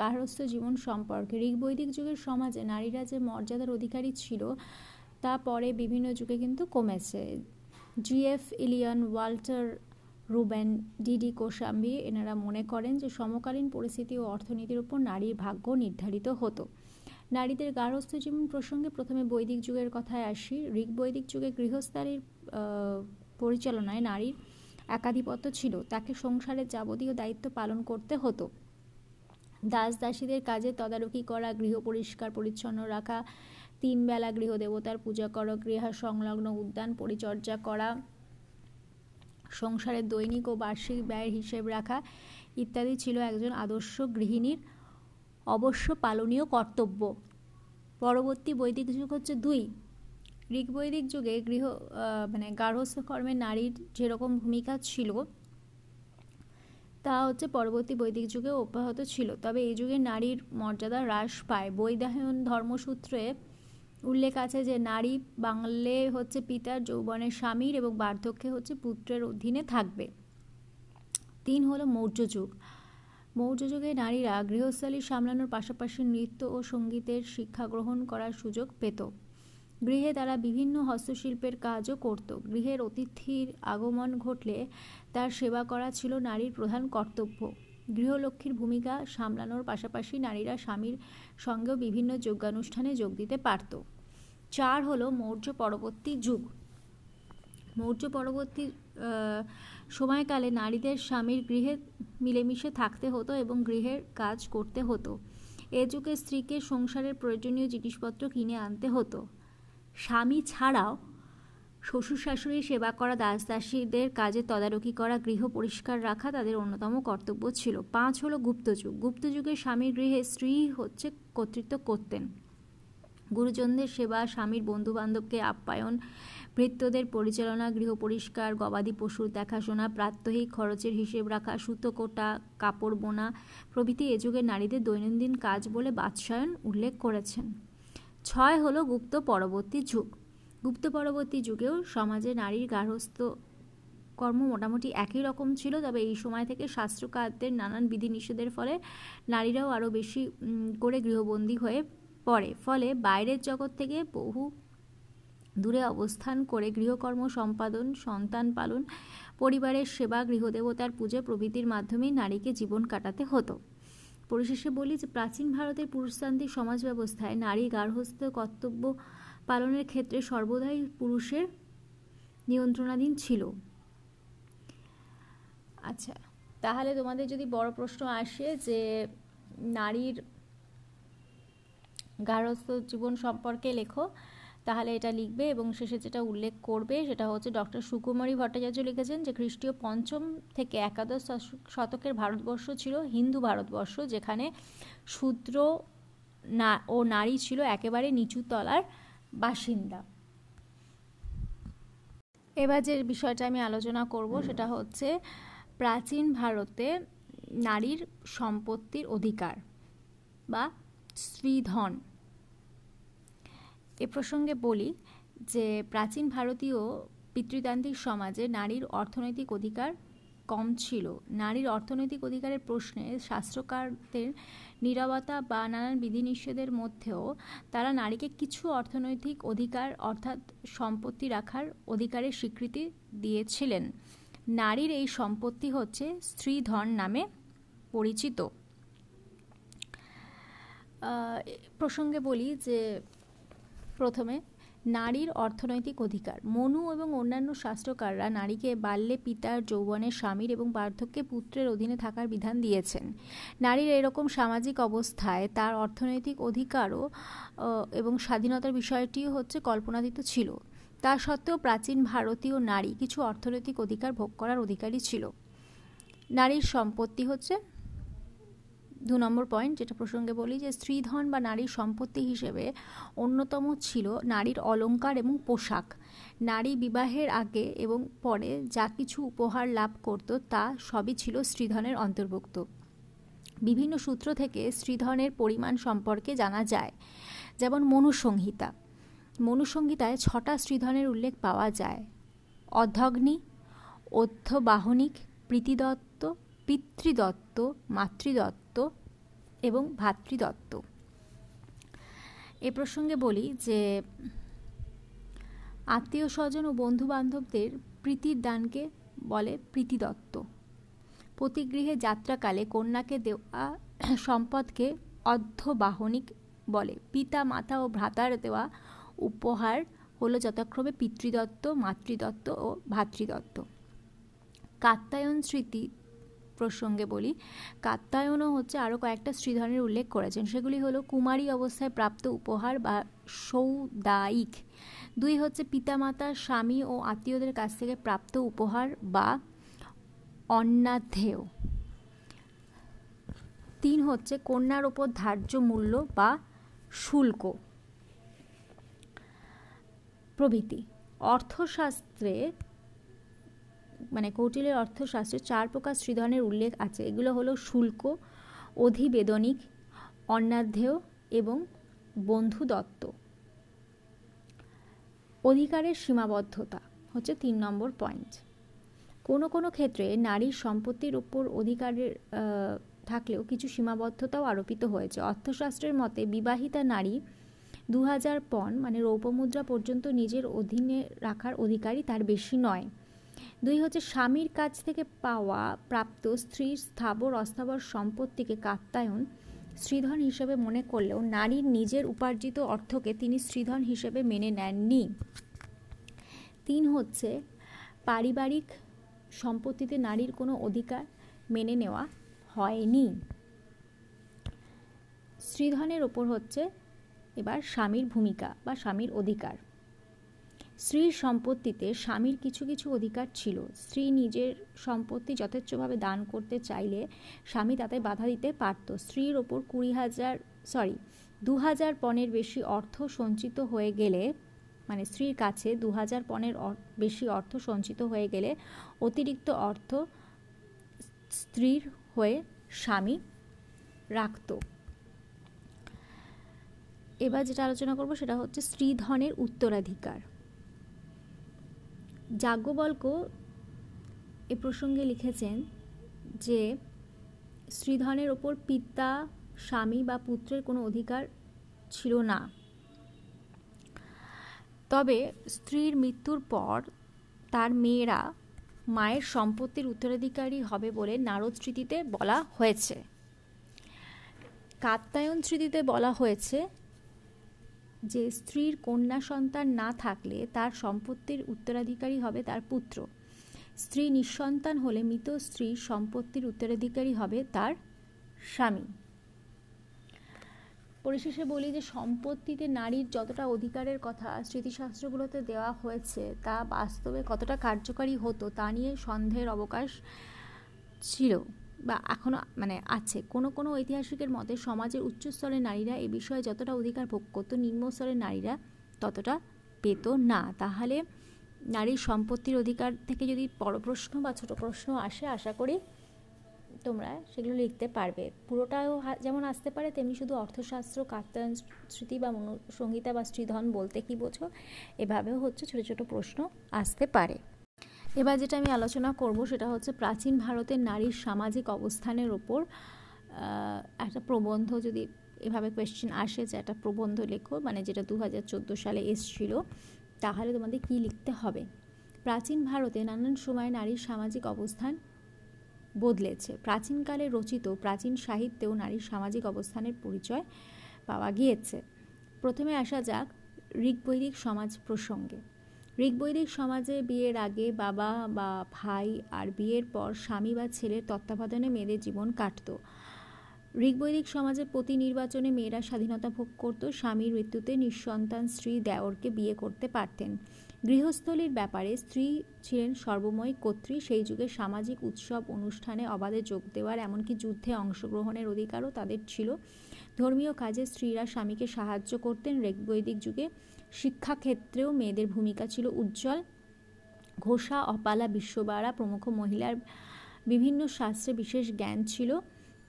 গার্হস্থ জীবন সম্পর্কে। ঋগ বৈদিক যুগের সমাজে নারীরা যে মর্যাদার অধিকারী ছিল তা পরে বিভিন্ন যুগে কিন্তু কমেছে। G F Ilyin Walter Ruben D D Kosambi এনারা মনে করেন যে সমকালীন পরিস্থিতি ও অর্থনীতির উপর নারীর ভাগ্য নির্ধারিত হতো। নারীদের গার্হস্থ জীবন প্রসঙ্গে প্রথমে বৈদিক যুগের কথায় আসি। ঋগ বৈদিক যুগে গৃহস্থালীর পরিচালনায় নারীর একাধিপত্য ছিল। তাকে সংসারের যাবতীয় দায়িত্ব পালন করতে হতো। দাস দাসীদের কাজে তদারকি করা, গৃহ পরিষ্কার পরিচ্ছন্ন রাখা তিন বেলা গৃহ দেবতার পূজা করা, গৃহা সংলগ্ন উদ্যান পরিচর্যা করা, সংসারের দৈনিক ও বার্ষিক ব্যয়ের হিসেব রাখা ইত্যাদি ছিল একজন আদর্শ গৃহিণীর অবশ্য পালনীয় কর্তব্য। পরবর্তী বৈদিক যুগ হচ্ছে দুই। ঋগ বৈদিক যুগে গৃহ মানে গার্হস্থ কর্মে নারীর যেরকম ভূমিকা ছিল, তা হচ্ছে পরবর্তী বৈদিক যুগে অব্যাহত ছিল। তবে এই যুগে নারীর মর্যাদা হ্রাস পায়। বৈদাহন ধর্মসূত্রে উল্লেখ আছে যে নারী বাংলে হচ্ছে পিতার যৌবনের স্বামীর এবং বার্ধক্যে হচ্ছে পুত্রের অধীনে থাকবে। তিন হলো মৌর্য যুগ। মৌর্য যুগে নারীরা গৃহস্থালী সামলানোর পাশাপাশি নৃত্য ও সঙ্গীতের শিক্ষা গ্রহণ করার সুযোগ পেত। গৃহে তারা বিভিন্ন হস্তশিল্পের কাজও করত। গৃহের অতিথির আগমন ঘটলে তার সেবা করা ছিল নারীর প্রধান কর্তব্য। গৃহলক্ষ্মীর ভূমিকা সামলানোর পাশাপাশি নারীরা স্বামীর সঙ্গেও বিভিন্ন যোগ্যানুষ্ঠানে যোগ দিতে পারত। চার হলো মৌর্য পরবর্তী যুগ। মৌর্য পরবর্তী সময়কালে নারীদের স্বামীর গৃহে মিলেমিশে থাকতে হতো এবং গৃহের কাজ করতে হতো। এ যুগে স্ত্রীকে সংসারের প্রয়োজনীয় জিনিসপত্র কিনে আনতে হতো। স্বামী ছাড়াও শ্বশুর শাশুড়ি সেবা করা দাস দাসীদের কাজে তদারকি করা, গৃহ পরিষ্কার রাখা তাদের অন্যতম কর্তব্য ছিল। পাঁচ হলো গুপ্তযুগ। গুপ্তযুগে স্বামীর গৃহে স্ত্রী হচ্ছে কর্তৃত্ব করতেন। গুরুজনদের সেবা, স্বামীর বন্ধুবান্ধবকে আপ্যায়ন, ভৃত্যদের পরিচালনা, গৃহ পরিষ্কার, গবাদি পশুর দেখাশোনা, প্রাত্যহিক খরচের হিসেব রাখা, সুতো কোটা, কাপড় বোনা প্রভৃতি এ যুগের নারীদের দৈনন্দিন কাজ বলে বাৎসায়ন উল্লেখ করেছেন। ছয় হলো গুপ্ত পরবর্তী যুগ। গুপ্ত পরবর্তী যুগেও সমাজে নারীর গার্হস্থ কর্ম মোটামুটি একই রকম ছিল, তবে এই সময় থেকে শাস্ত্রকারদের নানান বিধিনিষেধের ফলে নারীরাও আরও বেশি করে গৃহবন্দী হয়ে পড়ে। ফলে বাইরের জগৎ থেকে বহু দূরে অবস্থান করে গৃহকর্ম সম্পাদন, সন্তান পালন, পরিবারের সেবা, গৃহদেবতার পুজো প্রভৃতির মাধ্যমেই নারীকে জীবন কাটাতে হতো। পরিশেষে বলি যে, প্রাচীন ভারতের পুরুষতান্ত্রিক সমাজ ব্যবস্থায় নারী গার্হস্থ্য কর্তব্য পালনের ক্ষেত্রে সর্বদাই পুরুষের নিয়ন্ত্রণাধীন ছিল। আচ্ছা তাহলে তোমাদের যদি বড় প্রশ্ন আসে যে নারীর গার্হস্থ জীবন সম্পর্কে লেখো, তাহলে এটা লিখবে এবং শেষে যেটা উল্লেখ করবে সেটা হচ্ছে ডক্টর সুকুমারী ভট্টাচার্য লিখেছেন যে খ্রিস্টীয় পঞ্চম থেকে একাদশ শতকের ভারতবর্ষ ছিল হিন্দু ভারতবর্ষ, যেখানে শূদ্র না ও নারী ছিল একেবারে নিচু তলার বাসিন্দা। এবার যে বিষয়টা আমি আলোচনা করব সেটা হচ্ছে প্রাচীন ভারতে নারীর সম্পত্তির অধিকার বা স্ত্রীধন। এ প্রসঙ্গে বলি যে প্রাচীন ভারতীয় পিতৃতান্ত্রিক সমাজে নারীর অর্থনৈতিক অধিকার কম ছিল। নারীর অর্থনৈতিক অধিকারের প্রশ্নে শাস্ত্রকারদের নিরবতা বা নানান বিধিনিষেধের মধ্যেও তারা নারীকে কিছু অর্থনৈতিক অধিকার অর্থাৎ সম্পত্তি রাখার অধিকারের স্বীকৃতি দিয়েছিলেন। নারীর এই সম্পত্তি হচ্ছে স্ত্রীধন নামে পরিচিত। প্রসঙ্গে বলি যে প্রথমে নারীর অর্থনৈতিক অধিকার। মনু এবং অন্যান্য শাস্ত্রকাররা নারীকে বাল্যে পিতার যৌবনের স্বামীর এবং বার্ধক্যে পুত্রের অধীনে থাকার বিধান দিয়েছেন। নারীর এরকম সামাজিক অবস্থায় তার অর্থনৈতিক অধিকারও এবং স্বাধীনতার বিষয়টিও হচ্ছে কল্পনাতীত ছিল। তা সত্ত্বেও প্রাচীন ভারতীয় নারী কিছু অর্থনৈতিক অধিকার ভোগ করার অধিকারী ছিল। নারীর সম্পত্তি হচ্ছে দু নম্বর পয়েন্ট যেটা প্রসঙ্গে বলি যে স্ত্রীধন বা নারীর সম্পত্তি হিসেবে অন্যতম ছিল নারীর অলঙ্কার এবং পোশাক। নারী বিবাহের আগে এবং পরে যা কিছু উপহার লাভ করত তা সবই ছিল স্ত্রীধনের অন্তর্ভুক্ত। বিভিন্ন সূত্র থেকে স্ত্রীধনের পরিমাণ সম্পর্কে জানা যায়, যেমন মনুসংহিতা। মনুসংহিতায় ছটা শ্রীধনের উল্লেখ পাওয়া যায়। অর্ধগ্নি অধ্যবাহনিক, প্রীতিদত্ত, পিতৃদত্ত, মাতৃদত্ত এবং ভাতৃদত্ত। এ প্রসঙ্গে বলি যে আত্মীয় স্বজন ও বন্ধু বান্ধবদের প্রীতির দানকে বলে প্রীতিদত্ত। প্রতিগৃহে যাত্রাকালে কন্যাকে দেওয়া সম্পদকে অর্ধবাহনিক বলে। পিতা, মাতা ও ভ্রাতার দেওয়া উপহার হলো যথাক্রমে পিতৃদত্ত, মাতৃদত্ত ও ভাতৃদত্ত। কাত্তায়ন স্মৃতি প্রসঙ্গে বলি কাত্তায়নও হচ্ছে আরও কয়েকটা শ্রীধরের উল্লেখ করেছেন। সেগুলি হলো কুমারী অবস্থায় প্রাপ্ত উপহার বা সৌদায়িক। দুই হচ্ছে পিতামাতা, স্বামী ও আত্মীয়দের কাছ থেকে প্রাপ্ত উপহার বা অন্নাধেয় তিন হচ্ছে কন্যার ওপর ধার্য মূল্য বা শুল্ক। প্রভৃতি। অর্থশাস্ত্রে মানে কৌটিলের অর্থশাস্ত্রে চার প্রকার শ্রীধনের উল্লেখ আছে। এগুলো হলো শুল্ক, অধিবেদনিক অন্নাধ্যেয় এবং বন্ধু দত্ত অধিকারের সীমাবদ্ধতা হচ্ছে তিন নম্বর পয়েন্ট। কোনো কোনো ক্ষেত্রে নারীর সম্পত্তির উপর অধিকারের থাকলেও কিছু সীমাবদ্ধতাও আরোপিত হয়েছে। অর্থশাস্ত্রের মতে বিবাহিতা নারী দু হাজার পণ মানে রৌপমুদ্রা পর্যন্ত নিজের অধীনে রাখার অধিকারী তার বেশি নয়। দুই হচ্ছে স্বামীর কাছ থেকে পাওয়া প্রাপ্ত স্ত্রীর স্থাবর অস্থাবর সম্পত্তিকে কাত্তায়ন শ্রীধন হিসেবে মনে করলেও নারীর নিজের উপার্জিত অর্থকে তিনি শ্রীধন হিসেবে মেনে নেননি। তিন হচ্ছে পারিবারিক সম্পত্তিতে নারীর কোনো অধিকার মেনে নেওয়া হয়নি। শ্রীধনের ওপর হচ্ছে এবার স্বামীর ভূমিকা বা স্বামীর অধিকার। স্ত্রীর সম্পত্তিতে স্বামীর কিছু কিছু অধিকার ছিল। স্ত্রী নিজের সম্পত্তি যথেচ্ছভাবে দান করতে চাইলে স্বামী তাতে বাধা দিতে পারত। স্ত্রীর ওপর কুড়ি হাজার সরি দু হাজার পণের বেশি অর্থ সঞ্চিত হয়ে গেলে মানে স্ত্রীর কাছে দু হাজার পণের বেশি অর্থ সঞ্চিত হয়ে গেলে অতিরিক্ত অর্থ স্ত্রীর হয়ে স্বামী রাখত। এবার যেটা আলোচনা করব সেটা হচ্ছে স্ত্রীধনের উত্তরাধিকার। যাজ্ঞবল্ক এ প্রসঙ্গে লিখেছেন যে, শ্রীধনের ওপর পিতা, স্বামী বা পুত্রের কোনো অধিকার ছিল না। তবে স্ত্রীর মৃত্যুর পর তার মেয়েরা মায়ের সম্পত্তির উত্তরাধিকারী হবে বলে নারদ স্মৃতিতে বলা হয়েছে। কাত্তায়ন স্মৃতিতে বলা হয়েছে যে স্ত্রীর কন্যা সন্তান না থাকলে তার সম্পত্তির উত্তরাধিকারী হবে তার পুত্র। স্ত্রী নিঃসন্তান হলে মৃত স্ত্রীর সম্পত্তির উত্তরাধিকারী হবে তার স্বামী। পরিশেষে বলি যে সম্পত্তিতে নারীর যতটা অধিকারের কথা স্মৃতিশাস্ত্রগুলোতে দেওয়া হয়েছে, তা বাস্তবে কতটা কার্যকারী হতো তা নিয়ে সন্দেহের অবকাশ ছিল। বা এখনও মানে আছে। কোনো কোনো ঐতিহাসিকের মতে সমাজের উচ্চস্তরের নারীরা এ বিষয়ে যতটা অধিকার ভোগ করতো নিম্নস্তরের নারীরা ততটা পেত না। তাহলে নারীর সম্পত্তির অধিকার থেকে যদি বড় প্রশ্ন বা ছোট প্রশ্ন আসে, আশা করি তোমরা সেগুলো লিখতে পারবে। পুরোটাও যেমন আসতে পারে, তেমনি শুধু অর্থশাস্ত্র কাত্তায়ন স্মৃতি বা মনুসংহিতা বা শ্রীধন বলতে কি বোঝো? এভাবেও হচ্ছে ছোট ছোট প্রশ্ন আসতে পারে। এবার যেটা আমি আলোচনা করব সেটা হচ্ছে প্রাচীন ভারতের নারীর সামাজিক অবস্থানের ওপর একটা প্রবন্ধ যদি এভাবে কোয়েশ্চেন আসে যে একটা প্রবন্ধ লেখো মানে যেটা দু হাজার চোদ্দ সালে এসছিল, তাহলে তোমাদের কি লিখতে হবে? প্রাচীন ভারতে নানান সময় নারীর সামাজিক অবস্থান বদলেছে। প্রাচীনকালে রচিত প্রাচীন সাহিত্যেও নারীর সামাজিক অবস্থানের পরিচয় পাওয়া গিয়েছে। প্রথমে আসা যাক ঋগ্বৈদিক সমাজ প্রসঙ্গে। ঋগ্বৈদিক সমাজে বিয়ের আগে বাবা বা ভাই আর বিয়ের পর স্বামী বা ছেলের তত্ত্বাবধানে মেয়েদের জীবন কাটত। ঋগ্বৈদিক সমাজে প্রতি নির্বাচনে মেয়েরা স্বাধীনতা ভোগ করত, স্বামীর মৃত্যুতে নিঃসন্তান স্ত্রী দেওরকে বিয়ে করতে পারতেন। গৃহস্থলীর ব্যাপারে স্ত্রী ছিলেন সর্বময় কর্ত্রী, সেই যুগে সামাজিক উৎসব, অনুষ্ঠানে অবাধে যোগ দেওয়ার এমনকি যুদ্ধে অংশগ্রহণের অধিকারও তাদের ছিল। ধর্মীয় কাজে স্ত্রীরা স্বামীকে সাহায্য করতেন। ঋগ্বৈদিক যুগে শিক্ষাক্ষেত্রেও মেয়েদের ভূমিকা ছিল উজ্জ্বল। ঘোষা, অপালা বিশ্ববাড়া প্রমুখ মহিলার বিভিন্ন শাস্ত্রে বিশেষ জ্ঞান ছিল।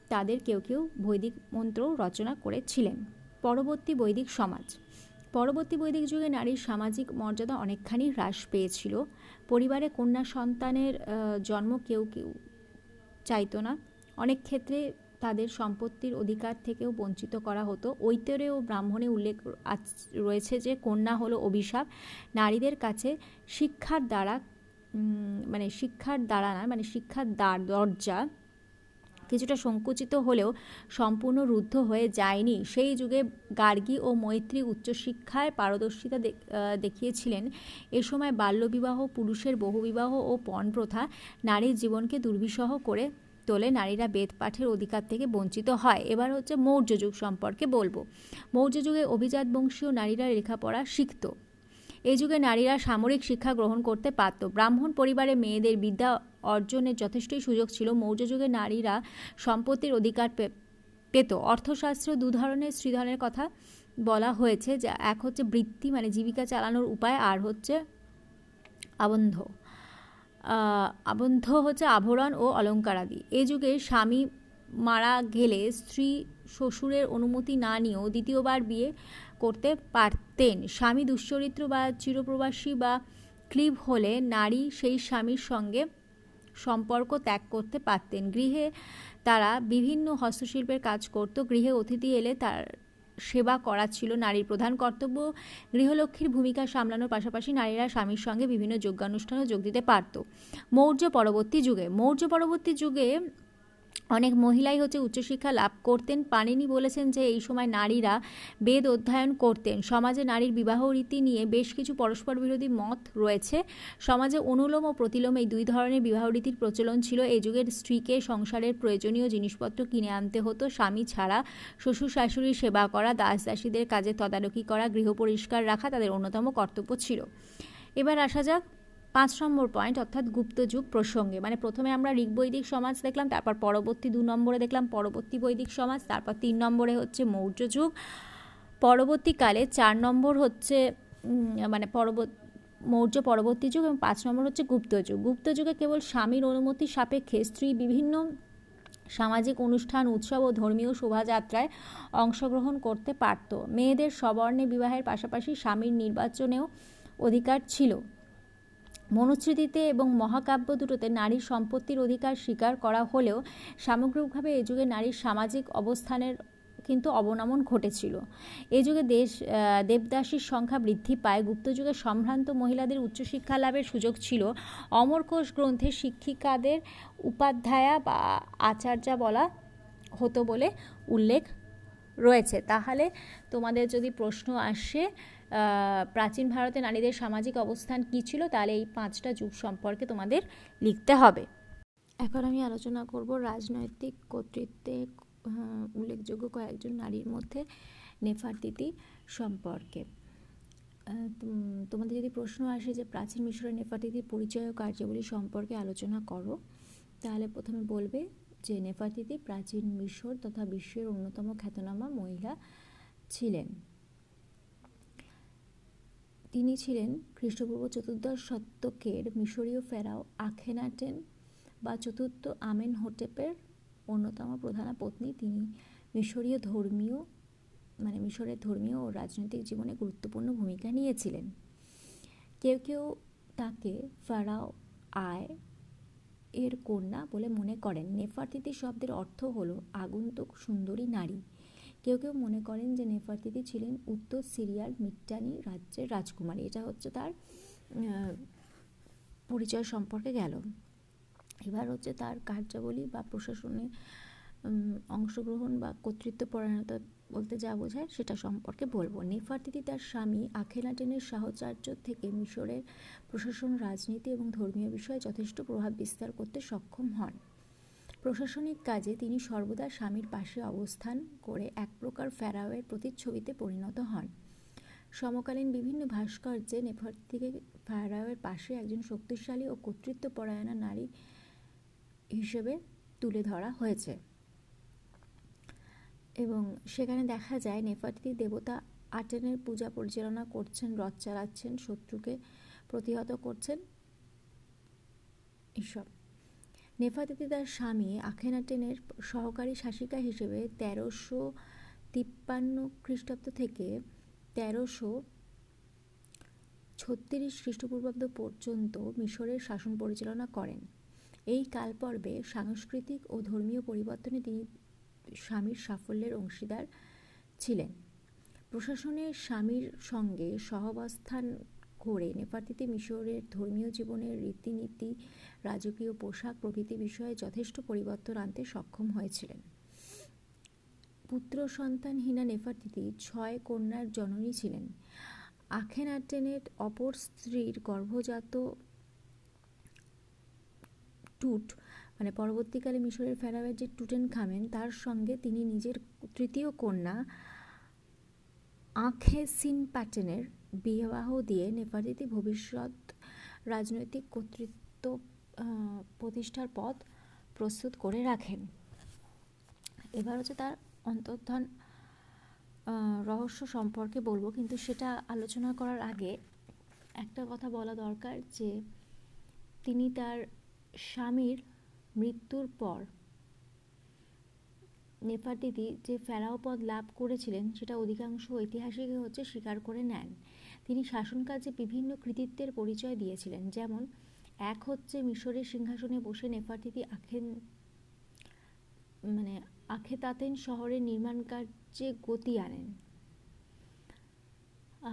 তাদের কেউ কেউ বৈদিক মন্ত্র রচনা করেছিলেন। পরবর্তী বৈদিক সমাজ। পরবর্তী বৈদিক যুগে নারীর সামাজিক মর্যাদা অনেকখানি হ্রাস পেয়েছিল। পরিবারে কন্যা সন্তানের জন্ম কেউ কেউ চাইতো না। অনেক ক্ষেত্রে তাদের সম্পত্তির অধিকার থেকেও বঞ্চিত করা হতো। ঐতরে ও ব্রাহ্মণে উল্লেখ রয়েছে যে কন্যা হলো অভিশাপ। নারীদের কাছে শিক্ষার দ্বারা মানে শিক্ষার দ্বারা না মানে শিক্ষার দ্বার, দরজা কিছুটা সংকুচিত হলেও সম্পূর্ণ রুদ্ধ হয়ে যায়নি। সেই যুগে গার্গী ও মৈত্রী উচ্চশিক্ষায় পারদর্শিতা দেখিয়েছিলেন। এ সময় বাল্যবিবাহ, পুরুষের বহুবিবাহ ও পণ প্রথা নারীর জীবনকে দুর্বিষহ করে তোলে নারীরা বেদ পাঠের অধিকার থেকে বঞ্চিত হয়। এবার হচ্ছে মৌর্য যুগ সম্পর্কে বলব। মৌর্য যুগে অভিজাত বংশীয় নারীরা লেখাপড়া শিখত। এই যুগে নারীরা সামরিক শিক্ষা গ্রহণ করতে পারত। ব্রাহ্মণ পরিবারে মেয়েদের বিদ্যা অর্জনের যথেষ্টই সুযোগ ছিল। মৌর্য যুগে নারীরা সম্পত্তির অধিকার পেত। অর্থশাস্ত্র দু ধরনের শ্রীধনের কথা বলা হয়েছে যা, এক হচ্ছে বৃত্তি মানে জীবিকা চালানোর উপায়, আর হচ্ছে আবন্ধ। আবন্ধ হচ্ছে আভরণ ও অলঙ্কার আদি এ যুগে স্বামী মারা গেলে স্ত্রী শ্বশুরের অনুমতি না নিয়েও দ্বিতীয়বার বিয়ে করতে পারতেন। স্বামী দুশ্চরিত্র বা চিরপ্রবাসী বা ক্লিব হলে নারী সেই স্বামীর সঙ্গে সম্পর্ক ত্যাগ করতে পারতেন। গৃহে তারা বিভিন্ন হস্তশিল্পের কাজ করত। গৃহে অতিথি এলে তার সেবা করা ছিল নারীর প্রধান কর্তব্য। গৃহলক্ষ্মীর ভূমিকা সামলানোর পাশাপাশি নারীরা স্বামীর সঙ্গে বিভিন্ন যোগ্যানুষ্ঠানে যোগ দিতে পারত। মৌর্য পরবর্তী যুগে, মৌর্য পরবর্তী যুগে অনেক মহিলাই হচ্ছে উচ্চশিক্ষা লাভ করতেন। পানিনি বলেছেন যে এই সময় নারীরা বেদ অধ্যয়ন করতেন। সমাজে নারীর বিবাহ রীতি নিয়ে বেশ কিছু পরস্পর বিরোধী মত রয়েছে। সমাজে অনুলোম ও প্রতিলোম এই দুই ধরনের বিবাহ রীতির প্রচলন ছিল। এই যুগের স্ত্রীকে সংসারের প্রয়োজনীয় জিনিসপত্র কিনে আনতে হতো। স্বামী ছাড়া শ্বশুর শাশুড়ির সেবা করা দাস দাসীদের কাজে তদারকি করা, গৃহ পরিষ্কার রাখা তাদের অন্যতম কর্তব্য ছিল। এবার আসা যাক পাঁচ নম্বর পয়েন্ট অর্থাৎ গুপ্ত যুগ প্রসঙ্গে। মানে প্রথমে আমরা ঋগ্বৈদিক সমাজ দেখলাম, তারপর পরবর্তী দু নম্বরে দেখলাম, পরবর্তী বৈদিক সমাজ, তারপর তিন নম্বরে হচ্ছে মৌর্য যুগ। পরবর্তীকালে চার নম্বর হচ্ছে মানে পরবর্তী মৌর্য পরবর্তী যুগ এবং পাঁচ নম্বর হচ্ছে গুপ্ত যুগ। গুপ্ত যুগে কেবল স্বামীর অনুমতি সাপেক্ষে, স্ত্রী বিভিন্ন সামাজিক অনুষ্ঠান, উৎসব ও ধর্মীয় শোভাযাত্রায় অংশগ্রহণ করতে পারত। মেয়েদের সবর্ণে বিবাহের পাশাপাশি স্বামীর নির্বাচনেও অধিকার ছিল। মনুস্মৃতিতে এবং মহাকাব্য দুটোতে নারীর সম্পত্তির অধিকার স্বীকার করা হলেও সামগ্রিকভাবে এ যুগে নারীর সামাজিক অবস্থানের কিন্তু অবনমন ঘটেছিল। এ যুগে দেশ দেবদাসীর সংখ্যা বৃদ্ধি পায়। গুপ্তযুগে সম্ভ্রান্ত মহিলাদের উচ্চশিক্ষা লাভের সুযোগ ছিল। অমরকোষ গ্রন্থে শিক্ষিকাদের উপাধ্যায়া বা আচার্যা বলা হতো বলে উল্লেখ রয়েছে। তাহলে তোমাদের যদি প্রশ্ন আসে প্রাচীন ভারতে নারীদের সামাজিক অবস্থান কী ছিল তাহলে এই পাঁচটা যুগ সম্পর্কে তোমাদের লিখতে হবে। এখন আমি আলোচনা করব রাজনৈতিক কর্তৃত্বে উল্লেখযোগ্য কয়েকজন নারীর মধ্যে নেফারতিতি সম্পর্কে। তোমাদের যদি প্রশ্ন আসে যে প্রাচীন মিশরের নেফারতিতির পরিচয় ও কার্যাবলী সম্পর্কে আলোচনা করো, তাহলে প্রথমে বলবে যে নেফারতিতি প্রাচীন মিশর তথা বিশ্বের অন্যতম খ্যাতনামা মহিলা ছিলেন। তিনি ছিলেন খ্রিস্টপূর্ব চতুর্দশ শতকের মিশরীয় ফেরাও আখেনাটেন বা চতুর্থ আমেন হোটেপের অন্যতম প্রধান পত্নী। তিনি মিশরীয় ধর্মীয় মানে মিশরের ধর্মীয় ও রাজনৈতিক জীবনে গুরুত্বপূর্ণ ভূমিকা নিয়েছিলেন। কেউ কেউ তাকে ফারাও আয় এর কন্যা বলে মনে করেন। নেফারতিতি শব্দের অর্থ হল, আগন্তুক সুন্দরী নারী। কেউ কেউ মনে করেন যে নেফারতিতি ছিলেন উত্তর সিরিয়ার মিট্টানি রাজ্যের রাজকুমারী। এটা হচ্ছে তার পরিচয় সম্পর্কে গেল। এবার হচ্ছে তার কার্যাবলী বা প্রশাসনে অংশগ্রহণ বা কর্তৃত্ব পরায়ণতা বলতে যা বোঝায় সেটা সম্পর্কে বলব। নেফারতিতি তার স্বামী আখেনাটেনের সাহচার্য থেকে মিশরের প্রশাসন, রাজনীতি এবং ধর্মীয় বিষয়ে যথেষ্ট প্রভাব বিস্তার করতে সক্ষম হন। প্রশাসনিক কাজে তিনি সর্বদা স্বামীর পাশে অবস্থান করে এক প্রকার ফেরাওয়ের প্রতিচ্ছবিতে পরিণত হন। সমকালীন বিভিন্ন ভাস্কর্যে নেফারতিকে ফেরাওয়ের পাশে একজন শক্তিশালী ও কর্তৃত্ব কর্তৃত্বপরায়ণা নারী হিসেবে তুলে ধরা হয়েছে। এবং সেখানে দেখা যায় নেফারতিতি দেবতা আটেনের পূজা পরিচালনা করছেন, রথ চালাচ্ছেন, শত্রুকে প্রতিহত করছেন এসব নেফাতিতি তার স্বামী আখেনাটেনের সহকারী শাসিকা হিসেবে তেরোশো তিপ্পান্ন খ্রিস্টাব্দ থেকে তেরোশো ছত্রিশ খ্রিস্টপূর্বাব্দ পর্যন্ত মিশরের শাসন পরিচালনা করেন। এই কালপর্বে সাংস্কৃতিক ও ধর্মীয় পরিবর্তনে তিনি স্বামীর সাফল্যের অংশীদার ছিলেন। প্রশাসনে স্বামীর সঙ্গে সহাবস্থান করে। নেপাতিতে মিশরের ধর্মীয় জীবনের রীতিনীতি, রাজকীয় পোশাক প্রভৃতি বিষয়ে যথেষ্ট পরিবর্তন আনতে সক্ষম হয়েছিলেন। পুত্র সন্তান সন্তানহীনা নেফারতিতি ছয় কন্যার জননী ছিলেন। আখেনাটেনের অপর স্ত্রীর গর্ভজাত টুট মানে পরবর্তীকালে মিশরের ফেরাওয়ের যে টুটেন খামেন তার সঙ্গে তিনি নিজের তৃতীয় কন্যা আখে সিন প্যাটেনের বিবাহ দিয়ে নেপালিতে ভবিষ্যৎ রাজনৈতিক কর্তৃত্ব প্রতিষ্ঠার পথ প্রস্তুত করে রাখেন। এবার হচ্ছে তার অন্তর্ধান রহস্য সম্পর্কে বলব, কিন্তু সেটা আলোচনা করার আগে একটা কথা বলা দরকার যে তিনি তার স্বামীর মৃত্যুর পর নেফারতিতি যে ফেরাও পদ লাভ করেছিলেন, সেটা অধিকাংশ ঐতিহাসিক হচ্ছে স্বীকার করে নেন। তিনি শাসনকাজে বিভিন্ন কৃতিত্বের পরিচয় দিয়েছিলেন, যেমন, এক হচ্ছে মিশরের সিংহাসনে বসে নেফারতিতি আখেন মানে আখেতাতেন শহরের নির্মাণ কার্যে গতি আনেন।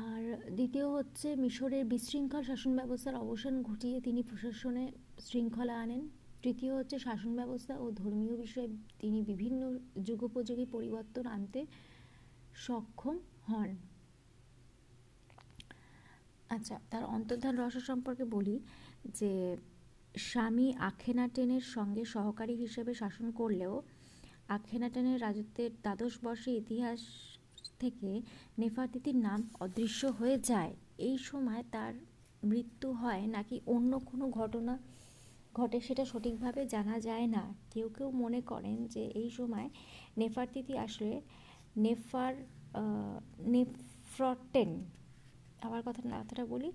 আর দ্বিতীয় হচ্ছে মিশরের বিশৃঙ্খল শাসন ব্যবস্থার অবসান ঘটিয়ে তিনি প্রশাসনে শৃঙ্খলা আনেন। তৃতীয় হচ্ছে শাসন ব্যবস্থা ও ধর্মীয় বিষয়ে তিনি বিভিন্ন যুগোপযোগী পরিবর্তন আনতে সক্ষম হন। আচ্ছা তার অন্তর্ধান রহস্য সম্পর্কে বলি যে, স্বামী আখেনাটেনের সঙ্গে সহকারী হিসেবে শাসন করলেও আখেনাটেনের রাজত্বের দ্বাদশ বর্ষে ইতিহাস থেকে নেফাতিতির নাম অদৃশ্য হয়ে যায়। এই সময় তার মৃত্যু হয় নাকি অন্য কোনো ঘটনা ঘটে সেটা সঠিকভাবে জানা যায় না। কেউ কেউ মনে করেন যে, এই সময় নেফারতিথি আসলে নেফার নেফ্রটেন আবার কথা কথাটা বলি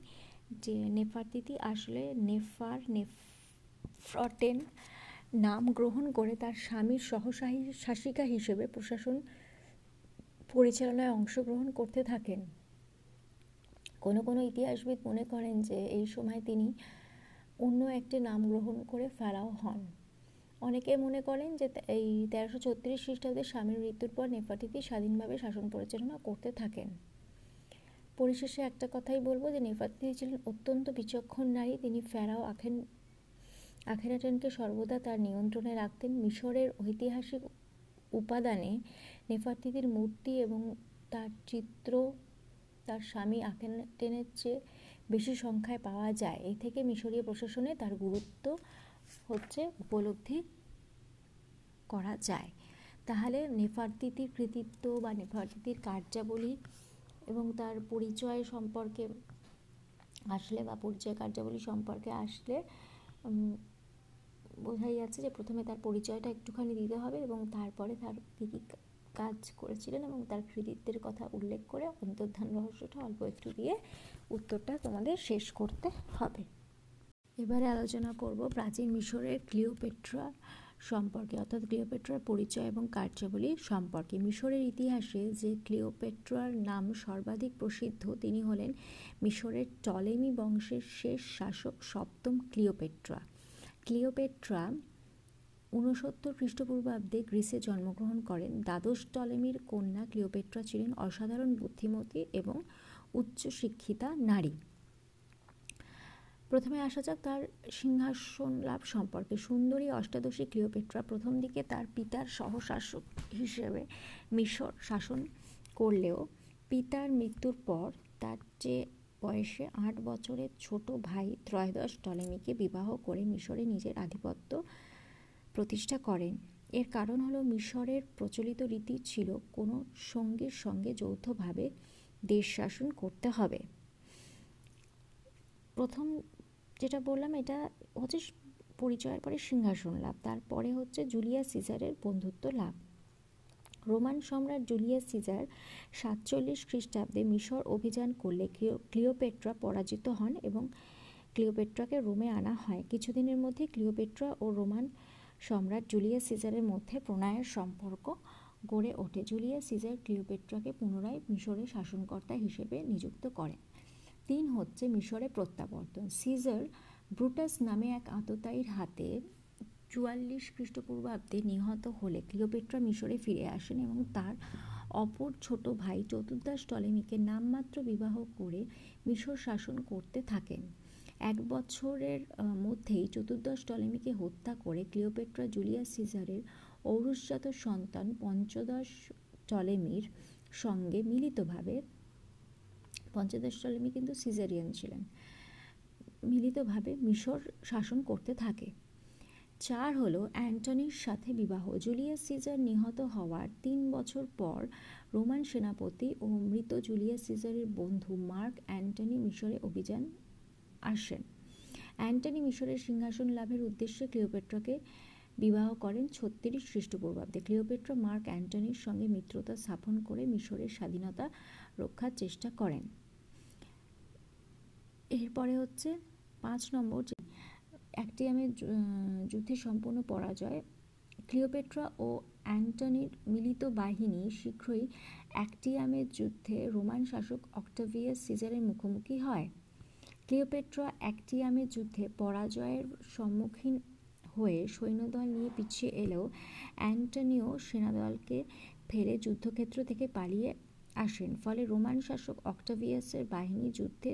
যে নেফারতিথি আসলে নেফার, নেফ্রটেন নাম গ্রহণ করে তার স্বামীর সহসাহী, শাসিকা হিসেবে প্রশাসন পরিচালনায় অংশগ্রহণ করতে থাকেন। কোনো কোনো ইতিহাসবিদ মনে করেন যে এই সময় তিনি অন্য একটি নাম গ্রহণ করে ফেরাও হন। অনেকে মনে করেন যে এই তেরোশো ছত্রিশ খ্রিস্টাব্দে স্বামীর মৃত্যুর পর নেফাটিতি স্বাধীনভাবে শাসন পরিচালনা করতে থাকেন। পরিশেষে একটা কথাই বলব যে নেফাতিতি ছিলেন অত্যন্ত বিচক্ষণ নারী। তিনি ফেরাও আখেন, আখেরাটেনকে সর্বদা তার নিয়ন্ত্রণে রাখতেন। মিশরের ঐতিহাসিক উপাদানে নেফারতিতির মূর্তি এবং তার চিত্র, তার স্বামী আখেনাটেনের চেয়ে বেশি সংখ্যায় পাওয়া যায়। এই থেকে মিশরীয় প্রশাসনে তার গুরুত্ব হচ্ছে উপলব্ধি করা যায়। তাহলে নেফারতিতির কৃতিত্ব বা নেফারতিতির কার্যাবলী এবং তার পরিচয় সম্পর্কে আসলে বা পরিচয় কার্যাবলী সম্পর্কে আসলে বোঝাই যাচ্ছে যে প্রথমে তার পরিচয়টা একটুখানি দিতে হবে এবং তারপরে তার কী কী, কাজ করেছিলেন এবং তার কৃতিত্বের কথা উল্লেখ করে অন্তর্ধান রহস্যটা অল্প একটু দিয়ে উত্তরটা তোমাদের শেষ করতে হবে। এবারে আলোচনা করব প্রাচীন মিশরের ক্লিওপেট্রা সম্পর্কে, অর্থাৎ ক্লিওপেট্রার পরিচয় এবং কার্যাবলী সম্পর্কে। মিশরের ইতিহাসে যে ক্লিওপেট্রার নাম সর্বাধিক প্রসিদ্ধ, তিনি হলেন মিশরের টলেমি বংশের শেষ শাসক সপ্তম ক্লিওপেট্রা। ক্লিওপেট্রা ঊনসত্তর খ্রিস্টপূর্বাব্দে গ্রিসে জন্মগ্রহণ করেন। দ্বাদশ টলেমির কন্যা ক্লিওপেট্রা ছিলেন অসাধারণ বুদ্ধিমতী এবং উচ্চশিক্ষিতা নারী। প্রথমে আসা যাক তার সিংহাসন লাভ সম্পর্কে। সুন্দরী অষ্টাদশী ক্লিওপেট্রা প্রথম দিকে তার পিতার সহশাসক হিসেবে মিশর শাসন করলেও পিতার মৃত্যুর পর তার যে বয়সে আট বছরের ছোট ভাই ত্রয়োদশ টলেমিকে বিবাহ করে মিশরে নিজের আধিপত্য প্রতিষ্ঠা করেন। এর কারণ হলো মিশরের প্রচলিত রীতি ছিল কোনো সঙ্গীর সঙ্গে যৌথভাবে দেশ শাসন করতে হবে। প্রথম যেটা বললাম, এটা হচ্ছে পরিচয়ের পরে সিংহাসন লাভ, তারপরে হচ্ছে জুলিয়াস সিজারের বন্ধুত্ব লাভ। রোমান সম্রাট জুলিয়াস সিজার সাতচল্লিশ খ্রিস্টাব্দে মিশর অভিযান করলে ক্লিওপেট্রা পরাজিত হন এবং ক্লিওপেট্রাকে রোমে আনা হয়। কিছুদিনের মধ্যে ক্লিওপেট্রা ও রোমান সম্রাট জুলিয়াস সিজারের মধ্যে প্রণয়ের সম্পর্ক গড়ে ওঠে। জুলিয়াস সিজার ক্লিওপেট্রাকে পুনরায় মিশরের শাসনকর্তা হিসেবে নিযুক্ত করেন তিন হচ্ছে মিশরে প্রত্যাবর্তন। সিজার ব্রুটাস নামে এক আততায়ীর হাতে চুয়াল্লিশ খ্রিস্টপূর্বাব্দে নিহত হলে ক্লিওপেট্রা মিশরে ফিরে আসেন এবং তার অপর ছোট ভাই চতুর্দাস টলেমিকে নামমাত্র বিবাহ করে মিশর শাসন করতে থাকেন। এক বছরের মধ্যেই চতুর্দশ টলেমিকে হত্যা করে ক্লিওপেট্রা জুলিয়াস সিজারের ঔরসজাত সন্তান পঞ্চদশ টলেমির সঙ্গে মিলিতভাবে পঞ্চদশ টলেমি কিন্তু সিজারিয়ান ছিলেন। মিলিতভাবে মিশর শাসন করতে থাকে। চার হলো অ্যান্টনির সাথে বিবাহ। জুলিয়াস সিজার নিহত হওয়ার তিন বছর পর রোমান সেনাপতি ও মৃত জুলিয়াস সিজারের বন্ধু মার্ক অ্যান্টনি মিশরে অভিযান আসেন। অ্যান্টনি মিশরের সিংহাসন লাভের উদ্দেশ্যে ক্লিওপেট্রাকে বিবাহ করেন ছত্রিশ খ্রিস্টপূর্বাব্দে। ক্লিওপেট্রা মার্ক অ্যান্টনির সঙ্গে মিত্রতা স্থাপন করে মিশরের স্বাধীনতা রক্ষার চেষ্টা করেন। এরপরে হচ্ছে পাঁচ নম্বর অ্যাক্টিয়ামের যুদ্ধে সম্পূর্ণ পরাজয়। ক্লিওপেট্রা ও অ্যান্টনির মিলিত বাহিনী শীঘ্রই অ্যাক্টিয়ামের যুদ্ধে রোমান শাসক অক্টাভিয়াস সিজারের মুখোমুখি হয়। ক্লিওপেট্রা অ্যাক্টিয়ামের যুদ্ধে পরাজয়ের সম্মুখীন হয়ে সৈন্যদল নিয়ে পিছিয়ে এলেও অ্যান্টনিও সেনাদলকে ফেলে যুদ্ধক্ষেত্র থেকে পালিয়ে আসেন। ফলে রোমান শাসক অক্টাভিয়াসের বাহিনী যুদ্ধে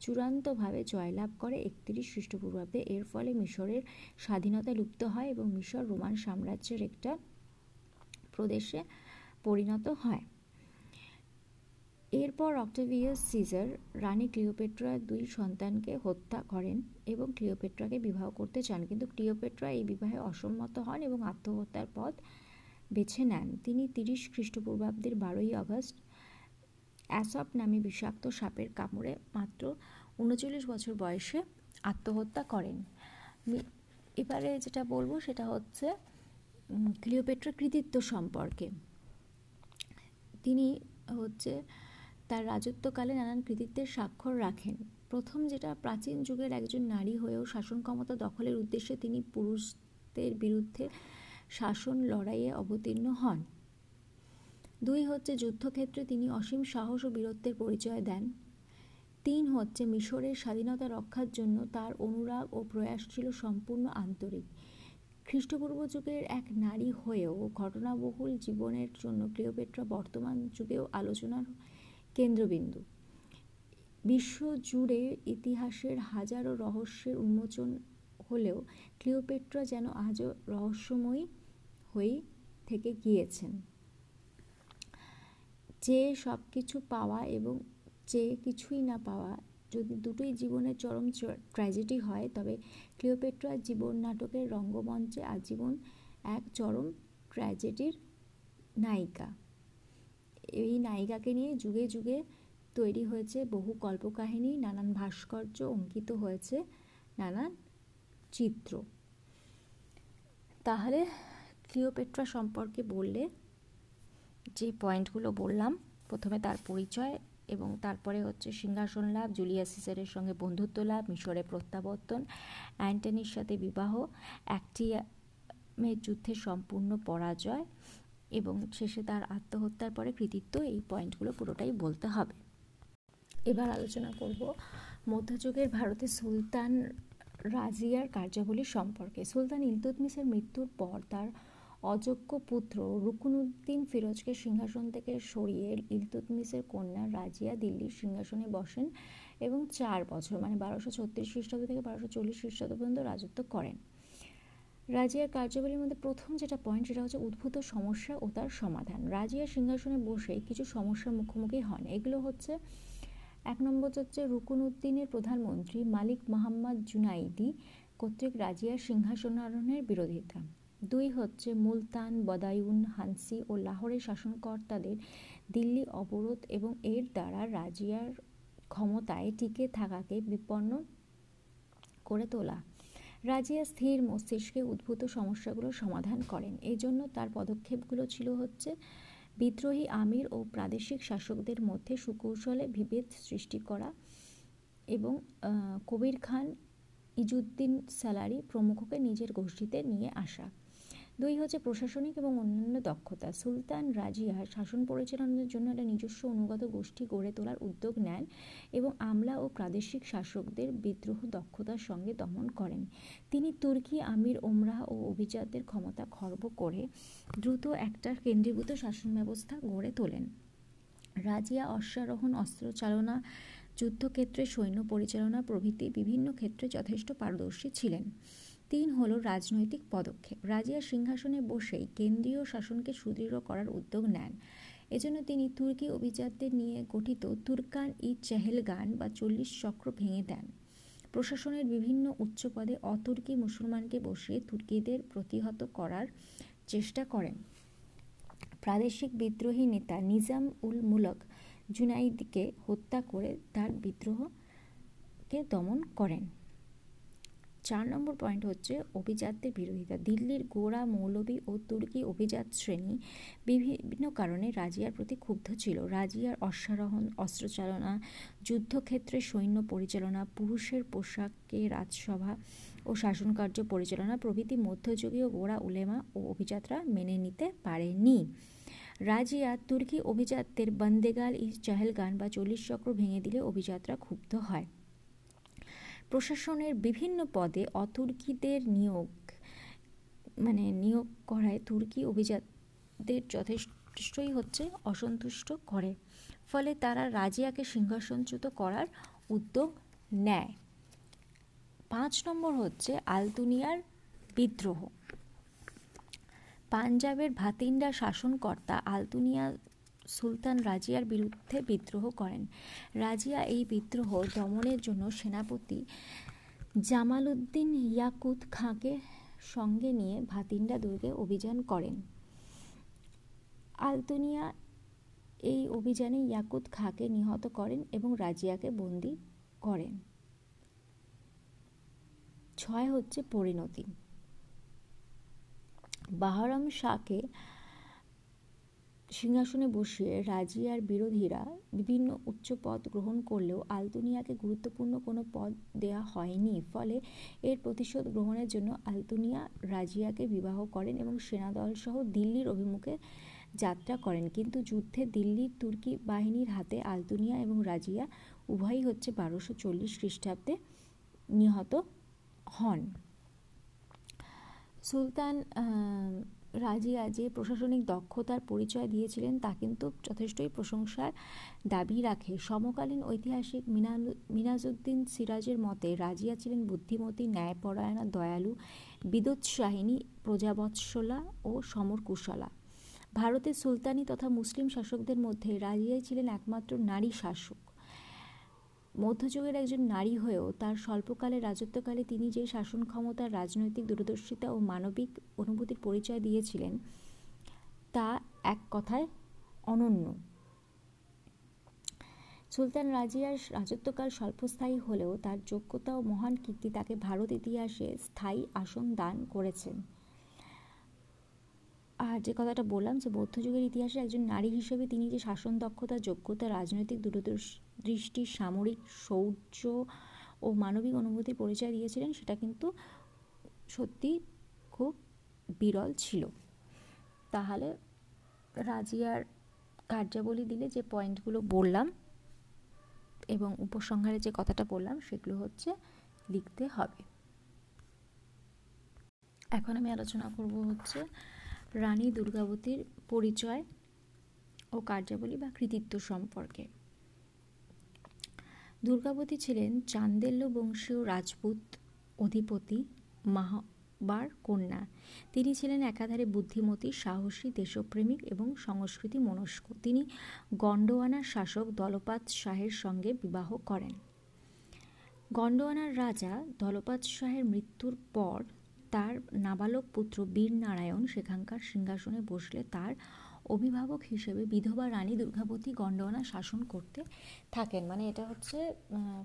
চূড়ান্তভাবে জয়লাভ করে একত্রিশ খ্রিস্টপূর্বাব্দে। এর ফলে মিশরের স্বাধীনতা লুপ্ত হয় এবং মিশর রোমান সাম্রাজ্যের একটা প্রদেশে পরিণত হয়। এরপর অক্টোভিয়াস সিজার রানী ক্লিওপেট্রার দুই সন্তানকে হত্যা করেন এবং ক্লিওপেট্রাকে বিবাহ করতে চান। কিন্তু ক্লিওপেট্রা এই বিবাহে অসম্মত হন এবং আত্মহত্যার পথ বেছে নেন। তিনি তিরিশ খ্রিস্টপূর্বাব্দের বারোই আগস্ট অ্যাসপ নামে বিষাক্ত সাপের কামড়ে মাত্র উনচল্লিশ বছর বয়সে আত্মহত্যা করেন। এবারে যেটা বলব সেটা হচ্ছে ক্লিওপেট্রা কৃতিত্ব সম্পর্কে। তিনি হচ্ছে তার রাজত্বকালে নানান কৃতিত্বের স্বাক্ষর রাখেন। প্রথম যেটা প্রাচীন যুগের একজন নারী হয়েও শাসন ক্ষমতা দখলের উদ্দেশ্যে তিনি পুরুষদের বিরুদ্ধে শাসন লড়াইয়ে অবতীর্ণ হন। দুই হচ্ছে যুদ্ধক্ষেত্রে তিনি অসীম সাহস ও বীরত্বের পরিচয় দেন। তিন হচ্ছে মিশরের স্বাধীনতা রক্ষার জন্য তার অনুরাগ ও প্রয়াস ছিল সম্পূর্ণ আন্তরিক। খ্রিস্টপূর্ব যুগের এক নারী হয়েও ঘটনাবহুল জীবনের জন্য ক্লিওপেট্রা বর্তমান যুগেও আলোচনার কেন্দ্রবিন্দু। বিশ্ব জুড়ে ইতিহাসের হাজারো রহস্যের উন্মোচন হলেও ক্লিওপেট্রা যেন আজও রহস্যময়ী হয়েই থেকে গিয়েছেন। চেয়ে সব কিছু পাওয়া এবং চেয়ে কিছুই না পাওয়া যদি দুটোই জীবনের চরম ট্র্যাজেডি হয়, তবে ক্লিওপেট্রার জীবন নাটকের রঙ্গমঞ্চে আজীবন এক চরম ট্র্যাজেডির নায়িকা। এই নায়িকাকে নিয়ে যুগে যুগে তৈরি হয়েছে বহু কল্পকাহিনী, নানান ভাস্কর্য অঙ্কিত হয়েছে, নানান চিত্র। তাহলে ক্লিওপেট্রা সম্পর্কে বললে যে পয়েন্টগুলো বললাম, প্রথমে তার পরিচয় এবং তারপরে হচ্ছে সিংহাসন লাভ, জুলিয়াস সিজারের সঙ্গে বন্ধুত্ব লাভ মিশরে প্রত্যাবর্তন, অ্যান্টনির সাথে বিবাহ অ্যাক্টিয়ামের যুদ্ধে সম্পূর্ণ পরাজয় এবং শেষে তার আত্মহত্যার পরে কৃতিত্ব, এই পয়েন্টগুলো পুরোটাই বলতে হবে। এবার আলোচনা করব মধ্যযুগের ভারতে সুলতান রাজিয়ার কার্যাবলী সম্পর্কে। সুলতান ইলতুতমিসের মৃত্যুর পর তার অযোগ্য পুত্র রুকুনুদ্দিন ফিরোজকে সিংহাসন থেকে সরিয়ে ইলতুতমিসের কন্যা রাজিয়া দিল্লির সিংহাসনে বসেন এবং চার বছর মানে বারোশো ছত্রিশ খ্রিস্টাব্দ থেকে বারোশো চল্লিশ খ্রিস্টাব্দ পর্যন্ত রাজত্ব করেন। রাজিয়ার কার্যাবলীর মধ্যে প্রথম যেটা পয়েন্ট সেটা হচ্ছে উদ্ভূত সমস্যা ও তার সমাধান। রাজিয়া সিংহাসনে বসে কিছু সমস্যার মুখোমুখি হন। এগুলো হচ্ছে, এক নম্বর হচ্ছে রুকুনুদ্দিনের প্রধানমন্ত্রী মালিক মোহাম্মদ জুনাইদি কর্তৃক রাজিয়ার সিংহাসনারোহণের বিরোধিতা। দুই হচ্ছে মুলতান, বদায়ুন, হানসি ও লাহোরের শাসনকর্তাদের দিল্লি অবরোধ এবং এর দ্বারা রাজিয়ার ক্ষমতায় টিকে থাকাকে বিপন্ন করে তোলা। রাজিয়া স্থির মস্তিষ্কে উদ্ভূত সমস্যাগুলোর সমাধান করেন। এই জন্য তার পদক্ষেপগুলো ছিল হচ্ছে, বিদ্রোহী আমির ও প্রাদেশিক শাসকদের মধ্যে সুকৌশলে বিভেদ সৃষ্টি করা এবং কবির খান ইজুদ্দিন সালারি প্রমুখকে নিজের গোষ্ঠীতে নিয়ে আসা। দুই হচ্ছে প্রশাসনিক এবং অন্যান্য দক্ষতা। সুলতান রাজিয়া শাসন পরিচালনার জন্য একটা নিজস্ব অনুগত গোষ্ঠী গড়ে তোলার উদ্যোগ নেন এবং আমলা ও প্রাদেশিক শাসকদের বিদ্রোহ দক্ষতার সঙ্গে দমন করেন। তিনি তুর্কি আমির ওমরাহ ও অভিজাতদের ক্ষমতা খর্ব করে দ্রুত একটা কেন্দ্রীভূত শাসন ব্যবস্থা গড়ে তোলেন। রাজিয়া অশ্বারোহণ, অস্ত্র চালনা, যুদ্ধক্ষেত্রে সৈন্য পরিচালনা প্রভৃতি বিভিন্ন ক্ষেত্রে যথেষ্ট পারদর্শী ছিলেন। তিন হলো রাজনৈতিক পদক্ষেপ। রাজিয়া সিংহাসনে বসেই কেন্দ্রীয় শাসনকে সুদৃঢ় করার উদ্যোগ নেন। এজন্য তিনি তুর্কি অভিজাতদের নিয়ে গঠিত তুর্কান ই চেহেলগান বা চল্লিশ চক্র ভেঙে দেন। প্রশাসনের বিভিন্ন উচ্চ পদে অতুর্কি মুসলমানকে বসিয়ে তুর্কিদের প্রতিহত করার চেষ্টা করেন। প্রাদেশিক বিদ্রোহী নেতা নিজাম উল মুলক জুনাইদকে হত্যা করে তার বিদ্রোহকে দমন করেন। চার নম্বর পয়েন্ট হচ্ছে অভিজাতদের বিরোধিতা। দিল্লির গোড়া মৌলবী ও তুর্কি অভিজাত শ্রেণি বিভিন্ন কারণে রাজিয়ার প্রতি ক্ষুব্ধ ছিল। রাজিয়ার অশ্বারোহণ অস্ত্রচালনা যুদ্ধক্ষেত্রে সৈন্য পরিচালনা, পুরুষের পোশাকে রাজসভা ও শাসনকার্য পরিচালনা প্রভৃতি মধ্যযুগীয় গোড়া উলেমা ও অভিজাতরা মেনে নিতে পারেনি। রাজিয়া তুর্কি অভিজাতদের বন্দেগাল ই চাহেলগান বা চল্লিশ চক্র ভেঙে দিলে অভিজাতরা ক্ষুব্ধ হয়। প্রশাসনের বিভিন্ন পদে অতুর্কিদের নিয়োগ মানে নিয়োগ করায় তুর্কি অভিজাতদের যথেষ্টই হচ্ছে অসন্তুষ্ট করে। ফলে তারা রাজিয়াকে সিংহাসনচ্যুত করার উদ্যোগ নেয়। পাঁচ নম্বর হচ্ছে আলতুনিয়ার বিদ্রোহ। পাঞ্জাবের ভাতিন্ডা শাসনকর্তা আলতুনিয়া সুলতান রাজিয়ার বিরুদ্ধে বিদ্রোহ করেন। রাজিয়া এই বিদ্রোহ দমনের জন্য সেনাপতি জামাল উদ্দিন ইয়াকুত খাঁকে সঙ্গে নিয়ে ভাতিন্ডা দুর্গে অভিযান করেন। আলতুনিয়া এই অভিযানে ইয়াকুত খাঁকে নিহত করেন এবং রাজিয়াকে বন্দি করেন। ছয় হচ্ছে পরিণতি। বাহারাম শাহকে সিংহাসনে বসিয়ে রাজিয়ার বিরোধীরা বিভিন্ন উচ্চ পদ গ্রহণ করলেও আলতুনিয়াকে গুরুত্বপূর্ণ কোনো পদ দেয়া হয়নি। ফলে এর প্রতিশোধ গ্রহণের জন্য আলতুনিয়া রাজিয়াকে বিবাহ করেন এবং সেনাদল সহ দিল্লির অভিমুখে যাত্রা করেন। কিন্তু যুদ্ধে দিল্লির তুর্কি বাহিনীর হাতে আলতুনিয়া এবং রাজিয়া উভয়ই হচ্ছে বারোশো চল্লিশ খ্রিস্টাব্দে নিহত হন। সুলতান রাজিয়া যে প্রশাসনিক দক্ষতার পরিচয় দিয়েছিলেন তা কিন্তু যথেষ্টই প্রশংসার দাবি রাখে। সমকালীন ঐতিহাসিক মিনাজউদ্দিন সিরাজের মতে রাজিয়া ছিলেন বুদ্ধিমতী, ন্যায়পরায়ণা, দয়ালু বিদোৎসাহিনী প্রজাবৎসলা ও সমরকুশলা। ভারতের সুলতানি তথা মুসলিম শাসকদের মধ্যে রাজিয়াই ছিলেন একমাত্র নারী শাসক। মধ্যযুগের একজন নারী হয়েও তার স্বল্পকালের রাজত্বকালে তিনি যে শাসন ক্ষমতার রাজনৈতিক দূরদর্শিতা ও মানবিক অনুভূতির পরিচয় দিয়েছিলেন, তা এক কথায় অনন্য। সুলতান রাজিয়ার রাজত্বকাল স্বল্পস্থায়ী হলেও তার যোগ্যতা ও মহান কীর্তি তাকে ভারত ইতিহাসে স্থায়ী আসন দান করেছেন। আর যে কথাটা বললাম যে মধ্যযুগের ইতিহাসে একজন নারী হিসেবে তিনি যে শাসন দক্ষতা, যোগ্যতা, রাজনৈতিক দূরদৃষ্টি সামরিক শৌর্য ও মানবিক অনুভূতির পরিচয় দিয়েছিলেন, সেটা কিন্তু সত্যি খুব বিরল ছিল। তাহলে রাজিয়ার কার্যাবলী দিলে যে পয়েন্টগুলো বললাম এবং উপসংহারে যে কথাটা বললাম, সেগুলো হচ্ছে লিখতে হবে। এখন আমি আলোচনা করব হচ্ছে রানী দুর্গাবতীর পরিচয় ও কার্যাবলী বা কৃতিত্ব সম্পর্কে। দুর্গাবতী ছিলেন চান্দেল্য বংশীয় রাজপুত অধিপতি মাহবার কন্যা। তিনি ছিলেন একাধারে বুদ্ধিমতী, সাহসী, দেশপ্রেমিক এবং সংস্কৃতি মনস্ক। তিনি গন্ডোয়ানার শাসক দলপাত শাহের সঙ্গে বিবাহ করেন। গন্ডোয়ানার রাজা দলপাত শাহের মৃত্যুর পর তার নাবালক পুত্র বীর নারায়ণ সেখানকার সিংহাসনে বসলে তার অভিভাবক হিসেবে বিধবা রানী দুর্গাবতী গণ্ডনা শাসন করতে থাকেন। মানে এটা হচ্ছে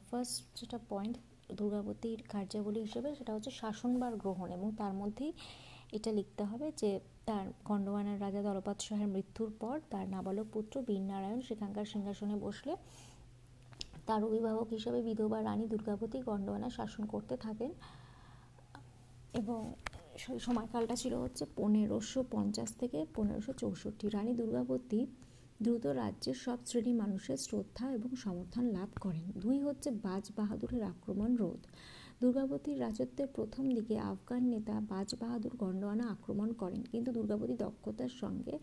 ফার্স্ট যেটা পয়েন্ট দুর্গাবতীর কার্যাবলী হিসেবে সেটা হচ্ছে শাসনবার গ্রহণ এবং তার মধ্যেই এটা লিখতে হবে যে তার গণ্ডওয়ানার রাজা দলপাত শাহের মৃত্যুর পর তার নাবালক পুত্র বীর নারায়ণ সেখানকার সিংহাসনে বসলে তার অভিভাবক হিসেবে বিধবা রানী দুর্গাবতী গণ্ডওয়ানা শাসন করতে থাকেন। এবং সময়কালটা ছিল হচ্ছে পনেরোশো পঞ্চাশ থেকে পনেরোশো চৌষট্টি। রানী দুর্গাবতী দ্রুত রাজ্যের সব শ্রেণি মানুষের শ্রদ্ধা এবং সমর্থন লাভ করেন। দুই হচ্ছে বাজ বাহাদুরের আক্রমণ রোধ। দুর্গাবতীর রাজত্বের প্রথম দিকে আফগান নেতা বাজ বাহাদুর গন্ডোয়ানা আক্রমণ করেন, কিন্তু দুর্গাবতী দক্ষতার সঙ্গে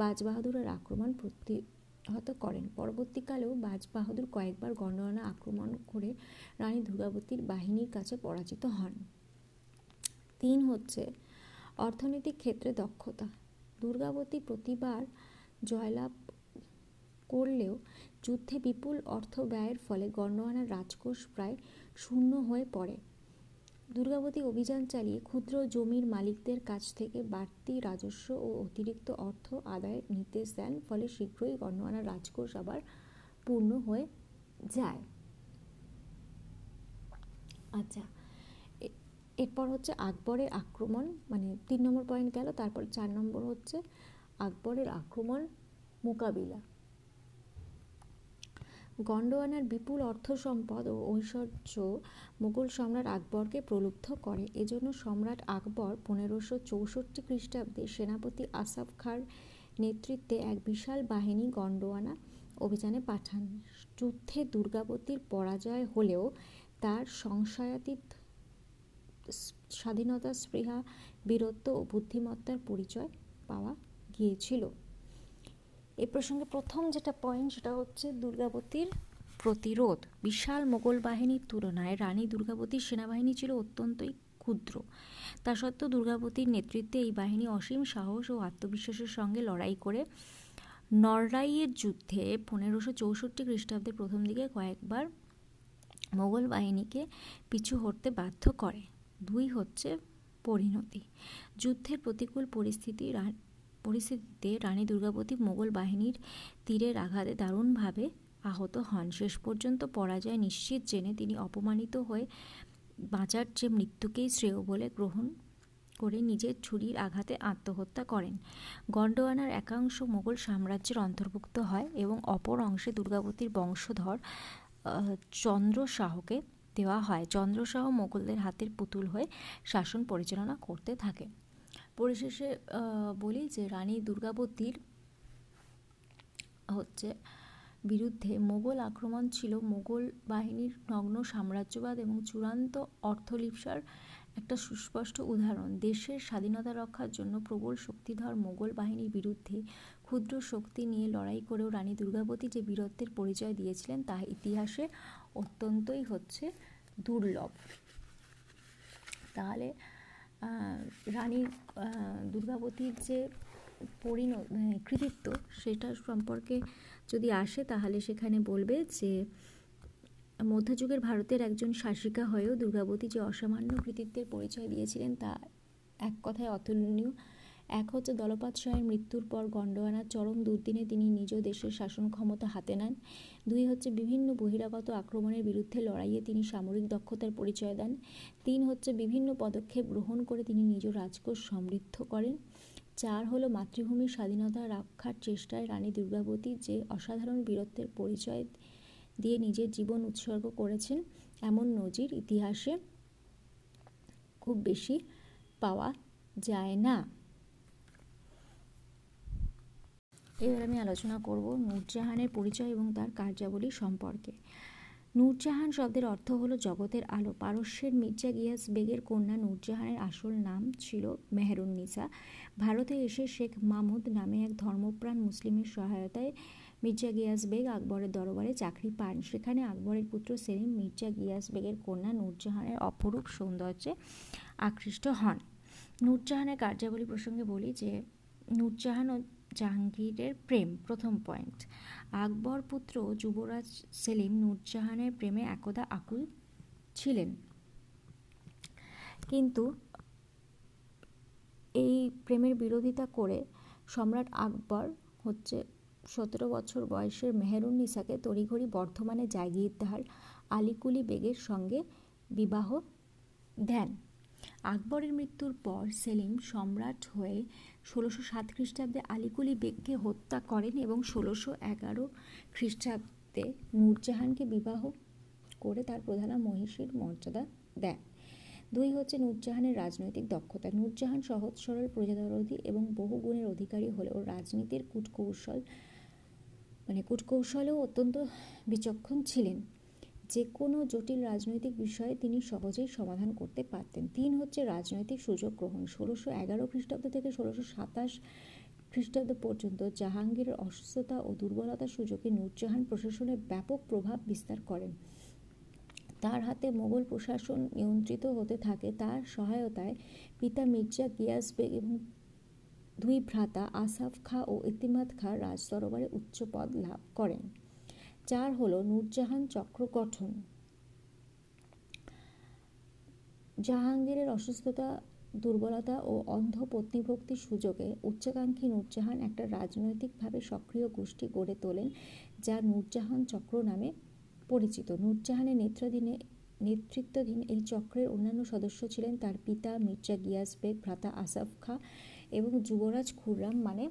বাজ বাহাদুরের আক্রমণ প্রতিহত করেন। পরবর্তীকালেও বাজ বাহাদুর কয়েকবার গন্ডোয়ানা আক্রমণ করে রানী দুর্গাবতীর বাহিনীর কাছে পরাজিত হন। তিন হচ্ছে অর্থনৈতিক ক্ষেত্রে দক্ষতা। দুর্গাবতী প্রতিবার জয়লাভ করলেও যুদ্ধে বিপুল অর্থ ব্যয়ের ফলে গণ্যমানার রাজকোষ প্রায় শূন্য হয়ে পড়ে। দুর্গাবতী অভিযান চালিয়ে ক্ষুদ্র জমির মালিকদের কাছ থেকে বাড়তি রাজস্ব ও অতিরিক্ত অর্থ আদায় নিতে দেন ফলে শীঘ্রই গণ্যমানার রাজকোষ আবার পূর্ণ হয়ে যায়। আচ্ছা এরপর হচ্ছে আকবরের আক্রমণ মানে তিন নম্বর পয়েন্ট গেল, তারপর চার নম্বর হচ্ছে আকবরের আক্রমণ মোকাবিলা। গন্ডোয়ানার বিপুল অর্থ সম্পদ ও ঐশ্বর্য মুঘল সম্রাট আকবরকে প্রলুব্ধ করে। এজন্য সম্রাট আকবর পনেরোশো চৌষট্টি খ্রিস্টাব্দে সেনাপতি আসাফ খার নেতৃত্বে এক বিশাল বাহিনী গন্ডোয়ানা অভিযানে পাঠান। যুদ্ধে দুর্গাবতীর পরাজয় হলেও তার সংশয়াতীত স্বাধীনতা, স্পৃহা, বীরত্ব ও বুদ্ধিমত্তার পরিচয় পাওয়া গিয়েছিল। এ প্রসঙ্গে প্রথম যেটা পয়েন্ট সেটা হচ্ছে দুর্গাবতীর প্রতিরোধ। বিশাল মোগল বাহিনীর তুলনায় রানী দুর্গাবতীর সেনাবাহিনী ছিল অত্যন্তই ক্ষুদ্র। তা সত্ত্বেও দুর্গাবতীর নেতৃত্বে এই বাহিনী অসীম সাহস ও আত্মবিশ্বাসের সঙ্গে লড়াই করে নররাইয়ের যুদ্ধে পনেরোশো চৌষট্টি খ্রিস্টাব্দের প্রথম দিকে কয়েকবার মোগল বাহিনীকে পিছু হটতে বাধ্য করে। দুই হচ্ছে পরিণতি। যুদ্ধের প্রতিকূল পরিস্থিতি পরিস্থিতিতে রানী দুর্গাবতী মোগল বাহিনীর তীরের আঘাতে দারুণভাবে আহত হন। শেষ পর্যন্ত পরাজয় নিশ্চিত জেনে তিনি অপমানিত হয়ে বাঁচার যে মৃত্যুকেই শ্রেয় বলে গ্রহণ করে নিজের ছুরির আঘাতে আত্মহত্যা করেন। গন্ডোয়ানার একাংশ মোগল সাম্রাজ্যের অন্তর্ভুক্ত হয় এবং অপর অংশে দুর্গাবতীর বংশধর চন্দ্র শাহকে দেওয়া হয়। চন্দ্রসহ মোগলদের হাতের পুতুল হয়ে শাসন পরিচালনা করতে থাকে। পরিশেষে বলি যে রানী দুর্গাবতীর হচ্ছে বিরুদ্ধে মোগল আক্রমণ ছিল মোগল বাহিনীর নগ্ন সাম্রাজ্যবাদ এবং চূড়ান্ত অর্থলিপসার একটা সুস্পষ্ট উদাহরণ। দেশের স্বাধীনতা রক্ষার জন্য প্রবল শক্তিধর মোগল বাহিনীর বিরুদ্ধে ক্ষুদ্র শক্তি নিয়ে লড়াই করেও রানী দুর্গাবতী যে বীরত্বের পরিচয় দিয়েছিলেন, তা ইতিহাসে অত্যন্তই হচ্ছে দুর্লভ। তাহলে রানী দুর্গাবতীর যে পরিণ কৃতিত্ব সেটা সম্পর্কে যদি আসে, তাহলে সেখানে বলবে যে, মধ্যযুগের ভারতের একজন শাসিকা হয়েও দুর্গাবতী যে অসামান্য কৃতিত্বের পরিচয় দিয়েছিলেন, তা এক কথায় অতুলনীয়। এক হচ্ছে দলপাত শাহের মৃত্যুর পর গন্ডোয়ানার চরম দুর্দিনে তিনি নিজ দেশের শাসন ক্ষমতা হাতে নেন। দুই হচ্ছে বিভিন্ন বহিরাগত আক্রমণের বিরুদ্ধে লড়াইয়ে তিনি সামরিক দক্ষতার পরিচয় দেন। তিন হচ্ছে বিভিন্ন পদক্ষেপ গ্রহণ করে তিনি নিজ রাজকোষ সমৃদ্ধ করেন। চার হলো মাতৃভূমির স্বাধীনতা রক্ষার চেষ্টায় রানী দুর্গাবতী যে অসাধারণ বীরত্বের পরিচয় দিয়ে নিজের জীবন উৎসর্গ করেছেন, এমন নজির ইতিহাসে খুব বেশি পাওয়া যায় না। এবার আমি আলোচনা করব নূরজাহানের পরিচয় এবং তার কার্যাবলী সম্পর্কে। নূরজাহান শব্দের অর্থ হলো জগতের আলো। পারস্যের মির্জা গিয়াস বেগের কন্যা নূরজাহানের আসল নাম ছিল মেহরুন্নিসা। ভারতে এসে শেখ মাহমুদ নামে এক ধর্মপ্রাণ মুসলিমের সহায়তায় মির্জা গিয়াস বেগ আকবরের দরবারে চাকরি পান। সেখানে আকবরের পুত্র সেলিম মির্জা গিয়াস বেগের কন্যা নূরজাহানের অপরূপ সৌন্দর্যে আকৃষ্ট হন। নূরজাহানের কার্যাবলী প্রসঙ্গে বলি যে, নূরজাহান জাহাঙ্গীরের প্রেম, প্রথম পয়েন্ট আকবর পুত্র যুবরাজ সেলিম নূরজাহানের প্রেমে একদা আকুল ছিলেন। কিন্তু এই প্রেমের বিরোধিতা করে সম্রাট আকবর হচ্ছে সতেরো বছর বয়সের মেহেরুন্নিসাকে তড়িঘড়ি বর্ধমানে জাগিরদার আলিকুলি বেগের সঙ্গে বিবাহ দেন। আকবরের মৃত্যুর পর সেলিম সম্রাট হয়ে ষোলোশো সাত খ্রিস্টাব্দে আলিকুলি বেগকে হত্যা করেন এবং ষোলোশো এগারো খ্রিস্টাব্দে নূরজাহানকে বিবাহ করে তার প্রধানা মহিষীর মর্যাদা দেন। দুই হচ্ছে নূরজাহানের রাজনৈতিক দক্ষতা। নূরজাহান সহজ সরল প্রজাদরদি এবং বহু গুণের অধিকারী হলেও রাজনীতির কূটকৌশল মানে কূটকৌশলেও অত্যন্ত বিচক্ষণ ছিলেন। যে কোনো জটিল রাজনৈতিক বিষয়ে তিনি সহজেই সমাধান করতে পারতেন। তিন হচ্ছে রাজনৈতিক সুযোগ গ্রহণ। ষোলোশো এগারো খ্রিস্টাব্দ থেকে ষোলোশো সাতাশ খ্রিস্টাব্দ পর্যন্ত জাহাঙ্গীরের অসুস্থতা ও দুর্বলতার সুযোগে নূরজাহান প্রশাসনে ব্যাপক প্রভাব বিস্তার করেন। তার হাতে মোগল প্রশাসন নিয়ন্ত্রিত হতে থাকে। তার সহায়তায় পিতা মির্জা গিয়াস বেগ এবং দুই ভ্রাতা আসাফ খা ও ইতিমাদ খা রাজ দরবারে উচ্চ পদ লাভ করেন। চার হলো নূরজাহান চক্র গঠন। জাহাঙ্গীরের অসুস্থতা, দুর্বলতা ও অন্ধ পত্নীভক্তির সুযোগে উচ্চাকাঙ্ক্ষী নূরজাহান একটা রাজনৈতিকভাবে সক্রিয় গোষ্ঠী গড়ে তোলেন, যা নূরজাহান চক্র নামে পরিচিত। নূরজাহানের নেতৃত্বাধীনে নেতৃত্বাধীন এই চক্রের অন্যান্য সদস্য ছিলেন তার পিতা মির্জা গিয়াস বেগ, ভ্রাতা আসাফ খা এবং যুবরাজ খুররাম মানে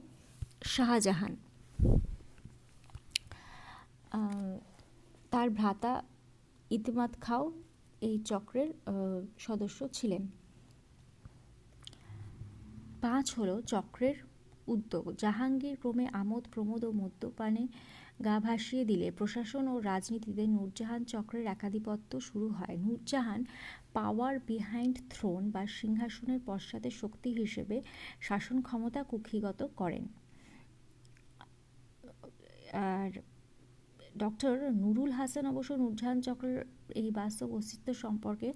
শাহজাহান। তার ভ্রাতা ইতিমাদ খাও এই চক্রের সদস্য ছিলেন। পাঁচ হলো চক্রের উদ্যোগ। জাহাঙ্গীর ক্রমে আমোদ, প্রমোদ ও মদ্যপানে গা ভাসিয়ে দিলে প্রশাসন ও রাজনীতিতে নূরজাহান চক্রের একাধিপত্য শুরু হয়। নূরজাহান পাওয়ার বিহাইন্ড থ্রোন বা সিংহাসনের পশ্চাতে শক্তি হিসেবে শাসন ক্ষমতা কুক্ষিগত করেন। আর ডক্টর নুরুল হাসান অবশ্য নূরজাহান চক্রের এই বাস্তব অস্তিত্ব সম্পর্কে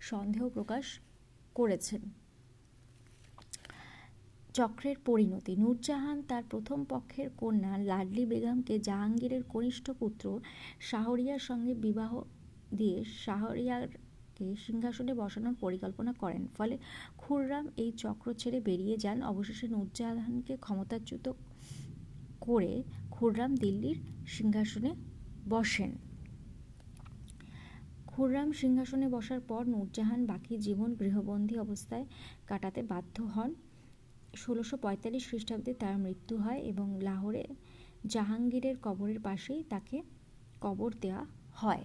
সন্দেহ প্রকাশ করেছেন। চক্রের পরিণতি, নূরজাহান তার প্রথম পক্ষের কন্যা লাডলি বেগমকে জাহাঙ্গীরের কনিষ্ঠ পুত্র শাহরিয়ার সঙ্গে বিবাহ দিয়ে শাহরিয়ারকে সিংহাসনে বসানোর পরিকল্পনা করেন। ফলে খুররাম এই চক্র ছেড়ে বেরিয়ে যান। অবশেষে নূরজাহানকে ক্ষমতাচ্যুত করে খুররাম দিল্লির সিংহাসনে বসেন। খুররাম সিংহাসনে বসার পর নূরজাহান বাকি জীবন গৃহবন্দী অবস্থায় কাটাতে বাধ্য হন। ষোলোশো পঁয়তাল্লিশ খ্রিস্টাব্দে তার মৃত্যু হয় এবং লাহোরে জাহাঙ্গীরের কবরের পাশেই তাকে কবর দেওয়া হয়।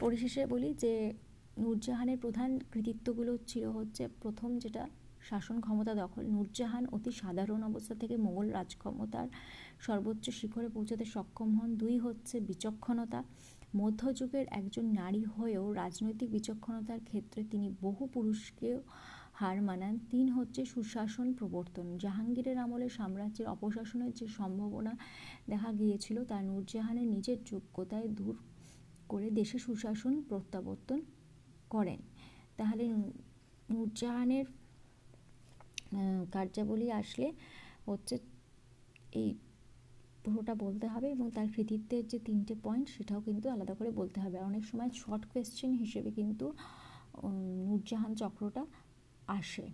পরিশেষে বলি যে, নূরজাহানের প্রধান কৃতিত্বগুলো ছিল হচ্ছে, প্রথম যেটা শাসন ক্ষমতা দখল, নূরজাহান অতি সাধারণ অবস্থা থেকে মোগল রাজক্ষমতার সর্বোচ্চ শিখরে পৌঁছাতে সক্ষম হন। দুই হচ্ছে বিচক্ষণতা। মধ্যযুগের একজন নারী হয়েও রাজনৈতিক বিচক্ষণতার ক্ষেত্রে তিনি বহু পুরুষকেও হার মানান। তিন হচ্ছে সুশাসন প্রবর্তন। জাহাঙ্গীরের আমলে সাম্রাজ্যের অপশাসনের যে সম্ভাবনা দেখা গিয়েছিল, তা নূরজাহানের নিজের যোগ্যতায় দূর করে দেশে সুশাসন প্রত্যাবর্তন করেন। তাহলে নূরজাহানের কার্যাবলী আসলে হচ্ছে এই পুরোটা বলতে হবে এবং তার কৃতিত্বের যে তিনটে পয়েন্ট সেটাও কিন্তু আলাদা করে বলতে হবে। আর অনেক সময় শর্ট কোয়েশ্চেন হিসেবে কিন্তু নূরজাহান চক্রটা আসে।